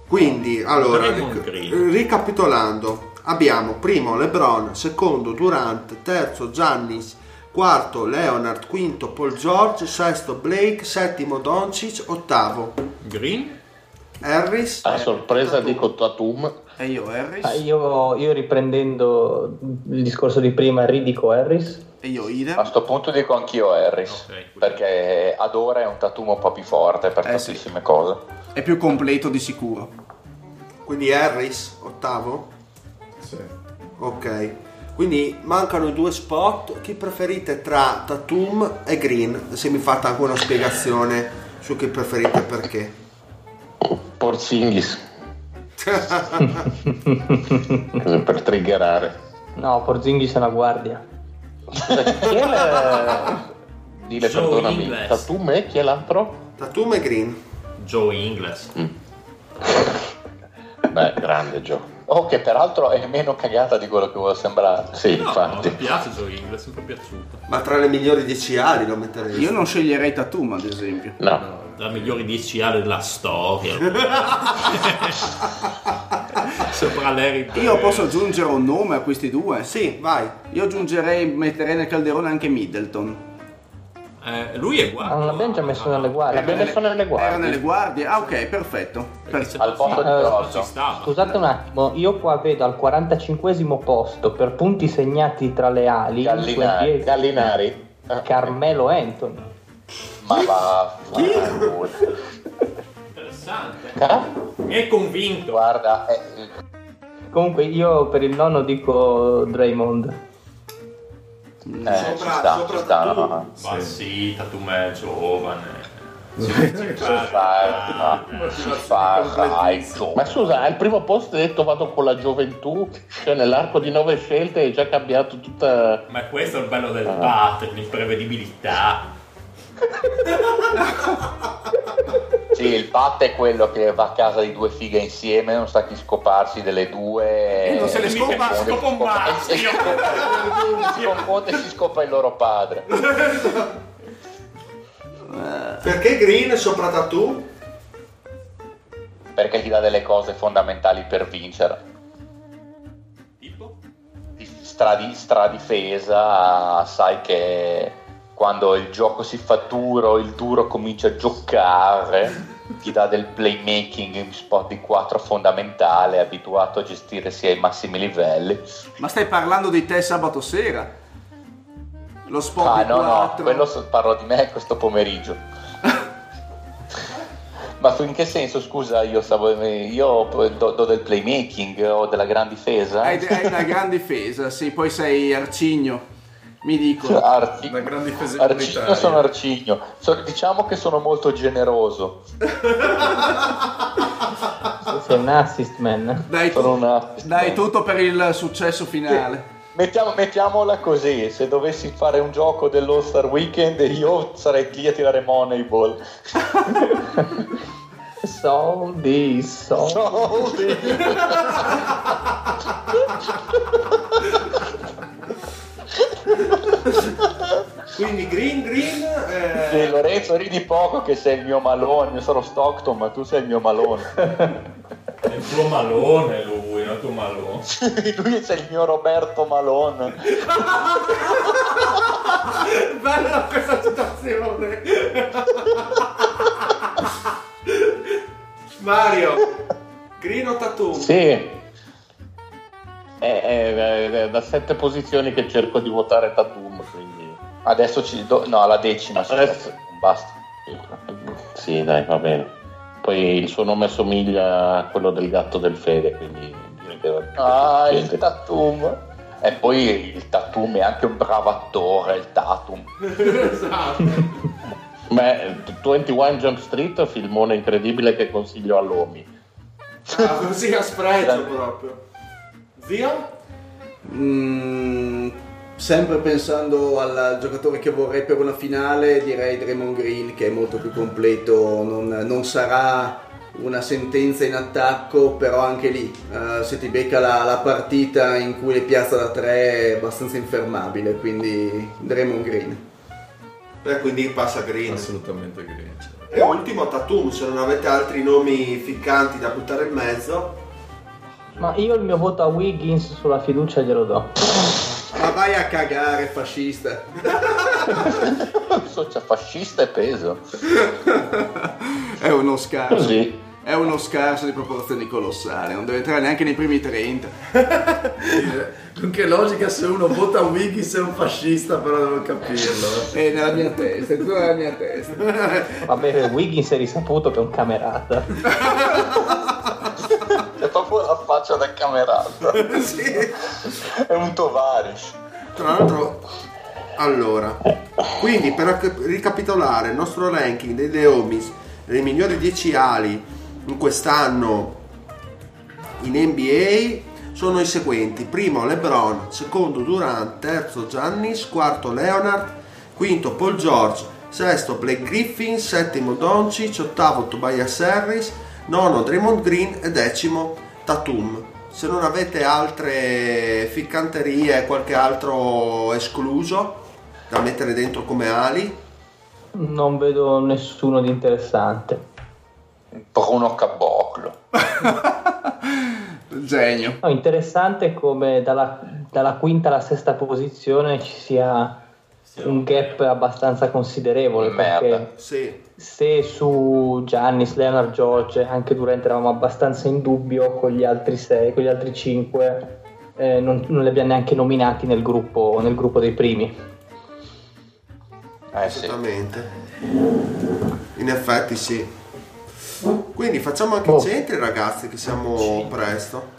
[SPEAKER 5] Quindi, allora, ricapitolando, abbiamo primo LeBron, secondo Durant, terzo Giannis, quarto Leonard, quinto Paul George, sesto Blake, settimo Doncic, ottavo
[SPEAKER 8] Green?
[SPEAKER 5] Harris.
[SPEAKER 1] A sorpresa dico Tatum.
[SPEAKER 2] E io Harris.
[SPEAKER 3] Ah, io, io riprendendo il discorso di prima, ridico Harris.
[SPEAKER 2] E io
[SPEAKER 6] A
[SPEAKER 2] idem.
[SPEAKER 6] sto punto dico anch'io Harris.
[SPEAKER 8] Ok.
[SPEAKER 6] Perché Adora è un tatumo un po' più forte per
[SPEAKER 2] Eh, sì.
[SPEAKER 6] tantissime cose.
[SPEAKER 2] È più completo di sicuro.
[SPEAKER 5] Quindi Harris, ottavo.
[SPEAKER 4] Sì.
[SPEAKER 5] Ok. Quindi mancano due spot. Chi preferite tra Tatum e Green? Se mi fate anche una spiegazione su chi preferite e perché.
[SPEAKER 1] Porzingis. Così per triggerare.
[SPEAKER 3] No, Porzingis è una guardia.
[SPEAKER 1] Chi è la... Dile,
[SPEAKER 8] Joe
[SPEAKER 1] perdonami.
[SPEAKER 8] Ingles.
[SPEAKER 1] Tatum e chi è l'altro?
[SPEAKER 5] Tatum e Green.
[SPEAKER 8] Joe Ingles.
[SPEAKER 1] Beh, grande Joe.
[SPEAKER 6] Oh, che peraltro è meno cagata di quello che vuole sembrare.
[SPEAKER 1] Sì,
[SPEAKER 8] No,
[SPEAKER 1] infatti.
[SPEAKER 8] mi piace Joe Ingles, è sempre piaciuto.
[SPEAKER 5] Ma tra le migliori 10 ali lo metterei.
[SPEAKER 2] Io non sceglierei Tatum, ad esempio.
[SPEAKER 1] No.
[SPEAKER 8] La migliori 10 ali della storia. Sopra Larry Bird.
[SPEAKER 2] Io posso aggiungere un nome a questi due?
[SPEAKER 5] Sì, vai.
[SPEAKER 2] Io aggiungerei, metterei nel calderone anche Middleton.
[SPEAKER 8] Eh, lui è guardia.
[SPEAKER 3] Ma non l'abbiamo già messo nelle guardie.
[SPEAKER 1] L'abbiamo messo nelle guardie.
[SPEAKER 2] Era nelle guardie? Ah, ok, perfetto. Per-
[SPEAKER 6] Al posto di
[SPEAKER 3] Eh,
[SPEAKER 8] stava.
[SPEAKER 3] Scusate un attimo, io qua vedo al 45 posto per punti segnati tra le ali
[SPEAKER 6] Gallinari.
[SPEAKER 1] Gallinari.
[SPEAKER 3] Carmelo Anthony.
[SPEAKER 6] Ma va. va-
[SPEAKER 8] Interessante.
[SPEAKER 1] ah,
[SPEAKER 8] Mi hai convinto.
[SPEAKER 6] Guarda, eh,
[SPEAKER 3] Comunque io per il nonno dico Draymond.
[SPEAKER 6] eh, ci
[SPEAKER 5] Sopra-
[SPEAKER 6] sta,
[SPEAKER 5] sopra
[SPEAKER 6] ci sta. No.
[SPEAKER 8] Ma sì, Tatum è giovane.
[SPEAKER 6] Fa, fa.
[SPEAKER 1] Ma scusa, al primo posto hai detto vado con la gioventù, cioè nell'arco di nove scelte hai già cambiato tutta...
[SPEAKER 8] Ma questo è il bello del pattern, l'imprevedibilità.
[SPEAKER 6] Sì, il pat è quello che va a casa di due fighe insieme, non sa chi scoparsi delle due.
[SPEAKER 2] E non se le scopa-
[SPEAKER 8] scopa un maschio.
[SPEAKER 6] e si confonde e si scopa il loro padre.
[SPEAKER 5] Perché Green sopra Tattoo?
[SPEAKER 6] Perché ti dà delle cose fondamentali per vincere.
[SPEAKER 8] Tipo?
[SPEAKER 6] Di stradi- stradifesa, sai che quando il gioco si fa duro, il duro comincia a giocare, ti dà del playmaking in spot di 4 fondamentale, abituato a gestire sia ai massimi livelli.
[SPEAKER 2] Ma stai parlando di te sabato sera? Lo spot
[SPEAKER 6] Ah
[SPEAKER 2] di
[SPEAKER 6] no, no,
[SPEAKER 2] 4.
[SPEAKER 6] quello so- parlo di me questo pomeriggio. Ma in che senso, scusa, io, stavo, io do, do del playmaking o della gran difesa?
[SPEAKER 2] Hai, hai una gran difesa, sì, poi sei arcigno. Mi dicono.
[SPEAKER 6] Arci-
[SPEAKER 4] Una gran difesa
[SPEAKER 6] Arcigno sono arcigno. So- diciamo che sono molto generoso.
[SPEAKER 3] Sei un assist man.
[SPEAKER 2] Dai,
[SPEAKER 6] Sono
[SPEAKER 2] tu-
[SPEAKER 6] una-
[SPEAKER 2] dai tutto per il successo finale.
[SPEAKER 6] Mettiamo- mettiamola così, se dovessi fare un gioco dell'All Star Weekend io sarei lì a tirare Moneyball.
[SPEAKER 3] Soldi, soldi.
[SPEAKER 5] Quindi Green Green eh,
[SPEAKER 6] Sì, Lorenzo ridi poco che sei il mio malone, io sono Stockton ma tu sei il mio malone.
[SPEAKER 8] È il tuo malone lui, non il tuo malone.
[SPEAKER 6] Lui sei il mio Roberto Malone.
[SPEAKER 5] Bella questa citazione. Mario, Green o Tattoo?
[SPEAKER 1] Sì. È, è- è da sette posizioni che cerco di votare Tatum, quindi...
[SPEAKER 6] Adesso ci do... no, alla decima.
[SPEAKER 1] Adesso-
[SPEAKER 6] Basta.
[SPEAKER 1] Sì, dai, va bene. Poi il suo nome somiglia a quello del gatto del Fede, quindi direi che...
[SPEAKER 6] Ah, il Tatum. E poi il Tatum è anche un bravo attore, il Tatum.
[SPEAKER 5] esatto.
[SPEAKER 1] Beh, 21 Jump Street, filmone incredibile che consiglio all'Omi.
[SPEAKER 5] Ah, così a spregio proprio. Zio?
[SPEAKER 2] Mm, sempre pensando al giocatore che vorrei per una finale, direi Draymond Green che è molto più completo, non, non sarà una sentenza in attacco, però anche lì eh, se ti becca la, la partita in cui le piazza da tre è abbastanza infermabile, quindi Draymond Green.
[SPEAKER 5] Eh, quindi passa Green.
[SPEAKER 4] Assolutamente green.
[SPEAKER 5] E ultimo Tatum, se non avete altri nomi ficcanti da buttare in mezzo.
[SPEAKER 3] Ma io il mio voto a Wiggins sulla fiducia glielo do.
[SPEAKER 2] Ma vai a cagare, fascista.
[SPEAKER 6] Socia fascista e peso.
[SPEAKER 2] È uno scarso.
[SPEAKER 1] Così.
[SPEAKER 2] È uno scarso di proporzioni colossali, non deve entrare neanche nei primi 30.
[SPEAKER 4] Con che logica se uno vota Wiggins è un fascista, però devo capirlo.
[SPEAKER 2] È nella mia testa, è tutto nella mia testa.
[SPEAKER 3] Vabbè, Wiggins è risaputo che è un camerata.
[SPEAKER 6] Proprio la faccia da camerata.
[SPEAKER 5] sì.
[SPEAKER 6] È un tovarish.
[SPEAKER 5] Tra l'altro, allora, quindi per ricapitolare il nostro ranking dei Leomis, dei migliori 10 ali in quest'anno in NBA sono i seguenti: primo LeBron, secondo Durant, terzo Giannis, quarto Leonard, quinto Paul George, sesto Blake Griffin, settimo Doncic, ottavo Tobias Harris, nono Draymond Green. E decimo Tatum. Se non avete altre ficcanterie, qualche altro escluso da mettere dentro come ali,
[SPEAKER 3] Non vedo nessuno di interessante.
[SPEAKER 6] Bruno Caboclo.
[SPEAKER 2] Genio.
[SPEAKER 3] No, interessante come dalla, dalla quinta alla sesta posizione ci sia un gap abbastanza considerevole
[SPEAKER 6] Merda.
[SPEAKER 3] perché
[SPEAKER 5] sì,
[SPEAKER 3] se su Giannis, Leonard, George anche Durant eravamo abbastanza in dubbio con gli altri sei, con gli altri cinque eh, non, non li abbiamo neanche nominati nel gruppo, nel gruppo dei primi
[SPEAKER 6] Eh sì.
[SPEAKER 5] esattamente. In effetti sì. Quindi facciamo anche
[SPEAKER 3] Oh.
[SPEAKER 5] i centri ragazzi che siamo presto.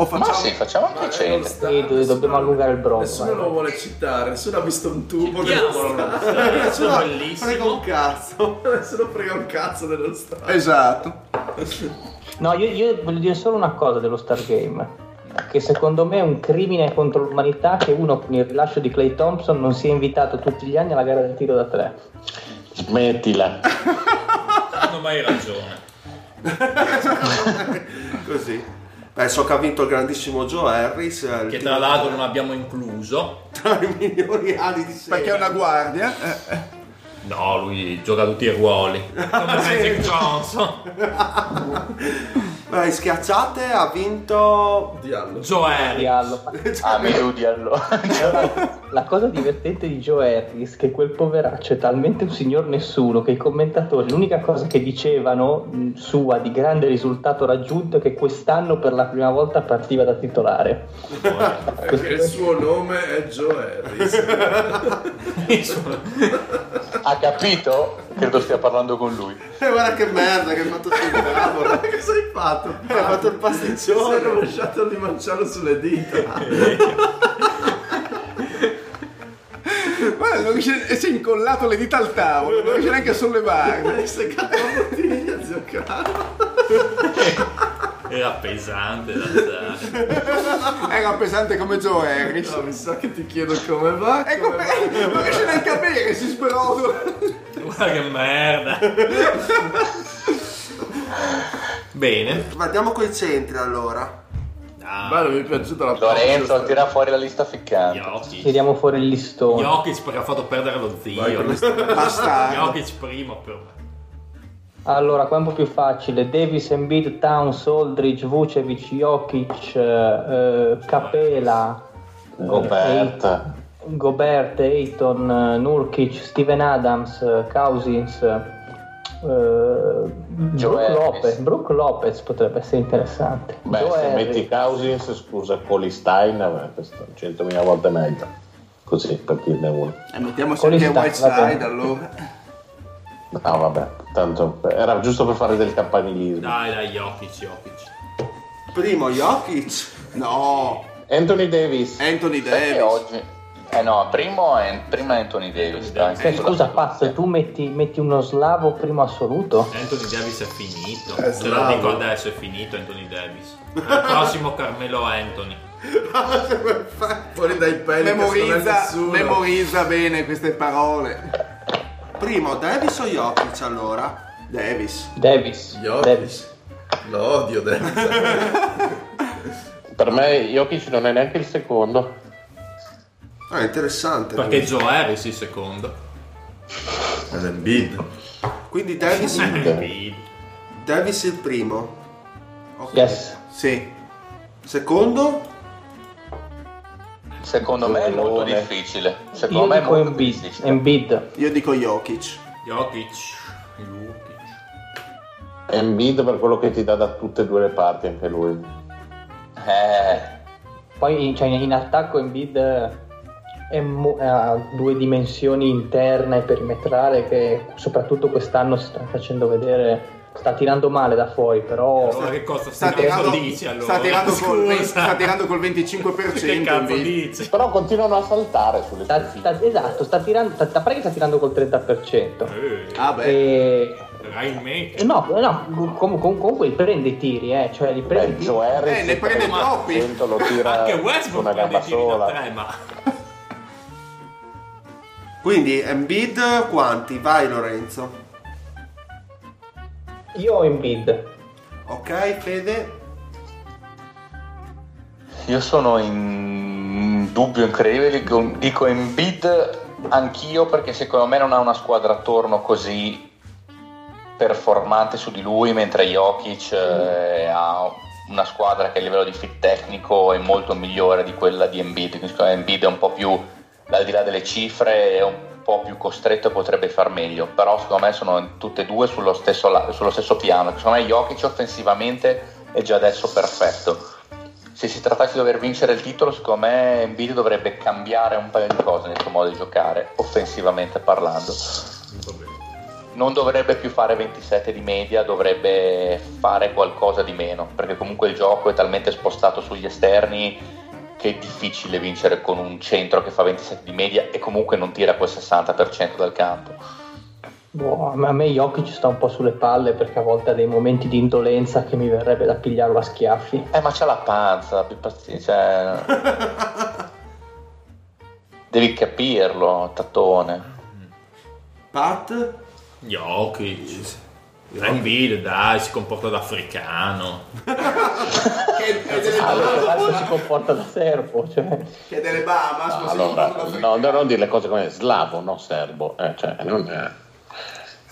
[SPEAKER 2] O
[SPEAKER 6] Ma
[SPEAKER 2] facciamo...
[SPEAKER 6] sì, facciamo anche
[SPEAKER 3] e do- dobbiamo allungare il brodo
[SPEAKER 4] Nessuno
[SPEAKER 3] vai.
[SPEAKER 4] lo vuole citare, nessuno ha visto un tubo
[SPEAKER 8] non so,
[SPEAKER 5] Nessuno
[SPEAKER 8] è bellissimo.
[SPEAKER 5] frega un cazzo.
[SPEAKER 4] Nessuno frega un cazzo dello stadio.
[SPEAKER 2] Esatto.
[SPEAKER 3] No, io, io voglio dire solo una cosa dello Stargame. Che secondo me è un crimine contro l'umanità che uno con il rilascio di Clay Thompson non sia invitato tutti gli anni alla gara del tiro da tre.
[SPEAKER 1] Smettila.
[SPEAKER 8] Hanno hanno mai ragione.
[SPEAKER 5] Così. Beh, so che ha vinto il grandissimo Joe Harris. eh,
[SPEAKER 8] Che tra l'altro non abbiamo incluso.
[SPEAKER 5] tra i migliori anni di sempre.
[SPEAKER 9] Perché è una guardia. eh, eh.
[SPEAKER 8] No, lui gioca tutti i ruoli. Come Magic Johnson.
[SPEAKER 5] Beh, schiacciate ha vinto
[SPEAKER 4] Diallo.
[SPEAKER 8] Joe Harris.
[SPEAKER 3] Diallo.
[SPEAKER 6] Ah, mi Diallo.
[SPEAKER 3] La cosa divertente di Joe Harris è che quel poveraccio è talmente un signor nessuno che i commentatori l'unica cosa che dicevano sua di grande risultato raggiunto è che quest'anno per la prima volta partiva da titolare.
[SPEAKER 4] Perché il suo nome è Joe Harris.
[SPEAKER 6] ha capito? Credo stia parlando con lui.
[SPEAKER 5] Eh, guarda che merda che hai fatto sul tavolo.
[SPEAKER 4] Cosa hai fatto?
[SPEAKER 5] Hai fatto il
[SPEAKER 4] Sei
[SPEAKER 5] pasticcione.
[SPEAKER 4] rovesciato di manciano sulle dita.
[SPEAKER 9] Guarda, non riesce- e si è incollato le dita al tavolo, non riesce neanche a sollevarle.
[SPEAKER 4] Hai seccato la bottiglia, zio Carlo.
[SPEAKER 8] Era pesante da alzare.
[SPEAKER 9] Era pesante come Joe Harris.
[SPEAKER 4] No, mi sa che ti chiedo come va.
[SPEAKER 9] Ecco,
[SPEAKER 4] come
[SPEAKER 9] perché non riesce neanche a bere, si sbrodola.
[SPEAKER 8] Guarda che merda. Bene.
[SPEAKER 5] Ma andiamo coi centri allora.
[SPEAKER 8] Ah,
[SPEAKER 4] Bello, mi è piaciuta la
[SPEAKER 6] Lorenzo,
[SPEAKER 4] pausa.
[SPEAKER 6] tira fuori la lista ficcante.
[SPEAKER 8] Jokic.
[SPEAKER 3] Tiriamo fuori il listone.
[SPEAKER 8] Jokic perché ha fatto perdere lo zio. Jokic primo però.
[SPEAKER 3] Allora, qua è un po' più facile. Davis, Embiid, Towns, Aldridge, Vucevic, Jokic, eh, Capela, eh,
[SPEAKER 1] Gobert.
[SPEAKER 3] Ait- Gobert, Ayton, eh, Nurkic, Steven Adams, eh, Cousins, eh, Brook
[SPEAKER 6] Harris.
[SPEAKER 3] Lopez, Brook Lopez potrebbe essere interessante.
[SPEAKER 1] Beh,
[SPEAKER 3] Joe
[SPEAKER 1] se
[SPEAKER 3] Harris.
[SPEAKER 1] metti Cousins, scusa, Coli Stein, beh, questo è 100.000 volte meglio. Così, per dirne uno.
[SPEAKER 9] E mettiamo
[SPEAKER 3] gli sta- va
[SPEAKER 9] Whiteside allora.
[SPEAKER 1] No, vabbè, tanto era giusto per fare del campanilismo.
[SPEAKER 8] Dai, dai, Jokic, Jokic.
[SPEAKER 5] Primo Jokic.
[SPEAKER 9] No,
[SPEAKER 1] Anthony Davis.
[SPEAKER 9] Anthony
[SPEAKER 6] Sai che
[SPEAKER 9] Davis.
[SPEAKER 6] oggi... Eh no, primo è, prima è Anthony Davis. dai,
[SPEAKER 3] Eh,
[SPEAKER 6] sulla
[SPEAKER 3] scusa. Pazzo, tu metti, metti uno slavo primo assoluto?
[SPEAKER 8] Anthony Davis è finito.
[SPEAKER 4] È
[SPEAKER 8] Te lo dico adesso, è finito Anthony Davis. Il prossimo Carmelo Anthony.
[SPEAKER 4] Fuori dai sono
[SPEAKER 9] Memorizza, memorizza bene queste parole.
[SPEAKER 5] Primo Davis o Jokic allora?
[SPEAKER 9] Davis.
[SPEAKER 3] Davis.
[SPEAKER 4] Jokic.
[SPEAKER 3] Davis.
[SPEAKER 4] Lo odio Davis.
[SPEAKER 1] Per me Jokic non è neanche il secondo.
[SPEAKER 5] Ah, interessante.
[SPEAKER 8] Perché Joe Harris il secondo.
[SPEAKER 4] È l'Embiid.
[SPEAKER 5] Quindi Davis,
[SPEAKER 8] Embiid.
[SPEAKER 5] Davis il primo. Ok.
[SPEAKER 3] Yes.
[SPEAKER 9] Sì.
[SPEAKER 5] Secondo?
[SPEAKER 6] Secondo me è molto difficile. Secondo
[SPEAKER 3] Io
[SPEAKER 6] me è
[SPEAKER 3] dico
[SPEAKER 6] molto
[SPEAKER 3] Embiid.
[SPEAKER 6] difficile.
[SPEAKER 3] Embiid.
[SPEAKER 9] Io dico Jokic.
[SPEAKER 8] Jokic. Jokic.
[SPEAKER 1] Embiid per quello che ti dà da tutte e due le parti anche lui.
[SPEAKER 6] Eh,
[SPEAKER 3] Poi cioè, in attacco Embiid è mo- ha due dimensioni interna e perimetrale che soprattutto quest'anno si sta facendo vedere. Sta tirando male da fuori, però
[SPEAKER 8] Allora che cosa
[SPEAKER 9] Sta tirando,
[SPEAKER 8] dici allora?
[SPEAKER 9] sta tirando col, sta tirando col 25%.
[SPEAKER 8] Che cazzo
[SPEAKER 9] Embiid.
[SPEAKER 8] dici?
[SPEAKER 1] Però continuano a saltare sulle
[SPEAKER 3] sta, sta- esatto, sta tirando, sta, sta- pare che sta tirando col 30%.
[SPEAKER 8] Eh,
[SPEAKER 9] Ah beh.
[SPEAKER 3] E,
[SPEAKER 8] Rainmaker.
[SPEAKER 3] e no, no, com- com- comunque li prende i tiri, eh, cioè li prende i
[SPEAKER 1] Beh,
[SPEAKER 3] tiri.
[SPEAKER 1] Joe Harris
[SPEAKER 9] Eh, ne prende troppi.
[SPEAKER 1] 30% lo tira
[SPEAKER 8] Anche Westbrook
[SPEAKER 1] una
[SPEAKER 8] prende
[SPEAKER 1] gamba
[SPEAKER 8] i tiri da
[SPEAKER 1] sola.
[SPEAKER 8] tre, ma...
[SPEAKER 5] Quindi Embiid quanti? Vai Lorenzo.
[SPEAKER 3] Io ho Embiid.
[SPEAKER 5] Ok, Fede?
[SPEAKER 6] io sono in dubbio incredibile. Dico, Embiid anch'io perché secondo me non ha una squadra attorno così performante su di lui, mentre Jokic eh, ha una squadra che a livello di fit tecnico è molto migliore di quella di Embiid. Quindi secondo me Embiid è un po' più, al di là delle cifre, è un po' più costretto e potrebbe far meglio. Però secondo me sono tutte e due sullo stesso, sullo stesso piano. Secondo me Jokic offensivamente è già adesso perfetto. Se si trattasse di dover vincere il titolo, secondo me Embiid dovrebbe cambiare un paio di cose nel suo modo di giocare, offensivamente parlando non dovrebbe più fare 27 di media, dovrebbe fare qualcosa di meno, perché comunque il gioco è talmente spostato sugli esterni che è difficile vincere con un centro che fa 27 di media e comunque non tira quel 60% dal campo.
[SPEAKER 3] Boh, a me Jokic sta un po' sulle palle perché a volte ha dei momenti di indolenza che mi verrebbe da pigliarlo a schiaffi.
[SPEAKER 6] Eh, ma c'ha la panza, più pazienza. Cioè... Devi capirlo, tattone.
[SPEAKER 5] Pat?
[SPEAKER 8] Jokic. Embiid, dai, si comporta da africano.
[SPEAKER 3] che, che delle Bahamas si comporta da serbo, cioè.
[SPEAKER 2] Che delle Bahamas, ma si
[SPEAKER 1] Allora, no, no, non dire le cose come slavo, no serbo. Eh, cioè, non è...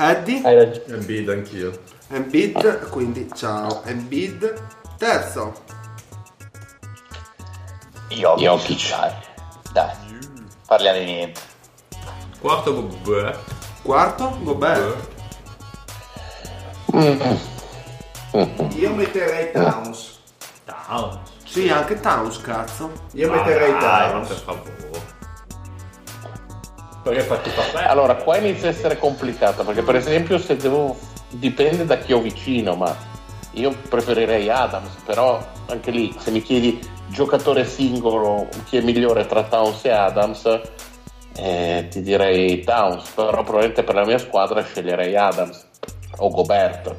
[SPEAKER 5] Eddie,
[SPEAKER 3] Hai ragione.
[SPEAKER 4] Embiid anch'io.
[SPEAKER 5] Embiid, quindi ciao Embiid. Terzo,
[SPEAKER 6] Jokic.
[SPEAKER 1] Jokic.
[SPEAKER 6] Dai. Dai. Parliamo di niente.
[SPEAKER 8] Quarto Gobert.
[SPEAKER 5] quarto, Gobert.
[SPEAKER 2] Io metterei Towns.
[SPEAKER 8] Towns.
[SPEAKER 5] Sì, anche Towns, cazzo.
[SPEAKER 2] Io metterei
[SPEAKER 8] Ma dai, ma
[SPEAKER 2] Towns.
[SPEAKER 8] per favore. Perché fatti papà?
[SPEAKER 1] Allora, qua inizia a essere complicato perché, per esempio, se devo. dipende da chi ho vicino, ma io preferirei Adams, però anche lì, se mi chiedi giocatore singolo, chi è migliore tra Towns e Adams, eh, ti direi Towns, però probabilmente per la mia squadra sceglierei Adams o Gobert.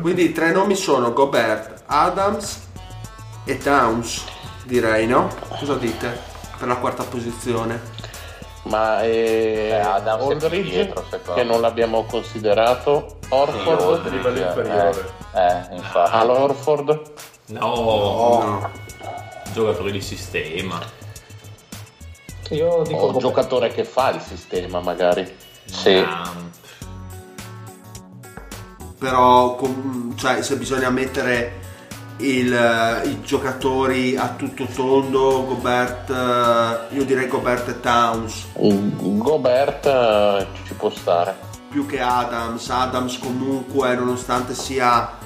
[SPEAKER 5] Quindi i tre nomi sono Gobert, Adams e Towns, direi, no? Cosa dite per la quarta posizione?
[SPEAKER 1] Ma eh,
[SPEAKER 6] Eh, Adams è
[SPEAKER 1] Aldridge,
[SPEAKER 6] dietro,
[SPEAKER 1] che non l'abbiamo considerato, Orford,
[SPEAKER 6] Aldridge,
[SPEAKER 4] livello inferiore.
[SPEAKER 6] Eh, eh, infatti.
[SPEAKER 1] Al Orford,
[SPEAKER 8] No,
[SPEAKER 5] No.
[SPEAKER 8] giocatori di sistema.
[SPEAKER 3] Io dico
[SPEAKER 1] o
[SPEAKER 3] Gobert.
[SPEAKER 1] giocatore che fa il sistema magari.
[SPEAKER 6] Sì.
[SPEAKER 8] Ah,
[SPEAKER 5] Però com- cioè, se bisogna mettere il, eh, i giocatori a tutto tondo, Gobert, eh, io direi Gobert e Towns,
[SPEAKER 1] Gobert eh, ci può stare.
[SPEAKER 5] più che Adams. Adams comunque, nonostante sia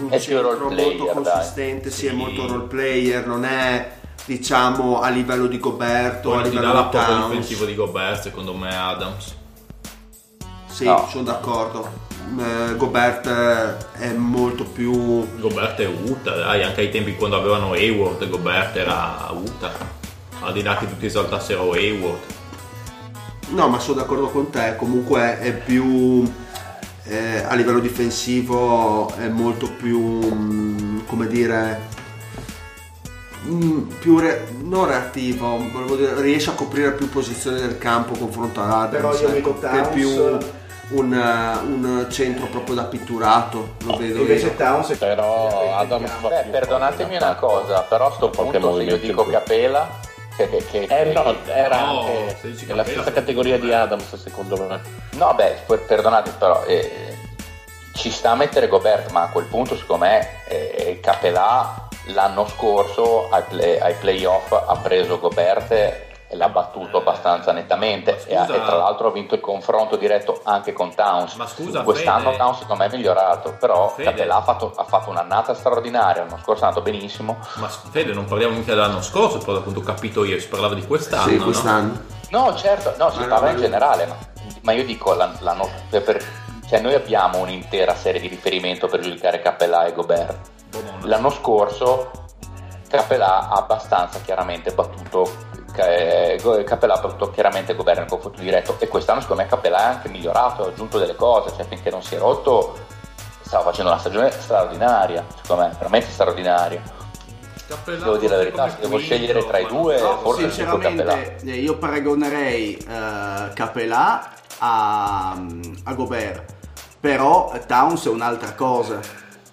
[SPEAKER 5] un
[SPEAKER 6] È più
[SPEAKER 5] centro
[SPEAKER 6] player,
[SPEAKER 5] molto consistente, sì. è
[SPEAKER 8] Sì.
[SPEAKER 5] molto role player, non è diciamo a livello di Gobert o a livello di Towns.
[SPEAKER 8] difensivo di Gobert, secondo me Adams.
[SPEAKER 5] Sì,
[SPEAKER 6] No.
[SPEAKER 5] sono d'accordo. Eh, Gobert è molto più
[SPEAKER 8] Gobert è Uta, dai, anche ai tempi quando avevano Hayward, Gobert era Uta. Al di là che tutti esaltassero Hayward.
[SPEAKER 5] No, ma sono d'accordo con te, comunque è più eh, a livello difensivo è molto più mm, come dire mm, più re- non reattivo, volevo dire, riesce a coprire più posizioni del campo confronto ad Adams,
[SPEAKER 2] Però io
[SPEAKER 5] ecco,
[SPEAKER 2] Towns-
[SPEAKER 5] più un, eh, un centro proprio da pitturato, lo vedo
[SPEAKER 2] Invece
[SPEAKER 5] io.
[SPEAKER 2] Towns
[SPEAKER 1] Però Adams fa
[SPEAKER 6] Beh, perdonatemi una cosa, però a sto punto se io dico. Capela, che, che, che-
[SPEAKER 1] Eh no, era
[SPEAKER 8] No,
[SPEAKER 1] anche
[SPEAKER 8] Capela,
[SPEAKER 1] stessa categoria di Adams secondo me.
[SPEAKER 6] No, beh, per- perdonate, però eh, ci sta a mettere Gobert, ma a quel punto, secondo me, eh, Capelà l'anno scorso ai, play- ai playoff ha preso Gobert l'ha battuto abbastanza nettamente. E,
[SPEAKER 8] scusa-
[SPEAKER 6] e tra l'altro ha vinto il confronto diretto anche con Towns.
[SPEAKER 8] Ma scusa,
[SPEAKER 6] Quest'anno
[SPEAKER 8] Fede.
[SPEAKER 6] Towns, secondo me, è migliorato. Però. Capelà ha fatto, ha fatto un'annata straordinaria. L'anno scorso è andato benissimo.
[SPEAKER 8] Ma Fede, non parliamo mica dell'anno scorso, però da quanto ho capito io, si parlava di quest'anno.
[SPEAKER 5] Sì,
[SPEAKER 8] no?
[SPEAKER 5] quest'anno.
[SPEAKER 6] No, certo, no, si
[SPEAKER 5] Ma no,
[SPEAKER 6] parla
[SPEAKER 5] ma
[SPEAKER 6] in generale, ma, ma io dico, l'an- l'anno, per- per- cioè noi abbiamo un'intera serie di riferimento per giudicare Cappellà e Gobert.
[SPEAKER 8] Buono.
[SPEAKER 6] L'anno scorso Cappellà ha abbastanza chiaramente battuto eh, Go- Cappellà ha battuto chiaramente Gobert nel confronto diretto e quest'anno secondo me Cappellà è anche migliorato, ha aggiunto delle cose, cioè finché non si è rotto stava facendo una stagione straordinaria, secondo me, veramente straordinaria.
[SPEAKER 8] Cappellà
[SPEAKER 6] Devo dire la verità, se devo scegliere tra i due,
[SPEAKER 5] No,
[SPEAKER 6] forse
[SPEAKER 2] sinceramente eh, io paragonerei eh, Capelà a, a Gobert però Towns è un'altra cosa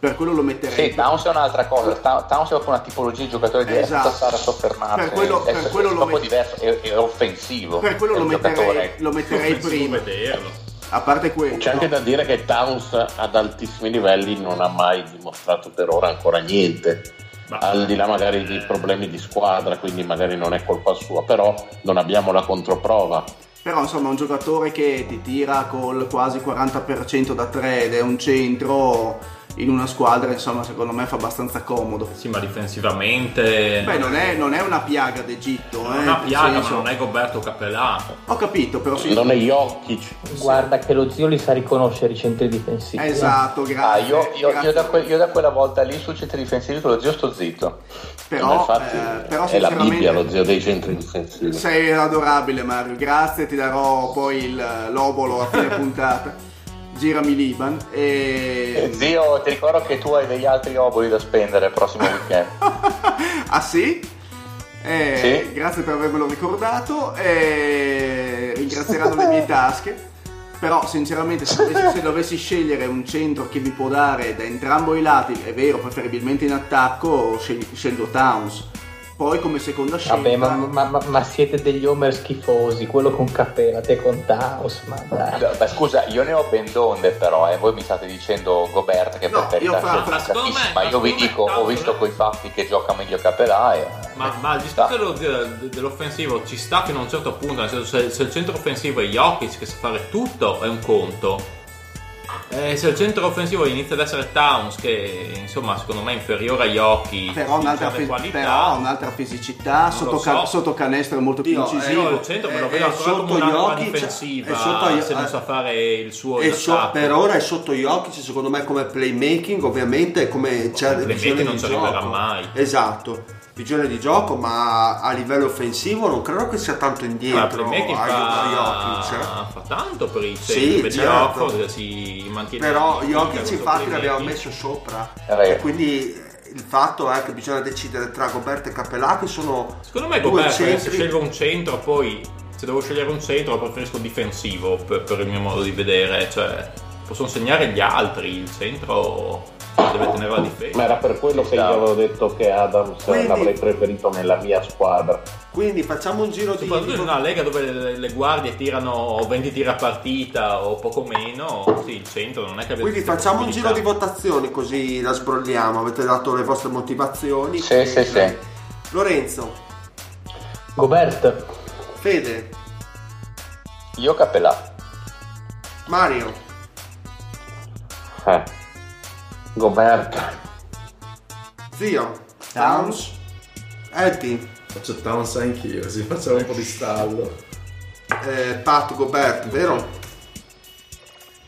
[SPEAKER 2] per quello lo metterei
[SPEAKER 6] Sì, Towns è un'altra cosa. Towns è proprio una tipologia di giocatore diversa,
[SPEAKER 2] Esatto.
[SPEAKER 6] a soffermarsi.
[SPEAKER 2] Per quello-
[SPEAKER 6] è,
[SPEAKER 2] per
[SPEAKER 6] è
[SPEAKER 2] quello lo
[SPEAKER 6] proprio
[SPEAKER 2] met-
[SPEAKER 6] diverso, è, è offensivo.
[SPEAKER 2] per quello
[SPEAKER 6] è
[SPEAKER 2] lo metterei, lo metterei prima
[SPEAKER 8] vederlo.
[SPEAKER 2] a parte quello
[SPEAKER 1] C'è anche
[SPEAKER 2] no.
[SPEAKER 1] da dire che Towns ad altissimi livelli non ha mai dimostrato per ora ancora niente.
[SPEAKER 8] Ma-
[SPEAKER 1] Al di là magari di problemi di squadra, quindi magari non è colpa sua, però non abbiamo la controprova.
[SPEAKER 2] però insomma è un giocatore che ti tira col quasi 40% da 3 ed è un centro in una squadra insomma secondo me fa abbastanza comodo
[SPEAKER 8] Sì, ma difensivamente...
[SPEAKER 2] beh non è, non è una piaga d'Egitto
[SPEAKER 8] non
[SPEAKER 2] eh,
[SPEAKER 8] è una
[SPEAKER 2] nel
[SPEAKER 8] piaga, ma non è Goberto Cappellà.
[SPEAKER 2] ho capito però sì
[SPEAKER 1] Non è Jokic.
[SPEAKER 3] Guarda che lo zio li sa riconoscere i centri difensivi.
[SPEAKER 2] esatto
[SPEAKER 6] Ah,
[SPEAKER 2] grazie
[SPEAKER 6] io, io- io
[SPEAKER 2] grazie.
[SPEAKER 6] da que- io da quella volta lì sul centro difensivo con lo zio sto zitto.
[SPEAKER 2] però,
[SPEAKER 1] Infatti
[SPEAKER 2] eh, però
[SPEAKER 1] è la Bibbia, lo zio dei centri difensivi.
[SPEAKER 2] Sei adorabile Mario, grazie, ti darò poi il l'obolo a fine puntata. Girami l'Iban
[SPEAKER 6] Eh,
[SPEAKER 2] e...
[SPEAKER 6] Zio, ti ricordo che tu hai degli altri oboli da spendere il prossimo weekend.
[SPEAKER 2] ah sì? Eh,
[SPEAKER 6] Sì.
[SPEAKER 2] Grazie per avermelo ricordato e ringrazieranno le mie tasche. Però sinceramente se dovessi, se dovessi scegliere un centro che mi può dare da entrambi i lati, è vero, preferibilmente in attacco, scel- scelgo Towns. Poi come seconda scelta...
[SPEAKER 3] Vabbè, ma, ma- ma- ma siete degli homer schifosi, quello con Capella, te con Taos, ma dai.
[SPEAKER 6] No, Beh, scusa, io ne ho ben donde però, eh. voi mi state dicendo Gobert che
[SPEAKER 2] No,
[SPEAKER 6] per carità
[SPEAKER 8] secondo me-
[SPEAKER 6] ma io vi dico, ho visto
[SPEAKER 8] eh.
[SPEAKER 6] coi fatti che gioca meglio Capelà e...
[SPEAKER 8] Ma, ma il discorso dello- de- dell'offensivo ci sta fino a un certo punto, nel senso se, se il centro offensivo è Jokic che sa fare tutto è un conto. Eh, se il centro offensivo inizia ad essere Towns che insomma secondo me è inferiore a Jokic
[SPEAKER 2] Però un'altra,
[SPEAKER 8] in certe
[SPEAKER 2] fi-
[SPEAKER 8] qualità,
[SPEAKER 2] però un'altra fisicità, sotto,
[SPEAKER 8] so.
[SPEAKER 2] ca- sotto canestro è molto più
[SPEAKER 5] Dio,
[SPEAKER 2] incisivo.
[SPEAKER 8] Però il centro me lo
[SPEAKER 5] È-
[SPEAKER 8] vedo come
[SPEAKER 5] sotto
[SPEAKER 8] un'arma
[SPEAKER 5] Jokic,
[SPEAKER 8] difensiva
[SPEAKER 5] è sotto-
[SPEAKER 8] se non
[SPEAKER 5] eh,
[SPEAKER 8] sa fare il suo
[SPEAKER 5] so- per ora è sotto Jokic secondo me come playmaking ovviamente come c'è
[SPEAKER 8] Playmaking
[SPEAKER 5] visione
[SPEAKER 8] non ci arriverà mai.
[SPEAKER 5] esatto visione di gioco ma a livello offensivo non credo che sia tanto
[SPEAKER 8] Ma il
[SPEAKER 5] indietro
[SPEAKER 8] playmaking
[SPEAKER 5] a
[SPEAKER 8] fa,
[SPEAKER 5] Jokic eh.
[SPEAKER 8] fa tanto per i
[SPEAKER 5] Sì, certo.
[SPEAKER 8] Horford che si mantiene
[SPEAKER 5] però Jokic infatti l'abbiamo messo sopra.
[SPEAKER 6] Eh,
[SPEAKER 5] quindi il fatto è che bisogna decidere tra Gobert e Capelà che sono
[SPEAKER 8] Secondo me Gobert, se scelgo un centro, poi se devo scegliere un centro preferisco difensivo per, per il mio modo di vedere, cioè possono segnare gli altri, il centro deve tenere la difesa.
[SPEAKER 1] Ma era per quello che io avevo detto che Adams
[SPEAKER 5] Quindi-
[SPEAKER 1] l'avrei preferito nella mia squadra.
[SPEAKER 5] quindi facciamo un giro di
[SPEAKER 8] Soprattutto in una lega dove le, le guardie tirano 20 tiri a partita o poco meno, sì, il centro non è che
[SPEAKER 5] quindi facciamo un giro di votazioni così la sbrolliamo avete dato le vostre motivazioni
[SPEAKER 6] Sì, sì, sì.
[SPEAKER 5] Lorenzo
[SPEAKER 3] Gobert,
[SPEAKER 5] Fede
[SPEAKER 6] Io Capelà.
[SPEAKER 5] Mario
[SPEAKER 1] Eh. Gobert.
[SPEAKER 5] Zio Towns Eddie
[SPEAKER 4] Faccio Towns anch'io, così facciamo un po' di stallo.
[SPEAKER 5] eh, Pat Gobert vero?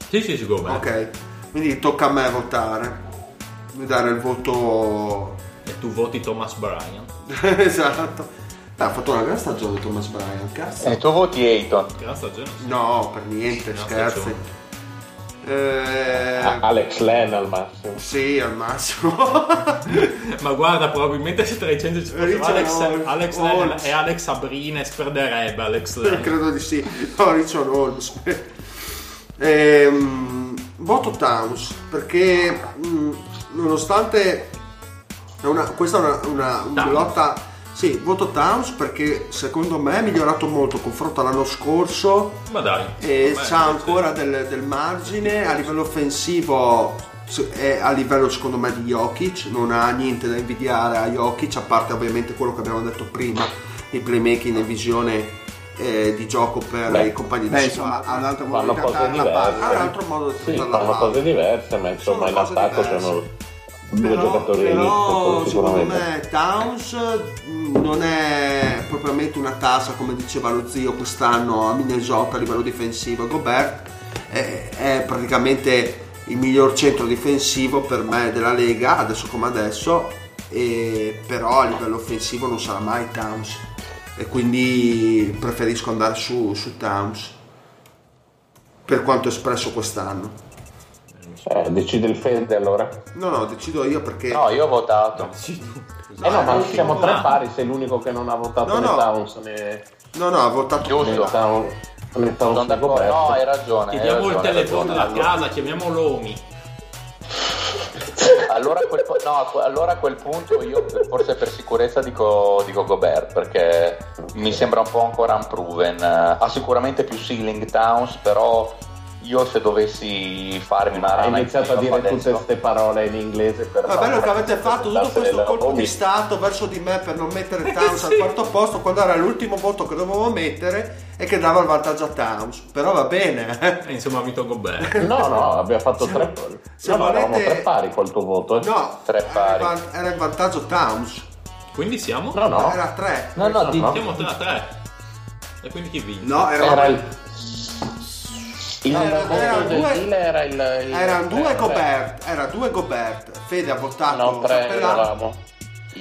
[SPEAKER 8] Sì, sì, sì, Gobert.
[SPEAKER 5] ok quindi tocca a me votare mi dare il voto
[SPEAKER 8] E tu voti Thomas Bryan.
[SPEAKER 5] esatto Beh, ha fatto una gran stagione Thomas Bryan cazzo
[SPEAKER 6] E tu voti Ayton.
[SPEAKER 8] Gran stagione. sì.
[SPEAKER 5] no per niente scherzi
[SPEAKER 8] stagione.
[SPEAKER 5] Eh,
[SPEAKER 1] A- Alex Len al massimo.
[SPEAKER 5] sì al massimo
[SPEAKER 8] Ma guarda, probabilmente se tra i centri ci fossero
[SPEAKER 5] Richard
[SPEAKER 8] Alex,
[SPEAKER 5] Holmes.
[SPEAKER 8] Alex Len e Alex Abrines perderebbe Alex Len.
[SPEAKER 5] credo di sì no Richard Holmes Ehm, voto Towns perché mh, nonostante è una- questa è una, una- una
[SPEAKER 8] Towns.
[SPEAKER 5] lotta sì voto Towns perché secondo me è migliorato molto confronto all'anno scorso
[SPEAKER 8] Ma dai.
[SPEAKER 5] e c'ha ancora del, del margine a livello offensivo è a livello secondo me di Jokic non ha niente da invidiare a Jokic a parte ovviamente quello che abbiamo detto prima il playmaking e visione eh, di gioco per
[SPEAKER 1] Beh,
[SPEAKER 5] i compagni
[SPEAKER 2] Beh,
[SPEAKER 5] di
[SPEAKER 2] insomma,
[SPEAKER 5] squadra
[SPEAKER 2] ha un altro modo
[SPEAKER 1] Fanno
[SPEAKER 2] di
[SPEAKER 1] cose
[SPEAKER 2] trattare la
[SPEAKER 1] diverse.
[SPEAKER 2] palla.
[SPEAKER 5] ha un altro modo di
[SPEAKER 1] Sì, fanno cose diverse, ma insomma in attacco sono
[SPEAKER 5] però, però secondo me Towns mh, non è propriamente una tassa come diceva lo zio quest'anno a Minnesota a livello difensivo. Gobert è, è praticamente il miglior centro difensivo per me della Lega adesso come adesso però a livello offensivo non sarà mai Towns. E quindi preferisco andare su, su Towns per quanto espresso quest'anno
[SPEAKER 1] Eh, decide il Fede allora.
[SPEAKER 5] no no decido io perché
[SPEAKER 6] No, io ho votato.
[SPEAKER 1] Eh no, ma siamo tre
[SPEAKER 8] Ah.
[SPEAKER 1] pari, sei l'unico che non ha votato
[SPEAKER 5] No,
[SPEAKER 1] né
[SPEAKER 5] no.
[SPEAKER 1] Towns né,
[SPEAKER 5] no no ha votato
[SPEAKER 6] Giusto.
[SPEAKER 1] né Towns né Towns né
[SPEAKER 6] d'accordo.
[SPEAKER 1] Gobert.
[SPEAKER 6] No, hai ragione. hai
[SPEAKER 8] Chiediamo il
[SPEAKER 6] ragione, hai
[SPEAKER 8] telefono
[SPEAKER 6] ragione.
[SPEAKER 8] da casa, chiamiamo l'Omi.
[SPEAKER 6] Allora a, quel, po- no, a que- allora a quel punto io forse per sicurezza dico, dico Gobert perché mi sembra un po' ancora unproven. Eh, Ha sicuramente più ceiling Towns, però io se dovessi farmi una
[SPEAKER 1] Hai
[SPEAKER 6] rana
[SPEAKER 1] iniziato a dire
[SPEAKER 6] adesso-
[SPEAKER 1] tutte queste parole in inglese per
[SPEAKER 5] Ma bello che avete fatto tutto questo colpo di stato verso di me per non mettere Towns al quarto posto quando era l'ultimo voto che dovevo mettere e che dava il vantaggio a Towns. Però va bene. eh.
[SPEAKER 8] E insomma ha vinto Gobert.
[SPEAKER 1] No, no, abbiamo fatto
[SPEAKER 5] Se-
[SPEAKER 1] tre.
[SPEAKER 5] se
[SPEAKER 1] no, no, eravamo
[SPEAKER 5] volete-
[SPEAKER 1] tre pari col tuo voto. eh.
[SPEAKER 5] No,
[SPEAKER 6] Tre pari.
[SPEAKER 5] era il vantaggio Towns.
[SPEAKER 8] Quindi siamo?
[SPEAKER 1] No, no.
[SPEAKER 5] Era 3.
[SPEAKER 3] no, no, di-
[SPEAKER 8] Siamo 3 a 3. E quindi chi vince?
[SPEAKER 5] No,
[SPEAKER 1] Era
[SPEAKER 5] era,
[SPEAKER 1] il. Il
[SPEAKER 5] Era-
[SPEAKER 1] voto
[SPEAKER 5] erano
[SPEAKER 1] del
[SPEAKER 5] due-
[SPEAKER 1] era il. il
[SPEAKER 5] erano due
[SPEAKER 1] tre.
[SPEAKER 5] Gobert. Era due Gobert. Fede ha votato
[SPEAKER 1] No,
[SPEAKER 5] Cappellà.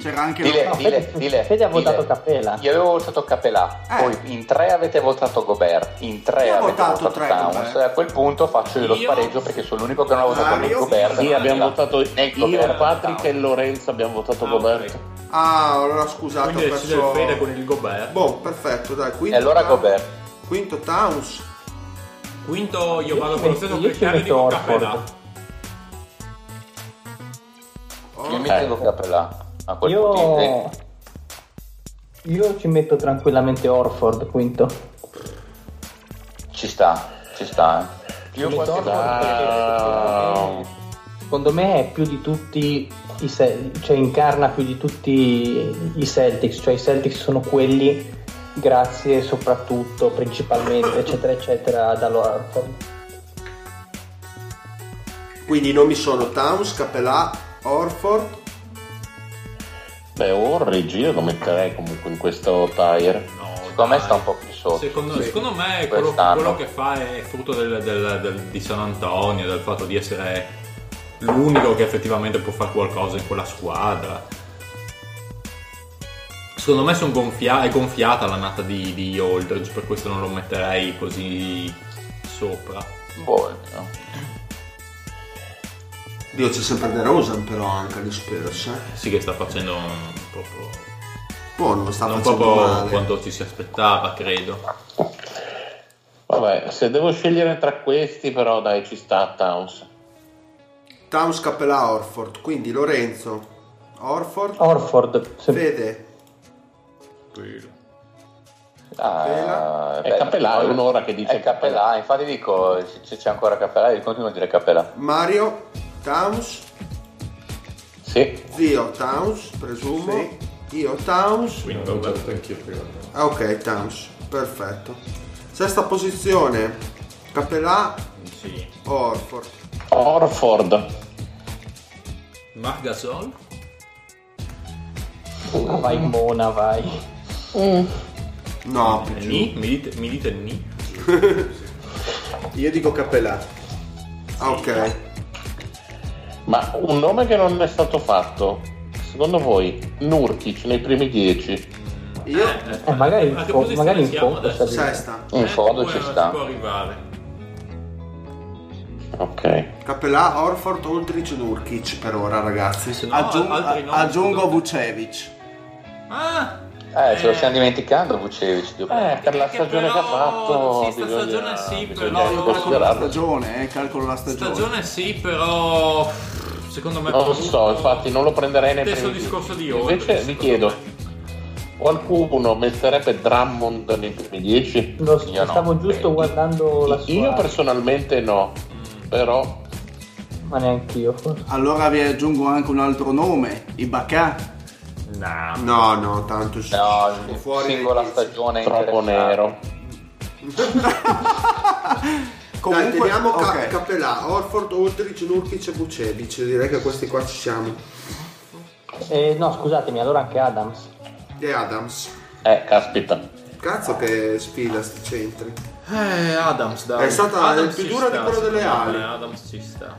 [SPEAKER 2] C'era anche
[SPEAKER 6] Dile,
[SPEAKER 3] No,
[SPEAKER 6] dile,
[SPEAKER 3] Fede-
[SPEAKER 6] dile,
[SPEAKER 3] Fede ha
[SPEAKER 6] dile.
[SPEAKER 3] votato Cappella.
[SPEAKER 6] Io avevo votato Capelà,
[SPEAKER 5] Eh.
[SPEAKER 6] poi in tre avete votato Gobert, in tre
[SPEAKER 5] Io
[SPEAKER 6] avete
[SPEAKER 5] votato
[SPEAKER 6] votato
[SPEAKER 5] tre
[SPEAKER 6] Towns. A quel punto faccio io lo
[SPEAKER 8] Io-
[SPEAKER 6] spareggio perché sono l'unico che non ha votato né? Gobert.
[SPEAKER 1] Sì, abbiamo votato io, Patrick e Lorenzo abbiamo votato
[SPEAKER 8] Ah,
[SPEAKER 1] Gobert.
[SPEAKER 5] Ah, allora scusate,
[SPEAKER 8] Quindi
[SPEAKER 5] ho perso...
[SPEAKER 8] Fede con il Gobert.
[SPEAKER 5] Boh, perfetto, dai. Quinto
[SPEAKER 6] E allora
[SPEAKER 5] Towns.
[SPEAKER 6] Gobert.
[SPEAKER 5] Quinto Towns.
[SPEAKER 8] Quinto io vado
[SPEAKER 3] ci
[SPEAKER 8] con lo
[SPEAKER 3] metto-
[SPEAKER 8] stesso
[SPEAKER 3] io ci
[SPEAKER 8] criterio
[SPEAKER 3] metto
[SPEAKER 8] dico. Capella.
[SPEAKER 6] Io mi
[SPEAKER 1] Eh.
[SPEAKER 6] Capella a quel punto.
[SPEAKER 3] Io, io ci metto tranquillamente Orford quinto.
[SPEAKER 6] Ci sta, ci sta. Eh. Io
[SPEAKER 3] Ci metto Orford perché secondo me è più di tutti i cioè incarna più di tutti i Celtics, cioè i Celtics sono quelli grazie soprattutto, principalmente, eccetera, eccetera, ad Al Horford.
[SPEAKER 5] Quindi i nomi sono Towns, Capelà, Orford.
[SPEAKER 1] beh, Orridge io lo metterei comunque in questo tire.
[SPEAKER 8] No,
[SPEAKER 6] Secondo me
[SPEAKER 8] dai.
[SPEAKER 6] sta un po' più sotto.
[SPEAKER 8] Secondo,
[SPEAKER 5] Sì.
[SPEAKER 8] secondo me quello, quello che fa è frutto del- del- del- di San Antonio, del fatto di essere l'unico che effettivamente può fare qualcosa in quella squadra. Secondo me gonfia- è gonfiata la nata di, di Aldridge, per questo non lo metterei così sopra.
[SPEAKER 6] Boh, no.
[SPEAKER 5] Dio c'è sempre De Rosen però anche agli Spurs. Eh.
[SPEAKER 8] Sì che sta facendo un proprio,
[SPEAKER 5] Boh, non lo sta
[SPEAKER 8] non
[SPEAKER 5] facendo
[SPEAKER 8] proprio
[SPEAKER 5] male.
[SPEAKER 8] quanto ci si aspettava, credo.
[SPEAKER 1] Vabbè, se devo scegliere tra questi, però dai, ci sta Towns.
[SPEAKER 5] Towns, Capelà, Orford. Quindi Lorenzo, Orford,
[SPEAKER 3] Orford, se-
[SPEAKER 5] Fede,
[SPEAKER 6] Ah,
[SPEAKER 1] È Capelà, è un'ora che dice
[SPEAKER 6] È Capelà, infatti dico, se c'è ancora Capelà, io continuo a dire Capelà.
[SPEAKER 5] Mario, Towns,
[SPEAKER 1] Sì,
[SPEAKER 5] zio Towns, presumo. Io Towns.
[SPEAKER 8] Quindi vabbè.
[SPEAKER 4] detto anch'io prima.
[SPEAKER 5] Ah, ok, Towns. Perfetto. Sesta posizione, Capelà,
[SPEAKER 8] Sì.
[SPEAKER 5] Orford.
[SPEAKER 1] Orford.
[SPEAKER 8] Marc Gasol?
[SPEAKER 3] Ah, vai Mona, vai.
[SPEAKER 5] No, più giù.
[SPEAKER 8] Ni? Mi dite, mi dite ni?
[SPEAKER 5] Io dico Capelà. Ah, ok.
[SPEAKER 1] Ma un nome che non è stato fatto, secondo voi, Nurkic nei primi dieci?
[SPEAKER 5] Io
[SPEAKER 3] Eh, magari in fo- magari in
[SPEAKER 8] siamo
[SPEAKER 3] fondo
[SPEAKER 8] adesso?
[SPEAKER 3] sta.
[SPEAKER 6] In
[SPEAKER 8] Eh,
[SPEAKER 6] fondo ci
[SPEAKER 8] Si
[SPEAKER 6] sta.
[SPEAKER 8] può arrivare.
[SPEAKER 1] Ok.
[SPEAKER 5] Capelà, Orford, Oltrich, Nurkic per ora, ragazzi.
[SPEAKER 8] Se no,
[SPEAKER 2] Aggiung- aggiungo. Vucevic.
[SPEAKER 8] Ah!
[SPEAKER 6] Eh, ce lo
[SPEAKER 8] Eh.
[SPEAKER 6] stiamo dimenticando Vucevic.
[SPEAKER 1] Eh, per la stagione
[SPEAKER 8] però-
[SPEAKER 1] che ha fatto,
[SPEAKER 8] sì, sta
[SPEAKER 1] bisogna,
[SPEAKER 8] stagione sì, però-
[SPEAKER 2] No, io calcolo la stagione, eh, calcolo la stagione.
[SPEAKER 8] Stagione sì, però secondo me
[SPEAKER 1] Non lo so, infatti non lo prenderei nei
[SPEAKER 8] Stesso discorso di. Aldridge,
[SPEAKER 1] Invece vi chiedo,
[SPEAKER 8] me.
[SPEAKER 1] qualcuno metterebbe Drummond nei primi dieci?
[SPEAKER 3] Lo
[SPEAKER 6] Io no.
[SPEAKER 3] stavo giusto guardando la sua,
[SPEAKER 1] Io personalmente no, però
[SPEAKER 3] ma neanche io forse.
[SPEAKER 2] Allora vi aggiungo anche un altro nome, Ibaka.
[SPEAKER 8] No.
[SPEAKER 5] No, no, tanto
[SPEAKER 6] No,
[SPEAKER 5] sono fuori
[SPEAKER 6] singola stagione
[SPEAKER 1] troppo nero.
[SPEAKER 5] Dai, teniamo Ca-
[SPEAKER 2] ok.
[SPEAKER 5] Capelà, Orford, Oltrich, Nurkic e Vucevic. Direi che questi qua ci siamo.
[SPEAKER 3] Eh, no, scusatemi, allora anche Adams.
[SPEAKER 5] E Adams.
[SPEAKER 1] Eh, caspita.
[SPEAKER 5] Cazzo che sfida sti centri.
[SPEAKER 8] Eh, Adams dai.
[SPEAKER 5] È stata
[SPEAKER 8] Adams
[SPEAKER 5] più
[SPEAKER 8] ci
[SPEAKER 5] dura di
[SPEAKER 8] sta,
[SPEAKER 5] quello delle ali.
[SPEAKER 8] Adams ci sta.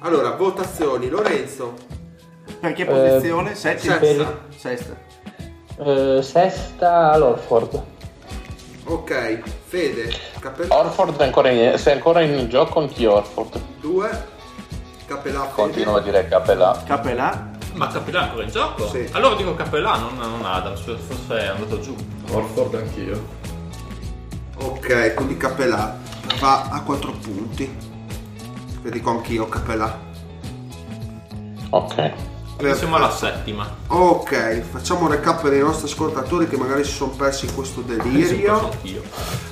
[SPEAKER 5] Allora, votazioni. Lorenzo,
[SPEAKER 2] Per che
[SPEAKER 3] Eh,
[SPEAKER 2] posizione? Settima?
[SPEAKER 5] sesta.
[SPEAKER 2] Sesta.
[SPEAKER 3] Eh, sesta all'Orford.
[SPEAKER 5] Ok, Fede, Capelà
[SPEAKER 1] Orford è ancora in, se è ancora in gioco anch'io Orford.
[SPEAKER 5] 2, Capelà
[SPEAKER 6] Continuo a dire Capelà.
[SPEAKER 2] Capelà.
[SPEAKER 8] Ma Capellà è ancora in gioco?
[SPEAKER 5] Sì.
[SPEAKER 8] Allora dico Capellà, non, non Adams, forse è andato giù.
[SPEAKER 4] Orford anch'io.
[SPEAKER 5] Ok, quindi Capelà va a 4 punti. Ve dico anch'io Capelà.
[SPEAKER 1] Ok.
[SPEAKER 8] Siamo alla settima.
[SPEAKER 5] Ok, facciamo un recap per i nostri ascoltatori che magari si sono persi in questo delirio.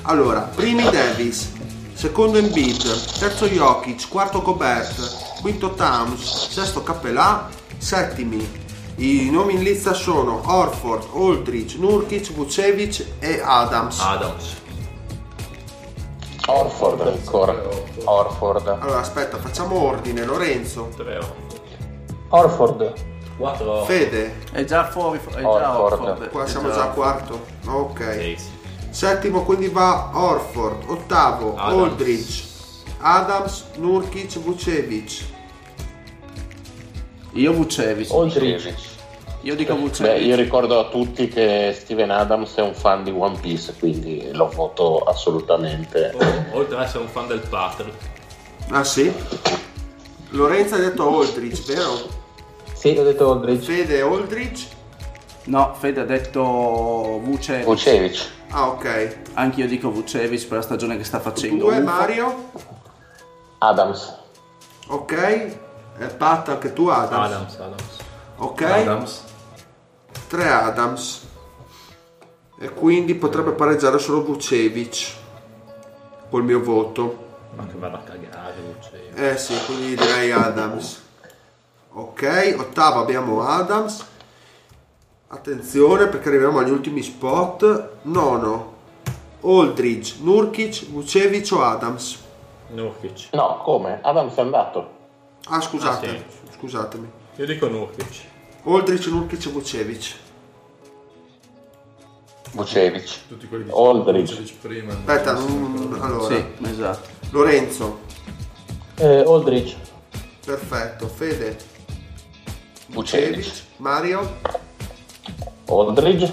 [SPEAKER 5] Allora, primi Davis, secondo Embiid, terzo Jokic, quarto Gobert, quinto Towns, sesto Capelà, settimi. I nomi in lista sono Orford, Aldridge, Nurkic, Vucevic e Adams.
[SPEAKER 8] Adams.
[SPEAKER 1] Orford ancora.
[SPEAKER 6] Orford.
[SPEAKER 5] Allora, aspetta, facciamo ordine. Lorenzo,
[SPEAKER 8] 3
[SPEAKER 3] Orford.
[SPEAKER 8] 4
[SPEAKER 5] Fede,
[SPEAKER 2] È già fuori. È già
[SPEAKER 6] Orford.
[SPEAKER 2] Orford.
[SPEAKER 5] qua
[SPEAKER 2] È
[SPEAKER 5] siamo già a quarto. Ok.
[SPEAKER 8] sì.
[SPEAKER 5] Settimo quindi va Orford, ottavo
[SPEAKER 8] Adams.
[SPEAKER 5] Aldridge, Adams, Nurkic, Vucevic.
[SPEAKER 2] Io Vucevic.
[SPEAKER 3] Aldridge.
[SPEAKER 2] Io dico
[SPEAKER 1] Beh,
[SPEAKER 2] Vucevic.
[SPEAKER 1] io ricordo a tutti che Steven Adams è un fan di One Piece, quindi lo voto assolutamente.
[SPEAKER 8] Oh, oltre ad essere un fan del Patrick.
[SPEAKER 5] Ah sì? Lorenzo ha detto Aldridge, vero?
[SPEAKER 3] Sì, ho detto Aldridge.
[SPEAKER 5] Fede Aldridge.
[SPEAKER 2] No, Fede ha detto Vucevic.
[SPEAKER 6] Vucevic.
[SPEAKER 5] Ah, ok.
[SPEAKER 2] Anche io dico Vucevic per la stagione che sta facendo.
[SPEAKER 5] Due. Mario.
[SPEAKER 1] Adams.
[SPEAKER 5] Ok. E Pat, anche tu Adams.
[SPEAKER 8] Adams, Adams.
[SPEAKER 5] Ok.
[SPEAKER 4] Adams.
[SPEAKER 5] 3 Adams. E quindi potrebbe pareggiare solo Vucevic. Col mio voto.
[SPEAKER 8] Ma che vada a cagare, Vucevic.
[SPEAKER 5] Eh sì, quindi direi Adams. Ok, ottavo abbiamo Adams. Attenzione perché arriviamo agli ultimi spot. Nono. Aldridge, Nurkic, Vucevic o Adams?
[SPEAKER 8] Nurkic.
[SPEAKER 1] No, come? Adams è andato.
[SPEAKER 5] Ah, scusate,
[SPEAKER 8] Ah, sì.
[SPEAKER 5] scusatemi.
[SPEAKER 8] Io dico Nurkic.
[SPEAKER 5] Aldridge, Nurkic e Vucevic.
[SPEAKER 6] Vucevic.
[SPEAKER 4] Tutti quelli di
[SPEAKER 1] Aldridge.
[SPEAKER 4] Vucevic prima.
[SPEAKER 5] Aspetta, non- allora.
[SPEAKER 2] Sì, esatto.
[SPEAKER 5] Lorenzo,
[SPEAKER 3] Eh, Aldridge.
[SPEAKER 5] perfetto. Fede,
[SPEAKER 6] Vucevic,
[SPEAKER 5] Mario,
[SPEAKER 1] Oldridge,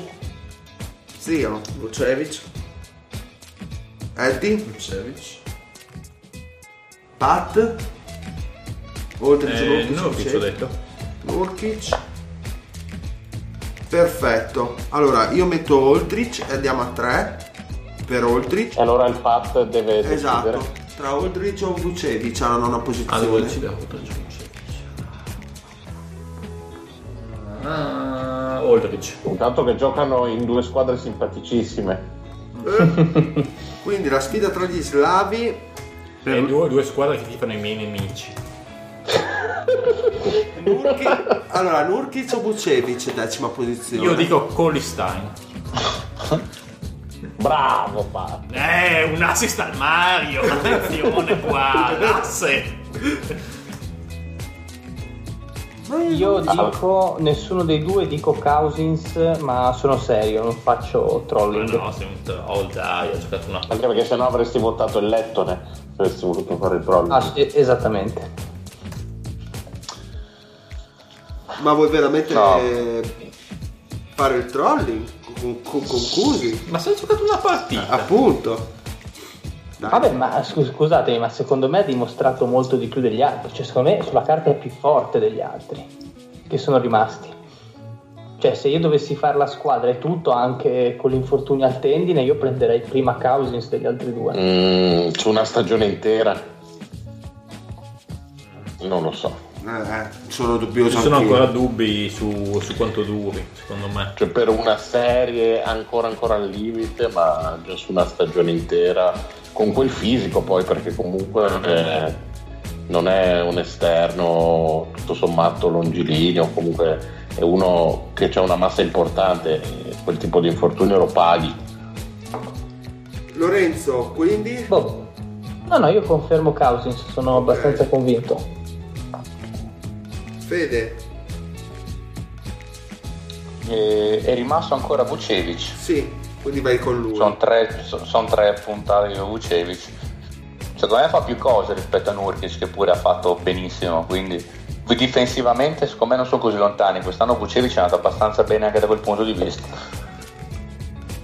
[SPEAKER 5] Zio,
[SPEAKER 2] Vucevic,
[SPEAKER 5] Eddie,
[SPEAKER 4] Vucevic,
[SPEAKER 5] Pat, Oldridge,
[SPEAKER 8] eh,
[SPEAKER 5] Nurkic. Perfetto. Allora, io metto Oldridge e andiamo a 3 per
[SPEAKER 1] Oldridge. Allora il Pat deve esatto. decidere.
[SPEAKER 5] Esatto. Tra Oldridge o Vucevic hanno una posizione.
[SPEAKER 8] Ah, devo decidere Oldridge. 16.
[SPEAKER 1] Intanto che giocano in due squadre simpaticissime.
[SPEAKER 5] Eh, quindi la sfida tra gli slavi... Per...
[SPEAKER 8] E due, due squadre che tifano i miei nemici.
[SPEAKER 5] Nurkic, allora, Nurkic o Bucevic, decima posizione.
[SPEAKER 8] Io dico Colistein.
[SPEAKER 1] Bravo, padre.
[SPEAKER 8] Eh, un assist al Mario, attenzione qua, l'asse.
[SPEAKER 3] Io dico nessuno dei due, dico Cousins, ma sono serio, non faccio trolling.
[SPEAKER 8] no, sei un troll, dai, ha giocato una
[SPEAKER 1] Anche perché sennò avresti votato il lettone se avessi voluto fare il troll.
[SPEAKER 3] Ah, sì, esattamente.
[SPEAKER 5] Ma vuoi veramente
[SPEAKER 6] No.
[SPEAKER 5] fare il trolling? Con, con, con Cusi?
[SPEAKER 8] Ma se hai giocato una partita?
[SPEAKER 5] Appunto. Dai.
[SPEAKER 3] Vabbè, ma scus- scusatemi, ma secondo me ha dimostrato molto di più degli altri. Cioè, secondo me sulla carta è più forte degli altri che sono rimasti. Cioè, se io dovessi fare la squadra e tutto, anche con l'infortunio al tendine, io prenderei prima Cousins degli altri due.
[SPEAKER 1] Mm, su una stagione intera. Non lo so.
[SPEAKER 5] Eh, eh, sono dubbioso
[SPEAKER 8] Ci sono
[SPEAKER 5] anch'io.
[SPEAKER 8] ancora dubbi su, su quanto duri, secondo me.
[SPEAKER 1] Cioè per una serie ancora ancora al limite, ma già su una stagione intera, con quel fisico poi, perché comunque eh, non è un esterno tutto sommato longilineo, comunque è uno che ha una massa importante, e quel tipo di infortunio lo paghi.
[SPEAKER 5] Lorenzo, quindi?
[SPEAKER 3] Boh. No, no, io confermo Cousins, sono abbastanza convinto.
[SPEAKER 5] Fede?
[SPEAKER 6] E, è rimasto ancora Vucevic.
[SPEAKER 5] Sì, quindi vai con lui.
[SPEAKER 6] Sono tre, so- son tre puntate di Vucevic. Secondo me fa più cose rispetto a Nurkic che pure ha fatto benissimo. Quindi difensivamente secondo me non sono così lontani. Quest'anno Vucevic è andato abbastanza bene anche da quel punto di vista.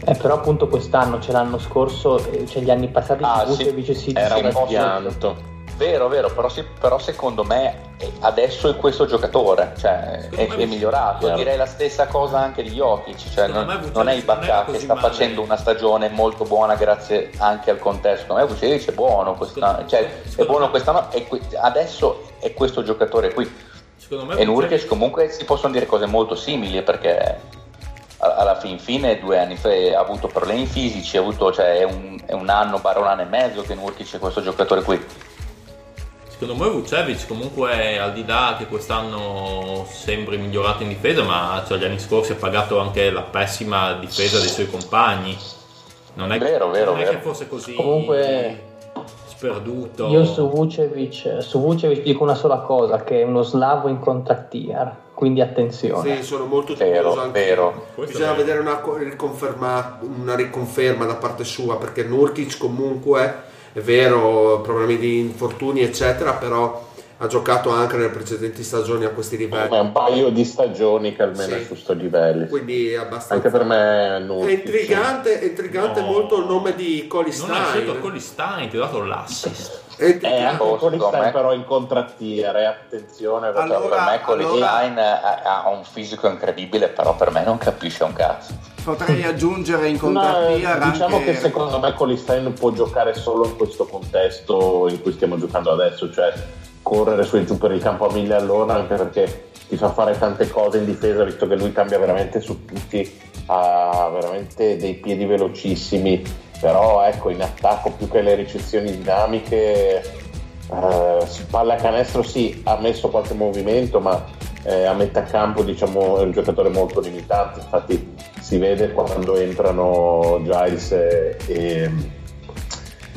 [SPEAKER 3] Eh, però appunto quest'anno, c'è l'anno scorso, cioè gli anni passati,
[SPEAKER 6] Ah,
[SPEAKER 3] di
[SPEAKER 6] sì.
[SPEAKER 3] Vucevic si
[SPEAKER 1] Era un
[SPEAKER 3] era
[SPEAKER 1] pianto.
[SPEAKER 6] Vero, vero, però, sì- però secondo me eh, adesso è questo giocatore, cioè è, è migliorato.
[SPEAKER 1] Chiaro.
[SPEAKER 6] Direi la stessa cosa anche di Jokic, cioè non,
[SPEAKER 8] Vucevic
[SPEAKER 6] non è Ibaka
[SPEAKER 8] era
[SPEAKER 6] che sta
[SPEAKER 8] male.
[SPEAKER 6] facendo una stagione molto buona grazie anche al contesto. Secondo me Vucevic è buono quest'anno, cioè è buono quest'anno e que- adesso è questo giocatore qui.
[SPEAKER 8] Secondo me
[SPEAKER 6] E Nurkic comunque si possono dire cose molto simili perché alla fin fine due anni fa ha avuto problemi fisici, ha avuto, cioè, è, un, è un anno, barra un anno e mezzo che Nurkic è questo giocatore qui.
[SPEAKER 8] Secondo me Vucevic comunque al di là che quest'anno sembri migliorato in difesa, ma cioè, gli anni scorsi ha pagato anche la pessima difesa dei suoi compagni. Non è,
[SPEAKER 6] Vero, vero,
[SPEAKER 8] non è
[SPEAKER 6] vero.
[SPEAKER 8] che fosse così
[SPEAKER 3] Comunque-
[SPEAKER 8] sperduto.
[SPEAKER 3] Io su Vucevic, su Vucevic dico una sola cosa, che è uno slavo in contractier, quindi attenzione.
[SPEAKER 5] Sì, sono molto
[SPEAKER 6] Vero,
[SPEAKER 5] dubbioso anche
[SPEAKER 6] vero.
[SPEAKER 8] Questo
[SPEAKER 5] Bisogna
[SPEAKER 8] è-
[SPEAKER 5] vedere una, una riconferma da parte sua perché Nurkic comunque è vero, problemi di infortuni eccetera, però ha giocato anche nelle precedenti stagioni a questi
[SPEAKER 1] Ma è
[SPEAKER 5] livelli.
[SPEAKER 1] un paio di stagioni che almeno
[SPEAKER 5] Sì.
[SPEAKER 1] è su sto livelli.
[SPEAKER 5] Quindi è abbastanza...
[SPEAKER 1] Anche per me
[SPEAKER 5] È intrigante, è intrigante
[SPEAKER 8] No.
[SPEAKER 5] molto il nome di Coli
[SPEAKER 8] Non hai scelto
[SPEAKER 5] Stein.
[SPEAKER 8] Colistein, ti ho dato l'assist.
[SPEAKER 5] E-
[SPEAKER 1] Eh, anche Colistein
[SPEAKER 6] me-
[SPEAKER 1] però in contrattiere, attenzione. perché-
[SPEAKER 5] Allora-
[SPEAKER 6] per me Colistein
[SPEAKER 5] allora-
[SPEAKER 6] ha, ha un fisico incredibile, però per me non capisce un cazzo.
[SPEAKER 2] Potrei aggiungere in
[SPEAKER 1] Ma,
[SPEAKER 2] contrattiere
[SPEAKER 1] diciamo
[SPEAKER 2] anche...
[SPEAKER 1] che secondo me Colistein può giocare solo in questo contesto in cui stiamo giocando adesso, cioè correre su e giù per il campo a mille all'ora, anche perché ti fa fare tante cose in difesa, visto che lui cambia veramente su tutti, ha veramente dei piedi velocissimi, però ecco in attacco più che le ricezioni dinamiche, eh, palla canestro sì, ha messo qualche movimento, ma eh, a metà campo diciamo è un giocatore molto limitato, infatti si vede quando entrano Giles e, e,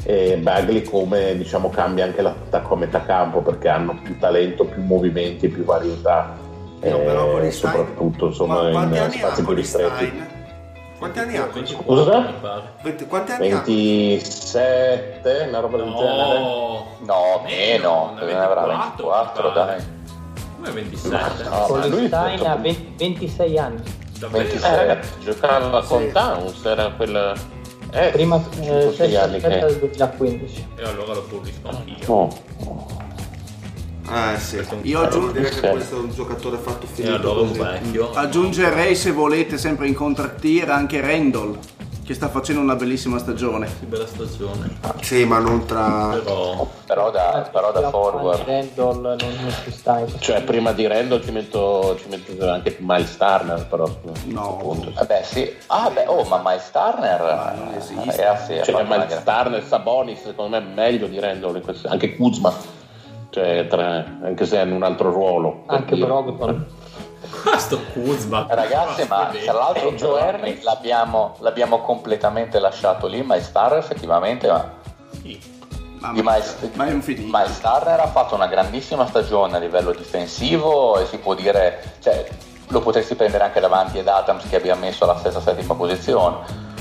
[SPEAKER 1] e Bagley come diciamo cambia anche l'attacco a metà campo perché hanno più talento, più movimenti, più varietà.
[SPEAKER 5] Io però
[SPEAKER 1] eh, soprattutto insomma in spazi più ristretti.
[SPEAKER 5] Quanti anni ha?
[SPEAKER 8] 24
[SPEAKER 1] Scusa?
[SPEAKER 8] mi pare.
[SPEAKER 5] Venti- Quanti anni ha?
[SPEAKER 1] 27, una roba del genere.
[SPEAKER 8] No,
[SPEAKER 6] No, meno,
[SPEAKER 8] ne
[SPEAKER 6] avrà
[SPEAKER 8] 24,
[SPEAKER 6] 24,
[SPEAKER 8] mi pare.
[SPEAKER 6] dai.
[SPEAKER 8] Come 27?
[SPEAKER 1] No, ma lui tutto-
[SPEAKER 3] ha 20 26 anni.
[SPEAKER 8] Davvero?
[SPEAKER 6] 26.
[SPEAKER 1] Eh ragazzi, giocava con Towns, era quel... Eh,
[SPEAKER 3] Prima eh,
[SPEAKER 1] 5
[SPEAKER 3] 6
[SPEAKER 1] anni
[SPEAKER 3] del
[SPEAKER 1] che...
[SPEAKER 3] 2015.
[SPEAKER 8] E allora lo pubblisco anch'io.
[SPEAKER 1] Oh.
[SPEAKER 5] Eh sì.
[SPEAKER 2] Io
[SPEAKER 5] dire che questo è un giocatore fatto
[SPEAKER 8] E
[SPEAKER 5] finito
[SPEAKER 8] allora un
[SPEAKER 5] così.
[SPEAKER 8] vecchio.
[SPEAKER 2] Aggiungerei se volete sempre in contrattiere anche Randall che sta facendo una bellissima stagione.
[SPEAKER 8] Che bella stagione.
[SPEAKER 5] Sì, ma non tra...
[SPEAKER 8] Però
[SPEAKER 6] Però da, però da forward.
[SPEAKER 3] Randall non, non ci sta. in questo
[SPEAKER 1] Cioè, prima di Randall ci metto, ci metto anche Miles Turner, però.
[SPEAKER 2] No.
[SPEAKER 1] appunto.
[SPEAKER 6] Vabbè sì, ah beh, oh ma Miles Turner
[SPEAKER 2] non esiste.
[SPEAKER 6] ragazzi, ha
[SPEAKER 1] Cioè, Miles Turner, Sabonis, secondo me è meglio di Randall, questo- anche Kuzma, cioè, tra- anche se è in un altro ruolo.
[SPEAKER 3] Anche. Brogdon.
[SPEAKER 8] Questo Kuzma.
[SPEAKER 6] Ragazzi, ma tra l'altro
[SPEAKER 1] E Joe Harris?
[SPEAKER 6] l'abbiamo, l'abbiamo completamente lasciato lì, Miles Turner effettivamente, ma.
[SPEAKER 2] Ma,
[SPEAKER 6] di Miles,
[SPEAKER 2] ma è un finito.
[SPEAKER 6] Miles Turner ha fatto una grandissima stagione a livello difensivo e si può dire, cioè, lo potresti prendere anche davanti ad Adams che abbiamo messo alla stessa settima posizione.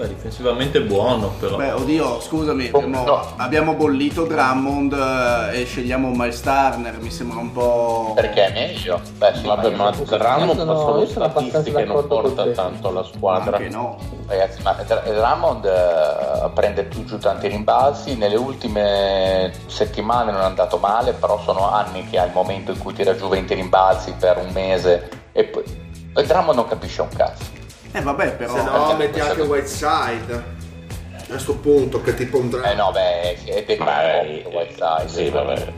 [SPEAKER 8] Beh, difensivamente buono, però.
[SPEAKER 2] Beh, oddio, scusami,
[SPEAKER 6] Oh,
[SPEAKER 2] abbiamo,
[SPEAKER 6] no.
[SPEAKER 2] abbiamo bollito Drummond eh, e scegliamo Miles Turner, mi sembra un po'...
[SPEAKER 6] Perché è meglio? Beh, sì,
[SPEAKER 1] Vabbè, ma Drummond
[SPEAKER 3] sono-
[SPEAKER 1] fa solo
[SPEAKER 3] sono
[SPEAKER 1] statistiche non porta tanto alla squadra.
[SPEAKER 2] Anche no.
[SPEAKER 6] Ragazzi, ma Dr- Drummond eh, prende più giù tanti rimbalzi, nelle ultime settimane non è andato male, però sono anni che ha il momento in cui tira giù 20 rimbalzi per un mese e poi e Drummond non capisce un cazzo.
[SPEAKER 2] Eh vabbè, però...
[SPEAKER 5] Se no
[SPEAKER 6] perché-
[SPEAKER 5] metti anche Whiteside. A questo punto che tipo un
[SPEAKER 6] Eh
[SPEAKER 5] draft.
[SPEAKER 6] no, beh, è
[SPEAKER 1] Beh,
[SPEAKER 6] Whiteside.
[SPEAKER 1] sì, vabbè.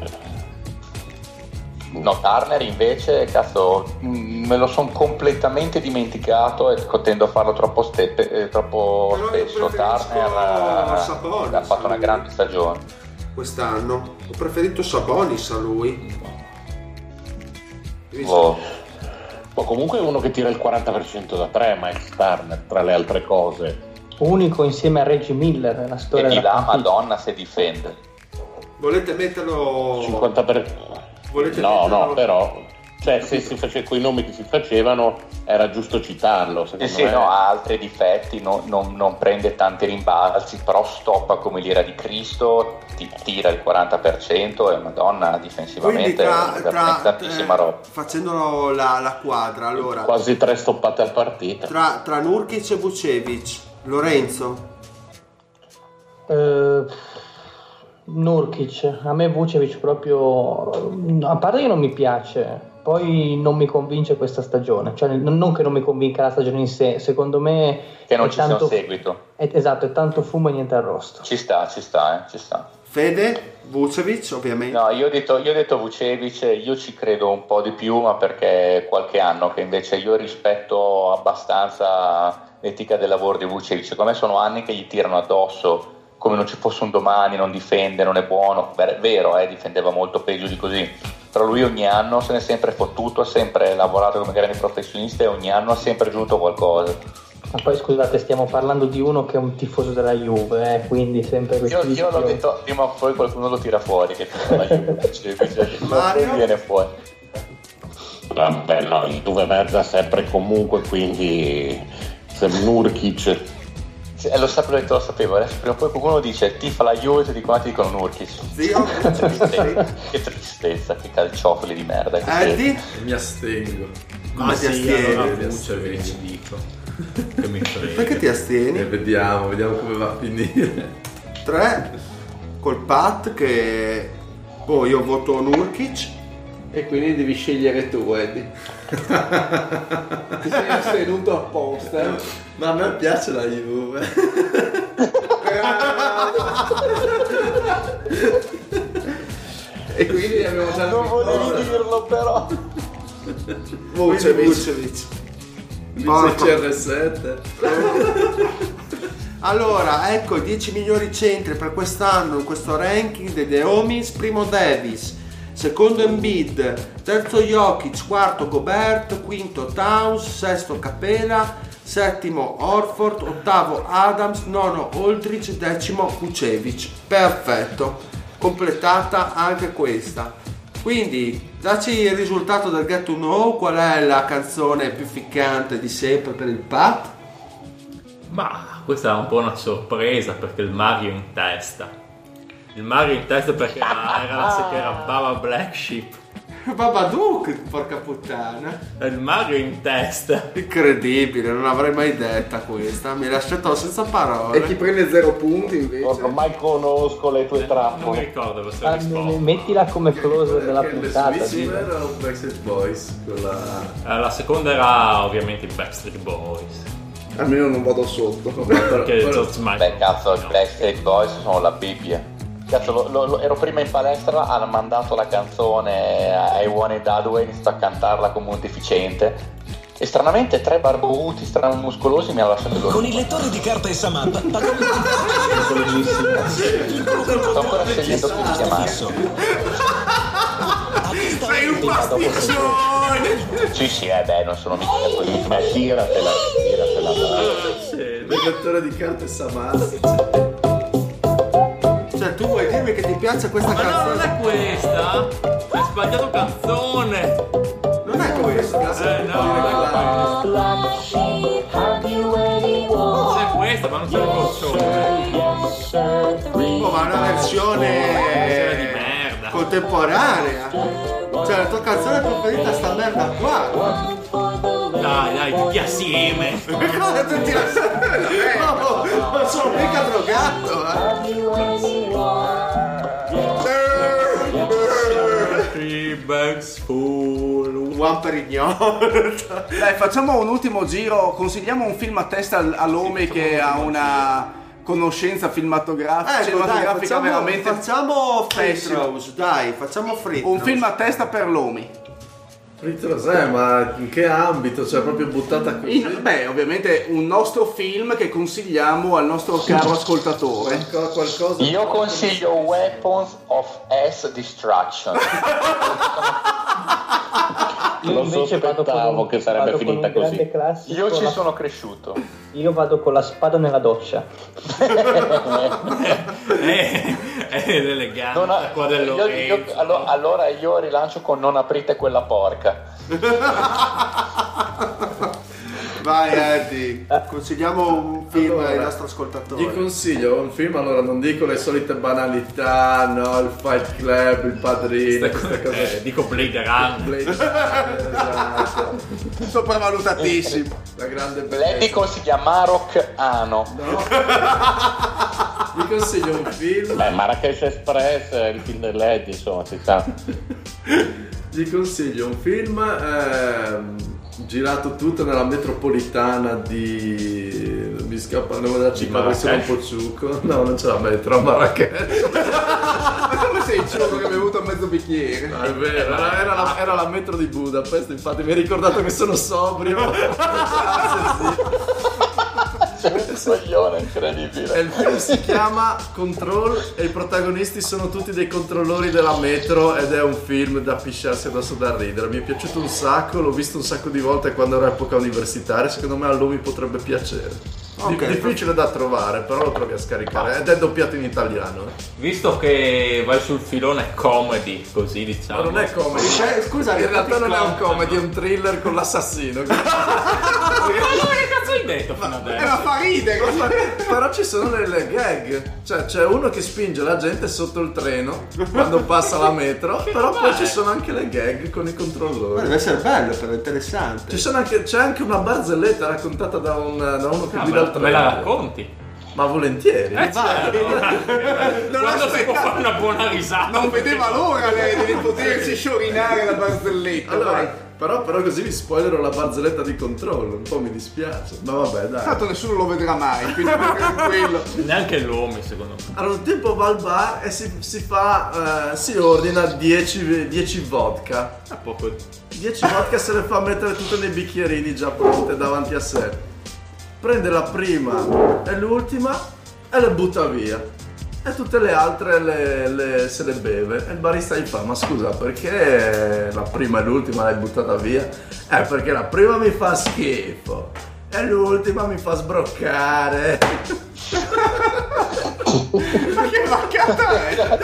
[SPEAKER 6] No, Turner invece, cazzo, mh, me lo sono completamente dimenticato e tendo a farlo troppo, steppe- eh, troppo spesso. Turner eh,
[SPEAKER 5] Sabonis,
[SPEAKER 6] ha fatto una
[SPEAKER 5] lui.
[SPEAKER 6] grande stagione.
[SPEAKER 5] Quest'anno. Ho preferito Sabonis a lui.
[SPEAKER 6] Oh.
[SPEAKER 1] Ma comunque è uno che tira il 40% da 3, Miles Turner, tra le altre cose.
[SPEAKER 3] Unico insieme a Reggie Miller nella
[SPEAKER 6] E
[SPEAKER 3] storia
[SPEAKER 6] di
[SPEAKER 3] della
[SPEAKER 6] là. Madonna, se difende.
[SPEAKER 5] Volete metterlo...
[SPEAKER 1] 50 per...
[SPEAKER 5] Volete
[SPEAKER 1] No,
[SPEAKER 5] metterlo-
[SPEAKER 1] no, però... Cioè, se si face... con i nomi che si facevano, era giusto citarlo,
[SPEAKER 6] Eh
[SPEAKER 1] secondo
[SPEAKER 6] sì,
[SPEAKER 1] me.
[SPEAKER 6] no, ha altri difetti, no- non, non prende tanti rimbalzi, però stoppa come l'ira di Cristo, ti tira il 40% e Madonna
[SPEAKER 5] Quindi
[SPEAKER 6] difensivamente
[SPEAKER 5] tra,
[SPEAKER 6] è
[SPEAKER 5] tra-
[SPEAKER 6] tantissima
[SPEAKER 5] eh,
[SPEAKER 6] roba.
[SPEAKER 5] facendo la, la quadra, allora,
[SPEAKER 1] Quasi tre stoppate a partita.
[SPEAKER 5] tra, tra Nurkic e Vucevic, Lorenzo,
[SPEAKER 3] Eh, Nurkic, a me Vucevic proprio a parte che non mi piace, poi non mi convince questa stagione, cioè non che non mi convinca la stagione in sé, secondo me
[SPEAKER 6] Che non
[SPEAKER 3] è
[SPEAKER 6] ci sia un
[SPEAKER 3] tanto,
[SPEAKER 6] seguito.
[SPEAKER 3] è- esatto, è tanto fumo e niente arrosto.
[SPEAKER 6] Ci sta, ci sta, eh, ci sta.
[SPEAKER 5] Fede, Vucevic ovviamente.
[SPEAKER 6] No, io ho detto, io ho detto Vucevic, io ci credo un po' di più, ma perché è qualche anno che invece io rispetto abbastanza l'etica del lavoro di Vucevic. Secondo me sono anni che gli tirano addosso come non ci fosse un domani, non difende, non è buono. Ver- vero, eh, difendeva molto peggio di così. Però lui ogni anno se ne è sempre fottuto, ha sempre lavorato come grandi professionista e ogni anno ha sempre aggiunto qualcosa.
[SPEAKER 3] Ma poi scusate, stiamo parlando di uno che è un tifoso della Juve, eh, quindi sempre
[SPEAKER 6] Io,
[SPEAKER 3] questi
[SPEAKER 6] io l'ho detto, prima o poi qualcuno lo tira fuori, che tira la Juve,
[SPEAKER 5] Mario?
[SPEAKER 6] non viene fuori.
[SPEAKER 1] Vabbè, no, il Juve merda sempre e comunque, quindi se Nurkic
[SPEAKER 6] eh, lo sapevo, lo sapevo, adesso prima o poi qualcuno dice tifa la Juve, tutti quanti dicono Nurkic.
[SPEAKER 5] Zio,
[SPEAKER 6] Che tristezza, che tristezza, che calciofili di merda. che siete.
[SPEAKER 5] Eddie,
[SPEAKER 4] Mi astengo.
[SPEAKER 8] Ah,
[SPEAKER 5] ti astieni?
[SPEAKER 8] allora Vucevic
[SPEAKER 4] astengo.
[SPEAKER 8] dico. Che mi frega.
[SPEAKER 5] perché ti
[SPEAKER 4] E
[SPEAKER 5] astieni?
[SPEAKER 4] vediamo, vediamo come va a finire.
[SPEAKER 5] 3, col Pat che boh, io voto Nurkic e quindi devi scegliere tu, Eddie. Ti sei astenuto apposta.
[SPEAKER 4] Ma a me piace la Juve.
[SPEAKER 5] E quindi abbiamo già
[SPEAKER 6] Non volevi dirlo però.
[SPEAKER 5] Vucevic.
[SPEAKER 4] Vucevic.
[SPEAKER 5] Porco.
[SPEAKER 4] CR7.
[SPEAKER 5] Allora, ecco i 10 migliori centri per quest'anno in questo ranking dei The Homies. Primo Davis, secondo Embiid, terzo Jokic, quarto Gobert, quinto Towns, sesto Capela, settimo Orford, ottavo Adams, nono Aldridge, decimo Kucevic. Perfetto, completata anche questa. Quindi, dacci il risultato del Get to Know, qual è la canzone più ficcante di sempre per il Pat?
[SPEAKER 8] Ma questa è un po' una sorpresa perché il Mario in testa. Il Mario in testa perché era, era la che era Baba Black Sheep.
[SPEAKER 5] Babadook, porca puttana.
[SPEAKER 8] Il Mario in testa.
[SPEAKER 5] Incredibile, non avrei mai detta questa. Mi hai lasciato senza parole.
[SPEAKER 9] E chi prende zero punti invece?
[SPEAKER 1] Ormai conosco le tue
[SPEAKER 8] Non mi
[SPEAKER 1] trappole.
[SPEAKER 8] ricordo questa
[SPEAKER 3] Ah,
[SPEAKER 8] risposta.
[SPEAKER 3] mettila come closer della
[SPEAKER 4] Perché le
[SPEAKER 3] puntata. Dillo.
[SPEAKER 4] era un Backstreet Boys. Quella...
[SPEAKER 8] Eh, La seconda era ovviamente i Backstreet Boys.
[SPEAKER 9] Almeno non vado sotto.
[SPEAKER 8] Perché George Michael.
[SPEAKER 6] Beh, cazzo, i
[SPEAKER 8] no.
[SPEAKER 6] Backstreet Boys sono la Bibbia. Cazzo, lo- lo- lo- ero prima in palestra, hanno mandato la canzone ai One e Dadway, iniziato a cantarla come un deficiente. E stranamente tre barbuti, strano muscolosi mi hanno lasciato loro.
[SPEAKER 10] Con il lettore di carta e Samap pagavo
[SPEAKER 6] Sto ancora scegliendo come chiamare.
[SPEAKER 10] Sei un
[SPEAKER 3] pasticcione!
[SPEAKER 6] Sì, sì, eh beh, non sono mica così.
[SPEAKER 1] Ma tiratela, tiratela.
[SPEAKER 4] Il lettore di carte Samassi.
[SPEAKER 5] Cioè, tu vuoi dirmi che ti piace questa
[SPEAKER 8] Ma no, non
[SPEAKER 5] canzone?
[SPEAKER 8] è questa! Hai sbagliato canzone!
[SPEAKER 5] Non è questa.
[SPEAKER 8] Eh no! Non c'è questa, ma non c'è il corcione.
[SPEAKER 5] Oh, ma è una
[SPEAKER 8] Canzone
[SPEAKER 5] versione
[SPEAKER 8] di merda.
[SPEAKER 5] contemporanea. Cioè, la tua canzone preferita è sta merda qua.
[SPEAKER 8] Dai, dai, tutti assieme!
[SPEAKER 5] Cosa tutti assieme? No, non sono mica drogato, eh.
[SPEAKER 8] Three bags full.
[SPEAKER 5] One per ignoro.
[SPEAKER 9] Dai, facciamo un ultimo giro. Consigliamo un film a testa al- all'Omi che ha una conoscenza cinematografica,
[SPEAKER 5] Ecco, dai,
[SPEAKER 9] cinematografica
[SPEAKER 5] facciamo,
[SPEAKER 9] veramente.
[SPEAKER 5] facciamo free throws, dai, facciamo free
[SPEAKER 9] Un film a testa per l'Omi.
[SPEAKER 4] Ritros, eh, ma in che ambito? Cioè, proprio buttata così?
[SPEAKER 9] In- beh, ovviamente un nostro film che consigliamo al nostro caro ascoltatore.
[SPEAKER 4] Qual- Qualcosa...
[SPEAKER 6] Io consiglio Weapons of S Destruction.
[SPEAKER 3] Io
[SPEAKER 1] Lo
[SPEAKER 3] invece vado con
[SPEAKER 1] sospettavo
[SPEAKER 3] un-
[SPEAKER 1] che sarebbe
[SPEAKER 3] vado con
[SPEAKER 1] finita così.
[SPEAKER 3] classico,
[SPEAKER 6] Io ci
[SPEAKER 3] la-
[SPEAKER 6] sono cresciuto.
[SPEAKER 3] Io vado con la spada nella doccia.
[SPEAKER 8] Eh, è l'eleganza
[SPEAKER 6] Non ha-
[SPEAKER 8] qua
[SPEAKER 6] io-
[SPEAKER 8] del
[SPEAKER 6] io-
[SPEAKER 8] Lorenzo.
[SPEAKER 6] allo- allora io rilancio con non aprite quella porca.
[SPEAKER 5] Vai Eddie, consigliamo un film
[SPEAKER 4] Allora,
[SPEAKER 5] ai nostri
[SPEAKER 4] Gli
[SPEAKER 5] ascoltatori.
[SPEAKER 4] consiglio un film, allora non dico le solite banalità, no, il Fight Club, il Padrino, queste cose.
[SPEAKER 8] Eh, dico Blade Runner.
[SPEAKER 4] Blade- esatto.
[SPEAKER 9] Sopravvalutatissimo.
[SPEAKER 4] La grande bellezza.
[SPEAKER 6] consiglia Marok Ano.
[SPEAKER 4] No. Vi consiglio un film.
[SPEAKER 1] Beh, Marrakesh Express è il film dell'Ed, insomma, si sa.
[SPEAKER 4] Gli consiglio un film ehm, girato tutto nella metropolitana di. Mi scappa il nome della città, perché sono un po' ciuco. No, non c'è la metro a Marrakesh.
[SPEAKER 9] Ma come sei il ciuco che ha bevuto mezzo bicchiere?
[SPEAKER 4] No, è vero, era, era la, era la metro di Budapest, infatti mi hai ricordato che sono sobrio.
[SPEAKER 6] Sei un coglione
[SPEAKER 4] E
[SPEAKER 6] incredibile.
[SPEAKER 4] il film si chiama Control e i protagonisti sono tutti dei controllori della metro ed è un film da pisciarsi addosso da ridere. Mi è piaciuto un sacco, l'ho visto un sacco di volte quando ero a epoca universitaria, secondo me a lui potrebbe piacere. Di-
[SPEAKER 5] Ok.
[SPEAKER 4] difficile da trovare, però lo trovi a scaricare ed è doppiato in italiano.
[SPEAKER 8] Visto che vai sul filone comedy, così diciamo.
[SPEAKER 4] Ma non è comedy.
[SPEAKER 5] Eh, scusa,
[SPEAKER 4] in realtà non è un comedy, è un thriller con l'assassino.
[SPEAKER 8] Ma cazzo hai detto fino
[SPEAKER 9] ma
[SPEAKER 8] adesso?
[SPEAKER 9] fa ridere!
[SPEAKER 4] Però ci sono delle gag, cioè c'è uno che spinge la gente sotto il treno quando passa la metro, però poi ci sono anche le gag con i
[SPEAKER 5] Ma
[SPEAKER 4] controllori.
[SPEAKER 5] deve essere bello, però interessante.
[SPEAKER 4] Ci sono anche, c'è anche una barzelletta raccontata da, un, da uno che
[SPEAKER 8] Ah,
[SPEAKER 4] guida il treno.
[SPEAKER 8] me la racconti?
[SPEAKER 4] Ma volentieri.
[SPEAKER 8] Eh, certo.
[SPEAKER 2] Non
[SPEAKER 8] Quando si può fare una buona risata.
[SPEAKER 2] Non vedeva l'ora lei di potersi sciorinare la barzelletta.
[SPEAKER 4] Allora,
[SPEAKER 2] vai.
[SPEAKER 4] Però, però così vi spoilerò la barzelletta di controllo, un po' mi dispiace. Ma vabbè, dai.
[SPEAKER 2] Tanto nessuno lo vedrà mai, quindi tranquillo.
[SPEAKER 8] Neanche l'uomo, secondo me.
[SPEAKER 4] Allora, un tempo va al bar e si, si fa, eh, si ordina 10, 10 vodka.
[SPEAKER 8] A poco
[SPEAKER 4] 10 vodka se le fa mettere tutte nei bicchierini già pronte davanti a sé. Prende la prima e l'ultima e le butta via. E tutte le altre le- le- se le beve. E il barista gli fa: Ma scusa, perché la prima e l'ultima l'hai buttata via? Eh, perché la prima mi fa schifo. E l'ultima mi fa sbroccare.
[SPEAKER 2] Ma che vaccata è?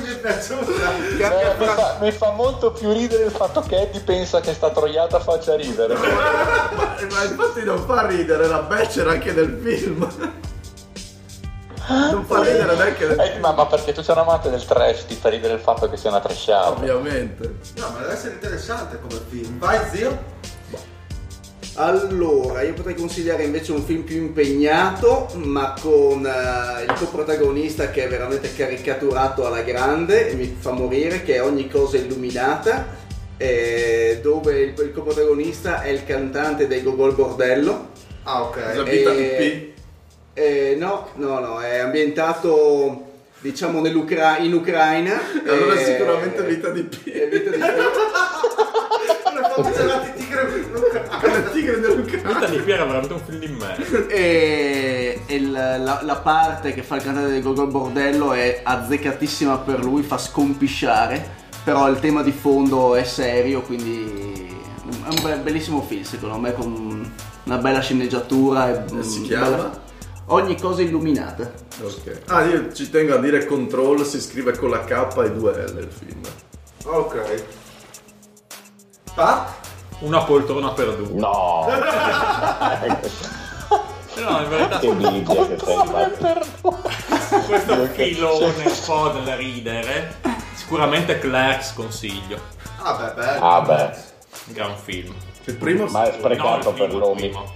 [SPEAKER 5] Mi è piaciuta.
[SPEAKER 6] Eh, mi, fa, mi fa molto più ridere il fatto che Eddie pensa che sta troiata faccia ridere.
[SPEAKER 4] ma, ma infatti non fa ridere, la becera anche nel film. Non fa ridere neanche nel
[SPEAKER 6] Eddie, ma, ma perché tu sei un amante del trash, ti fa ridere il fatto che sia una trashata.
[SPEAKER 4] Ovviamente.
[SPEAKER 5] No, ma deve essere interessante come film. Vai, zio.
[SPEAKER 2] Allora, io potrei consigliare invece un film più impegnato, ma con eh, il coprotagonista che è veramente caricaturato alla grande e mi fa morire, che è Ogni cosa illuminata, eh, dove il, il coprotagonista è il cantante dei Gogol Bordello.
[SPEAKER 5] Ah, ok.
[SPEAKER 4] La vita di
[SPEAKER 2] Eh, eh, no, no, no, è ambientato diciamo nell'Ucra- in Ucraina.
[SPEAKER 4] Allora
[SPEAKER 2] eh,
[SPEAKER 4] sicuramente vita di P.
[SPEAKER 2] è vita di
[SPEAKER 4] Come il tigre dell'Ucraina.
[SPEAKER 8] Vita di Piera è veramente un film di me.
[SPEAKER 2] E, e il- la, la parte che fa il cantante del Gogol Bordello è azzeccatissima per lui, fa scompisciare, però il tema di fondo è serio, quindi è un be- bellissimo film secondo me, con una bella sceneggiatura. E,
[SPEAKER 4] E si
[SPEAKER 2] mm,
[SPEAKER 4] chiama?
[SPEAKER 2] bella- Ogni cosa illuminata.
[SPEAKER 4] Ok. Ah, io ci tengo a dire Control si scrive con la K e due L il film.
[SPEAKER 5] Ok. Pat?
[SPEAKER 8] Una poltrona perduta.
[SPEAKER 1] No,
[SPEAKER 8] No, in verità
[SPEAKER 1] che invidia che sei. guarda.
[SPEAKER 8] questo filone un po' da ridere. Sicuramente Clerks consiglio.
[SPEAKER 5] Ah, beh, bello.
[SPEAKER 1] Ah beh,
[SPEAKER 8] Gran film.
[SPEAKER 4] Il primo
[SPEAKER 1] ma è sprecato
[SPEAKER 8] No,
[SPEAKER 1] per
[SPEAKER 8] primo.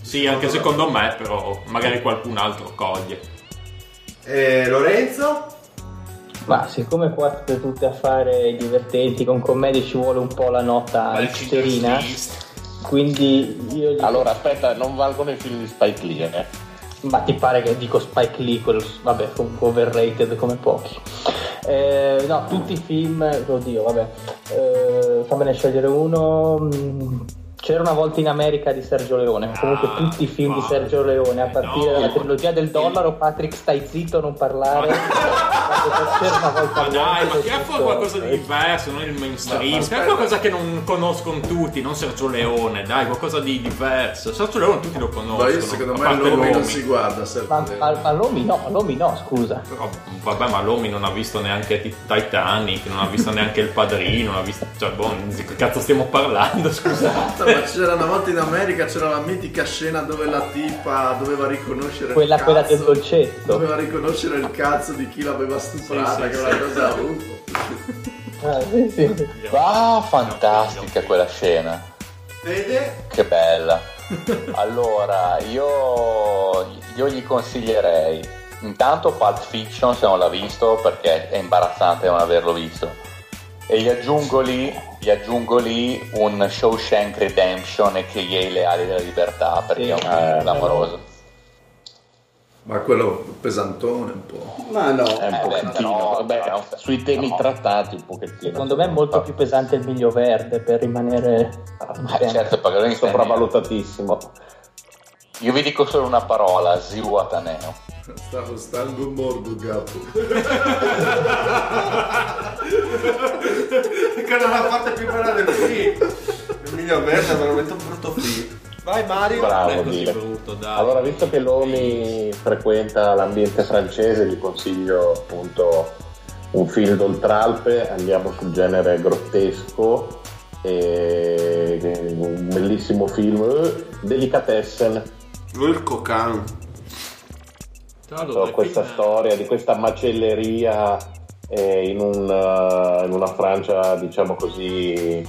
[SPEAKER 8] Sì, anche secondo me, però magari qualcun altro coglie.
[SPEAKER 5] E Lorenzo?
[SPEAKER 3] Ma siccome qua state tutte a fare i divertenti con commedie ci vuole un po' la nota serina, quindi io gli-
[SPEAKER 1] Allora, aspetta, non valgono i film di Spike Lee, eh?
[SPEAKER 3] Ma ti pare che dico Spike Lee, quello, vabbè, comunque overrated come pochi. Eh, no, tutti i film, oddio, vabbè, eh, fammene scegliere uno. mm, C'era una volta in America di Sergio Leone, comunque
[SPEAKER 8] Ah,
[SPEAKER 3] tutti i film di. Sergio Leone, a partire
[SPEAKER 8] No.
[SPEAKER 3] dalla trilogia del dollaro, Patrick stai zitto, non parlare. C'era una volta
[SPEAKER 8] Ma dai, ma fuori
[SPEAKER 3] tutto-
[SPEAKER 8] qualcosa di diverso, non il mainstream. Tira qualcosa che non conoscono tutti, non Sergio Leone, dai, qualcosa di diverso. Sergio Leone tutti lo conoscono.
[SPEAKER 4] Ma io secondo me l'Omi non si guarda Sergio
[SPEAKER 3] Ma,
[SPEAKER 4] Leone.
[SPEAKER 3] ma, ma Lomi no, Lomi no, scusa.
[SPEAKER 8] Però, vabbè, ma Lomi non ha visto neanche Ti- Titanic, non ha visto neanche Il Padrino, non ha visto... Cioè, boh, di che cazzo stiamo parlando, scusate.
[SPEAKER 4] Ma c'era una volta in America c'era la mitica scena dove la tipa doveva riconoscere
[SPEAKER 3] Quella,
[SPEAKER 4] il
[SPEAKER 3] quella
[SPEAKER 4] cazzo,
[SPEAKER 3] del dolcetto.
[SPEAKER 4] doveva riconoscere il cazzo di chi l'aveva stuprata
[SPEAKER 8] Sì, sì,
[SPEAKER 4] che è
[SPEAKER 8] sì.
[SPEAKER 4] una cosa.
[SPEAKER 3] Ah, sì, sì.
[SPEAKER 6] Ah, fantastica quella scena.
[SPEAKER 5] Fede?
[SPEAKER 6] Che bella. Allora, io, io gli consiglierei intanto Pulp Fiction se non l'ha visto perché è imbarazzante non averlo visto. E gli aggiungo lì, gli aggiungo lì un Shawshank Redemption e che gli le ali della libertà perché
[SPEAKER 3] Sì.
[SPEAKER 6] è un film
[SPEAKER 1] Eh,
[SPEAKER 6] clamoroso.
[SPEAKER 4] Ma quello pesantone un po'.
[SPEAKER 2] Ma no.
[SPEAKER 1] È un
[SPEAKER 6] Eh, beh,
[SPEAKER 1] pochettino,
[SPEAKER 6] però-
[SPEAKER 1] vabbè,
[SPEAKER 6] però-
[SPEAKER 1] sui temi
[SPEAKER 6] no.
[SPEAKER 1] trattati un pochettino.
[SPEAKER 3] Secondo me è molto più pesante il miglio verde per rimanere
[SPEAKER 6] Eh, certo,
[SPEAKER 1] sopravvalutatissimo.
[SPEAKER 6] Io vi dico solo una parola, Ziu Ataneo.
[SPEAKER 4] Stavo stando un mordo capo.
[SPEAKER 5] Quella è la parte più bella del film. Il miglior verde è veramente un brutto film. Vai Mario.
[SPEAKER 8] Non
[SPEAKER 1] Bravo,
[SPEAKER 8] brutto, dai.
[SPEAKER 1] Allora, visto che Lomi frequenta l'ambiente francese, gli consiglio appunto un film d'Oltralpe, andiamo sul genere grottesco, e un bellissimo film, eh, Delicatessen,
[SPEAKER 5] Lui il
[SPEAKER 8] dai,
[SPEAKER 1] questa
[SPEAKER 8] film-
[SPEAKER 1] storia di questa macelleria eh, in, un, eh, in una Francia, diciamo così, eh,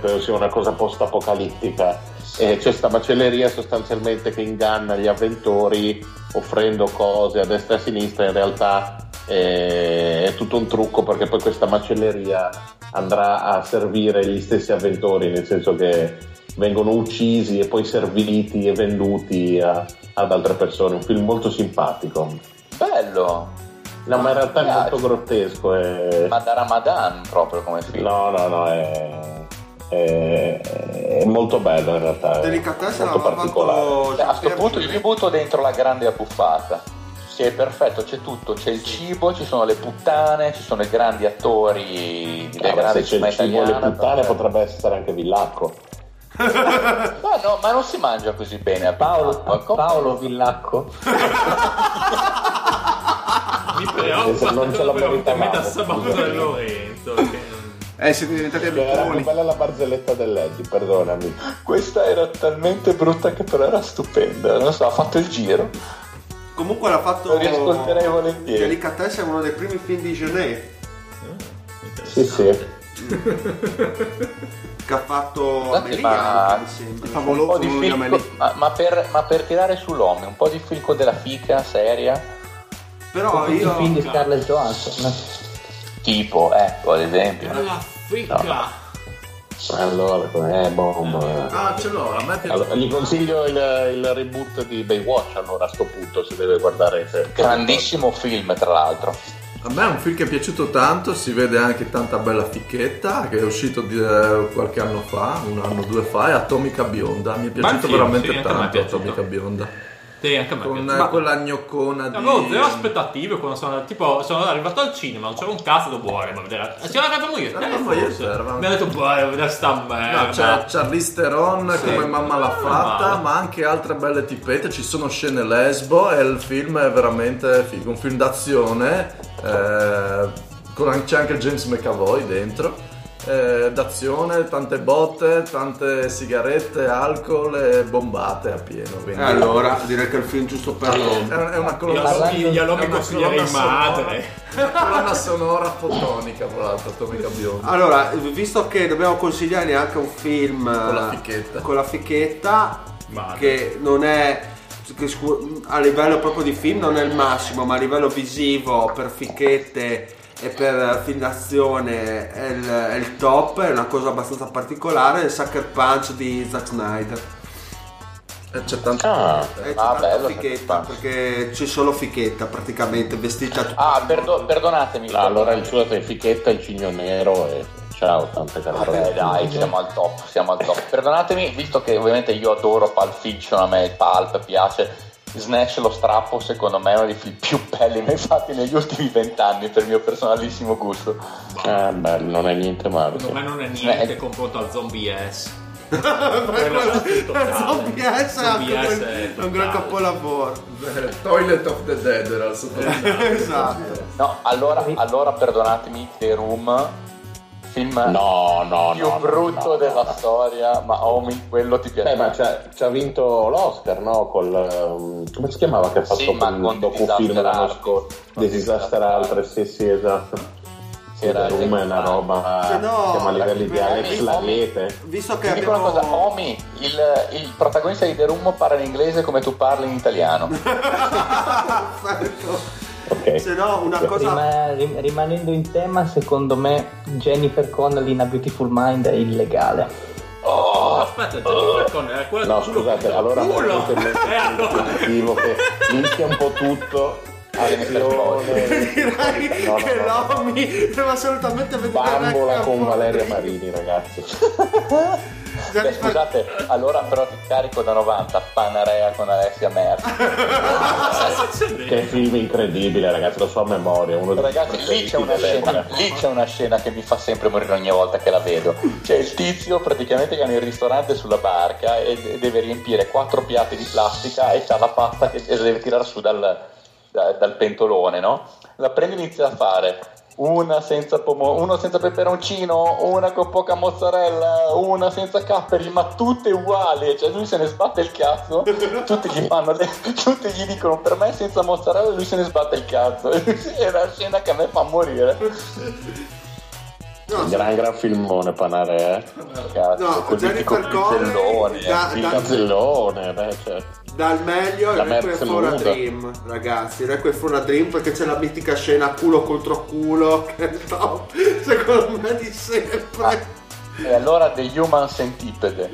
[SPEAKER 1] penso sia una cosa post-apocalittica. E c'è questa macelleria sostanzialmente che inganna gli avventori offrendo cose a destra e a sinistra, in realtà eh, è tutto un trucco perché poi questa macelleria andrà a servire gli stessi avventori, nel senso che vengono uccisi e poi serviti e venduti a- ad altre persone. Un film molto simpatico.
[SPEAKER 6] Bello!
[SPEAKER 1] No, ma in realtà è molto grottesco. È...
[SPEAKER 6] Ma da Ramadan proprio come film.
[SPEAKER 1] No, no, no, è, è- è molto bello in realtà. è
[SPEAKER 5] Delicatessa
[SPEAKER 1] molto particolare.
[SPEAKER 6] Cioè, a sto
[SPEAKER 5] Jean-Pierre
[SPEAKER 6] punto io mi butto dentro la grande abbuffata. Sì, è perfetto, c'è tutto, c'è il cibo, ci sono le puttane, ci sono i grandi attori
[SPEAKER 1] Ah,
[SPEAKER 6] della
[SPEAKER 1] ma
[SPEAKER 6] grande
[SPEAKER 1] se c'è il
[SPEAKER 6] cinema
[SPEAKER 1] cibo e le
[SPEAKER 6] italiana.
[SPEAKER 1] puttane potrebbe essere anche Villacco.
[SPEAKER 6] Ma no, ma non si mangia così bene a
[SPEAKER 3] Paolo,
[SPEAKER 6] Villacco.
[SPEAKER 3] Paolo Villacco.
[SPEAKER 8] Mi preoccupa
[SPEAKER 1] Non ce la
[SPEAKER 8] proprio
[SPEAKER 1] meritavamo.
[SPEAKER 8] metà sabato da Lorenzo.
[SPEAKER 9] Eh, siete diventati
[SPEAKER 1] Cioè, era bella la barzelletta dell'Eddie, perdonami.
[SPEAKER 6] Questa era talmente brutta che però era stupenda. Non so, ha fatto il giro.
[SPEAKER 5] Comunque l'ha fatto
[SPEAKER 6] Lo riascolterei volentieri.
[SPEAKER 5] Delicatessa è uno dei primi film di Genet
[SPEAKER 1] Sì, sì.
[SPEAKER 5] Che ha fatto anche, mi sembra.
[SPEAKER 6] Un
[SPEAKER 9] Favoloso,
[SPEAKER 6] ma, ma per, ma per tirare sull'uomo, un po' di film della fica seria,
[SPEAKER 5] Però
[SPEAKER 3] di
[SPEAKER 5] io
[SPEAKER 3] Scarlett Johansson.
[SPEAKER 6] tipo, ecco, ad esempio.
[SPEAKER 8] La fica.
[SPEAKER 1] Allora, eh, bomba.
[SPEAKER 4] Ah, ce l'ho, a me piace.
[SPEAKER 1] Allora, gli consiglio il, il reboot di Baywatch allora a sto punto se deve guardare se-
[SPEAKER 6] Grandissimo film, tra l'altro.
[SPEAKER 4] A me è un film che è piaciuto tanto, si vede anche tanta bella ficchetta, che è uscito di- eh, qualche anno fa, un anno o due fa, è Atomica Bionda. Mi è piaciuto
[SPEAKER 8] film,
[SPEAKER 4] veramente
[SPEAKER 8] sì,
[SPEAKER 4] tanto. Atomica Bionda.
[SPEAKER 8] Sì, anche a me.
[SPEAKER 4] Con
[SPEAKER 8] piace.
[SPEAKER 4] eh, quella gnoccona di...
[SPEAKER 8] Avevo zero aspettative quando sono tipo sono arrivato al cinema, non c'era un cazzo da buone, ma vedere. Eh, C'era eravamo io, te
[SPEAKER 4] Eravamo io e
[SPEAKER 8] forse.
[SPEAKER 4] te, eravamo.
[SPEAKER 8] Mi ha detto, boh, vedere sta merda.
[SPEAKER 4] No, c'è Charlize Theron
[SPEAKER 8] Sì.
[SPEAKER 4] come mamma l'ha fatta, ma anche altre belle tipette, ci sono scene lesbo e il film è veramente figo, un film d'azione, eh, con- c'è anche James McAvoy dentro, eh, d'azione, tante botte, tante sigarette, alcol e bombate a pieno. quindi-
[SPEAKER 5] Eh, allora direi che è il film giusto per loro.
[SPEAKER 4] È, è una colonna, una
[SPEAKER 8] consiglierei madre.
[SPEAKER 4] sonora- colonna sonora fotonica, tra l'altro, Atomica Bionda.
[SPEAKER 5] Allora, visto che dobbiamo consigliare anche un film
[SPEAKER 4] Con la
[SPEAKER 5] eh,
[SPEAKER 4] ficchetta.
[SPEAKER 5] con la ficchetta,
[SPEAKER 8] Madre.
[SPEAKER 5] che non è scu- a livello proprio di film non è il massimo, ma a livello visivo per ficchette e per film d'azione è il, è il top, è una cosa abbastanza particolare, il Sucker Punch di Zack Snyder.
[SPEAKER 4] Eh, C'è tanto...
[SPEAKER 1] Ah,
[SPEAKER 5] E c'è
[SPEAKER 6] Ah,
[SPEAKER 5] tanta
[SPEAKER 6] bello, Punch.
[SPEAKER 5] perché c'è solo ficchetta praticamente, vestita tutta
[SPEAKER 6] Ah, perdo- perdonatemi.
[SPEAKER 1] no, allora il suo è fichetta, il cigno nero e ciao, tante
[SPEAKER 6] Vabbè,
[SPEAKER 1] carote.
[SPEAKER 6] dai, siamo al top, siamo al top. Perdonatemi, visto che ovviamente io adoro Pulp Fiction, a me il Pulp piace. Snatch lo strappo, secondo me, è uno dei film più belli mai fatti negli ultimi vent'anni, per il mio personalissimo gusto.
[SPEAKER 1] Ah, bello, non è niente male.
[SPEAKER 8] Secondo me non è niente
[SPEAKER 6] Eh.
[SPEAKER 8] confronto a Zombie S.
[SPEAKER 5] Zombie S è un-
[SPEAKER 8] è
[SPEAKER 5] un gran capolavoro.
[SPEAKER 4] Toilet of the Dead era il sottotitolo.
[SPEAKER 5] esatto.
[SPEAKER 6] No, allora, allora perdonatemi, The Room, film
[SPEAKER 1] No, no,
[SPEAKER 6] più
[SPEAKER 1] no.
[SPEAKER 6] brutto
[SPEAKER 1] no,
[SPEAKER 6] della
[SPEAKER 1] no.
[SPEAKER 6] storia, ma Omi, quello ti piace.
[SPEAKER 1] Beh, ma c'ha, c'ha vinto l'Oscar, no? Col, um, come si chiamava che ha fatto
[SPEAKER 6] Sì, con
[SPEAKER 1] docufilm
[SPEAKER 6] Disaster
[SPEAKER 1] l'anno scorso? The Disaster Altre, sì, sì, esatto. Sì,
[SPEAKER 6] Era
[SPEAKER 1] The Room è una roba
[SPEAKER 5] Se no,
[SPEAKER 1] siamo a livelli di Alex Lariete.
[SPEAKER 5] Visto che
[SPEAKER 6] Ti dico una cosa,
[SPEAKER 5] abbiamo
[SPEAKER 6] Omi, il, il protagonista di The Room parla in inglese come tu parli in italiano.
[SPEAKER 5] Perfetto.
[SPEAKER 1] Ok.
[SPEAKER 5] Se no, una cosa
[SPEAKER 3] Rima- rim- rimanendo in tema, secondo me Jennifer Connelly in A Beautiful Mind è illegale.
[SPEAKER 8] Oh, aspetta, Jennifer Connelly, era quella
[SPEAKER 1] No, scusate,
[SPEAKER 8] più-
[SPEAKER 1] allora
[SPEAKER 8] culo. Eh, allora.
[SPEAKER 1] che mischia un po' tutto. Attenzione.
[SPEAKER 5] direi
[SPEAKER 1] No, no,
[SPEAKER 5] che
[SPEAKER 1] no, no.
[SPEAKER 5] l'Omi deve assolutamente vedere
[SPEAKER 1] Bambola con Valeria Marini, ragazzi.
[SPEAKER 6] Beh, scusate, allora però ti carico da 90, Panarea con Alessia Merti.
[SPEAKER 1] Che film incredibile, ragazzi, lo so a memoria. Uno
[SPEAKER 6] Ragazzi, lì c'è, scena, lì c'è una scena che mi fa sempre morire ogni volta che la vedo. C'è il tizio praticamente che è nel ristorante sulla barca e deve riempire quattro piatti di plastica e c'ha la pasta che deve tirare su dal, da- dal pentolone, no? La prende e inizia a fare una senza pomo- uno senza peperoncino, una con poca mozzarella, una senza capperi, ma tutte uguali. Cioè lui se ne sbatte il cazzo, tutti gli fanno le- tutti gli dicono per me senza mozzarella, lui se ne sbatte il cazzo. È una scena che a me fa morire.
[SPEAKER 5] No,
[SPEAKER 1] Un gran gran filmone Panare, eh.
[SPEAKER 6] Cazzo,
[SPEAKER 5] No,
[SPEAKER 6] col
[SPEAKER 5] Jennifer Connelly, da-
[SPEAKER 1] Il
[SPEAKER 5] da-
[SPEAKER 1] cazzellone, beh, cioè.
[SPEAKER 5] Dal meglio
[SPEAKER 1] La
[SPEAKER 5] e Requiem for a. Dream, ragazzi. Requiem for a Dream perché c'è la mitica scena culo contro culo che è top, secondo me di sempre.
[SPEAKER 6] E allora The Human Centipede.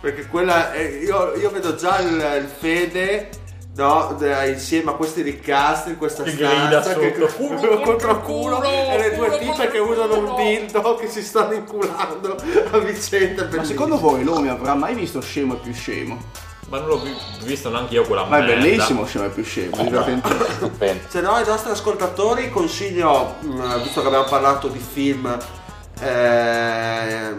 [SPEAKER 5] Perché quella è- io, io vedo già il, il Fede no, insieme a questi ricasti in questa
[SPEAKER 8] Che grida
[SPEAKER 5] stanza che
[SPEAKER 8] sotto,
[SPEAKER 5] culo
[SPEAKER 8] culo
[SPEAKER 5] contro culo e le due tipe che usano un dildo che si stanno inculando a vicenda.
[SPEAKER 9] Ma secondo voi l'uomo avrà mai visto scemo e più scemo?
[SPEAKER 8] Ma non l'ho vi- visto neanche io quella
[SPEAKER 9] Ma è
[SPEAKER 8] merda.
[SPEAKER 9] bellissimo scemo e più scemo.
[SPEAKER 6] Stupendo.
[SPEAKER 5] Se no ai nostri ascoltatori consiglio, mh, visto che abbiamo parlato di film eh,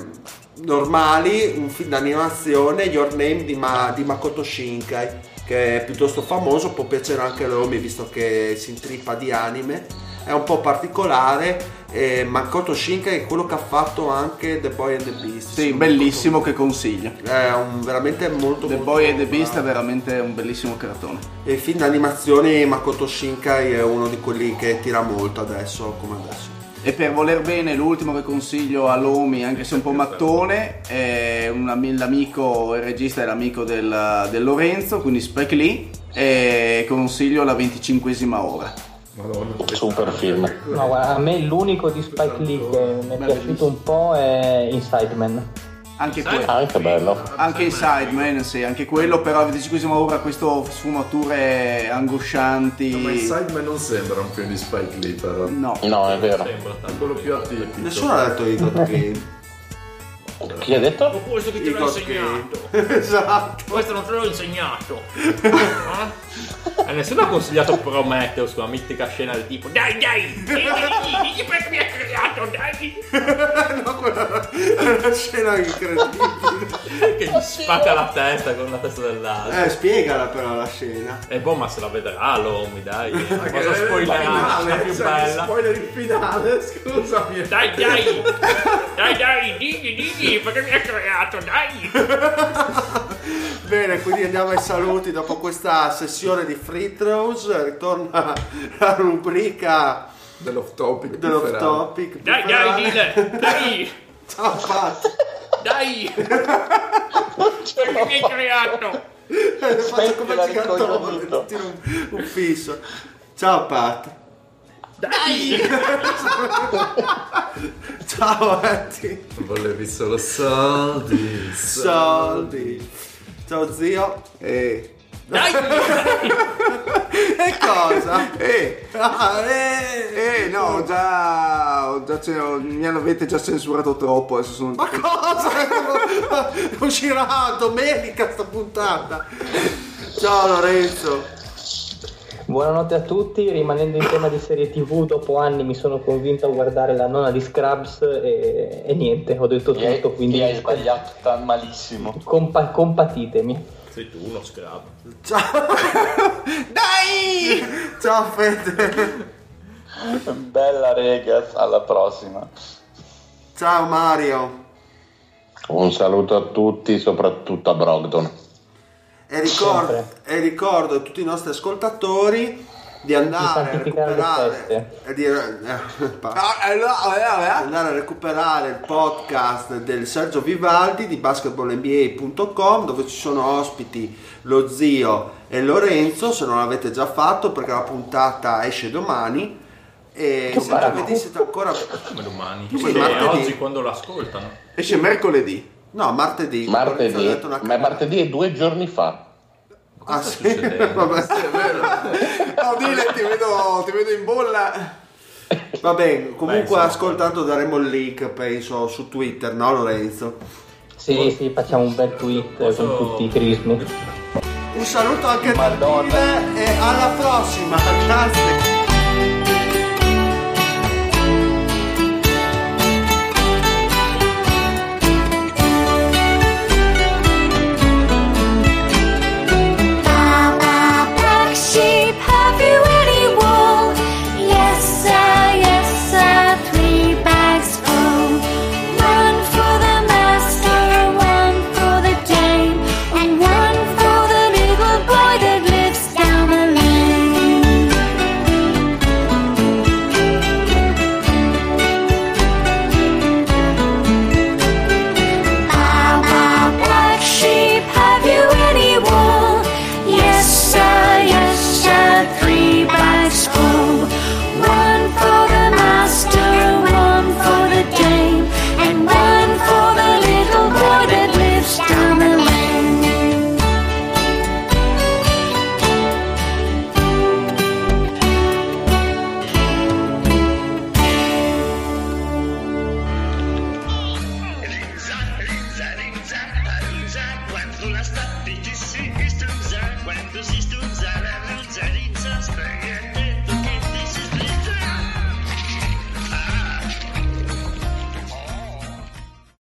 [SPEAKER 5] normali, un film d'animazione, Your Name di, Ma- di Makoto Shinkai, che è piuttosto famoso, può piacere anche a Romy visto che si intrippa di anime. È un po' particolare, eh, Makoto Shinkai è quello che ha fatto anche The Boy and the Beast.
[SPEAKER 9] Sì, bellissimo che consiglio.
[SPEAKER 5] È un, veramente molto
[SPEAKER 9] The
[SPEAKER 5] molto
[SPEAKER 9] Boy and the. Beast è veramente un bellissimo cartone.
[SPEAKER 5] E film d'animazione Makoto Shinkai è uno di quelli che tira molto adesso, come adesso.
[SPEAKER 9] E per voler bene, l'ultimo che consiglio a Lomi, anche se un po' mattone, è un ami- l'amico, il regista è l'amico del, del Lorenzo, quindi Spike Lee, e consiglio la venticinquesima ora.
[SPEAKER 4] Madonna.
[SPEAKER 1] Super film.
[SPEAKER 3] No, guarda, a me l'unico di Spike Lee che mi è piaciuto un po' è Inside Man.
[SPEAKER 9] Anche quello.
[SPEAKER 1] Ah, che bello.
[SPEAKER 9] Anche in Sideman, sì, anche quello, però la 25esima ora questo sfumature angoscianti.
[SPEAKER 4] Ma Sideman non sembra un film di Spike Lee, però.
[SPEAKER 9] No.
[SPEAKER 1] No, è vero.
[SPEAKER 8] Sembra tanto.
[SPEAKER 4] quello più atipico.
[SPEAKER 5] Nessuno ha detto i God Game.
[SPEAKER 1] Chi ha detto?
[SPEAKER 8] questo che ti
[SPEAKER 5] I
[SPEAKER 8] l'ho insegnato.
[SPEAKER 5] Esatto.
[SPEAKER 8] Questo non te l'ho insegnato. Eh? E nessuno ha consigliato Prometheus, quella mitica scena del tipo Dai, dai, digli, perché mi ha creato, dai!
[SPEAKER 5] no, quella è una scena incredibile.
[SPEAKER 8] Che gli spacca la testa con la testa dell'altro.
[SPEAKER 5] Eh, spiegala però la scena.
[SPEAKER 8] E boh, ma se la vedrà l'Omi, dai.
[SPEAKER 4] Che-
[SPEAKER 8] Cosa spoilerà? La più
[SPEAKER 4] cioè,
[SPEAKER 8] bella.
[SPEAKER 4] Spoiler il finale, scusami.
[SPEAKER 8] Dai, dai! Dai, dai, digli, digli perché mi ha creato, dai!
[SPEAKER 5] Bene, quindi andiamo ai saluti dopo questa sessione di free throws. Ritorna la rubrica
[SPEAKER 4] Dell'off topic.
[SPEAKER 5] dell'off topic.
[SPEAKER 8] Dai, dai, dile! Dai!
[SPEAKER 5] Ciao Pat.
[SPEAKER 8] Dai! Perché mi hai creato?
[SPEAKER 5] Faccio come il
[SPEAKER 6] coglionito.
[SPEAKER 5] tiro un, un fisso. Ciao Pat.
[SPEAKER 8] Dai!
[SPEAKER 5] Ciao Eddie.
[SPEAKER 4] Volevi solo soldi.
[SPEAKER 5] Soldi. Ciao zio. E...
[SPEAKER 8] Dai!
[SPEAKER 5] E cosa?
[SPEAKER 9] Eh,
[SPEAKER 5] Ah, eh.
[SPEAKER 9] eh, no, già, già mi avete già censurato troppo, adesso sono...
[SPEAKER 5] Ma cosa? Uscirà domenica sta puntata. Ciao Lorenzo.
[SPEAKER 3] Buonanotte a tutti, rimanendo in tema di serie tv, dopo anni mi sono convinto a guardare la nonna di Scrubs e, e niente, ho detto
[SPEAKER 6] Ti hai,
[SPEAKER 3] tutto, quindi
[SPEAKER 6] ti hai sbagliato tan malissimo.
[SPEAKER 3] compa- compatitemi.
[SPEAKER 8] Sei tu uno scrub.
[SPEAKER 5] Ciao.
[SPEAKER 9] Dai!
[SPEAKER 5] Ciao Fede.
[SPEAKER 6] Bella ragazzi, alla prossima.
[SPEAKER 5] Ciao Mario.
[SPEAKER 1] Un saluto a tutti, soprattutto a Brogdon.
[SPEAKER 5] E ricordo, e ricordo a tutti i nostri ascoltatori di andare e di, eh,
[SPEAKER 9] Ah, eh, eh, eh.
[SPEAKER 5] andare a recuperare il podcast del Sergio Vivaldi di basketballnba.com dove ci sono ospiti lo zio e Lorenzo se non l'avete già fatto perché la puntata esce domani e se
[SPEAKER 1] bello.
[SPEAKER 5] giovedì siete ancora
[SPEAKER 8] Come domani?
[SPEAKER 5] Sì, martedì.
[SPEAKER 8] oggi quando l'ascoltano.
[SPEAKER 9] Esce mercoledì.
[SPEAKER 5] No martedì
[SPEAKER 1] Martedì,
[SPEAKER 5] detto una
[SPEAKER 1] ma martedì è due giorni fa.
[SPEAKER 5] ah
[SPEAKER 8] sta
[SPEAKER 5] sì
[SPEAKER 8] succedendo?
[SPEAKER 5] vabbè
[SPEAKER 9] No, dile, ti vedo, ti vedo in bolla.
[SPEAKER 5] Va bene, comunque
[SPEAKER 8] Beh,
[SPEAKER 5] ascoltando daremo il link, penso, su Twitter, no Lorenzo?
[SPEAKER 3] Sì, sì, facciamo un bel tweet
[SPEAKER 8] Posso-
[SPEAKER 3] con tutti i crismi.
[SPEAKER 5] Un saluto anche da
[SPEAKER 6] Madonna.
[SPEAKER 5] Dile e alla prossima, grazie!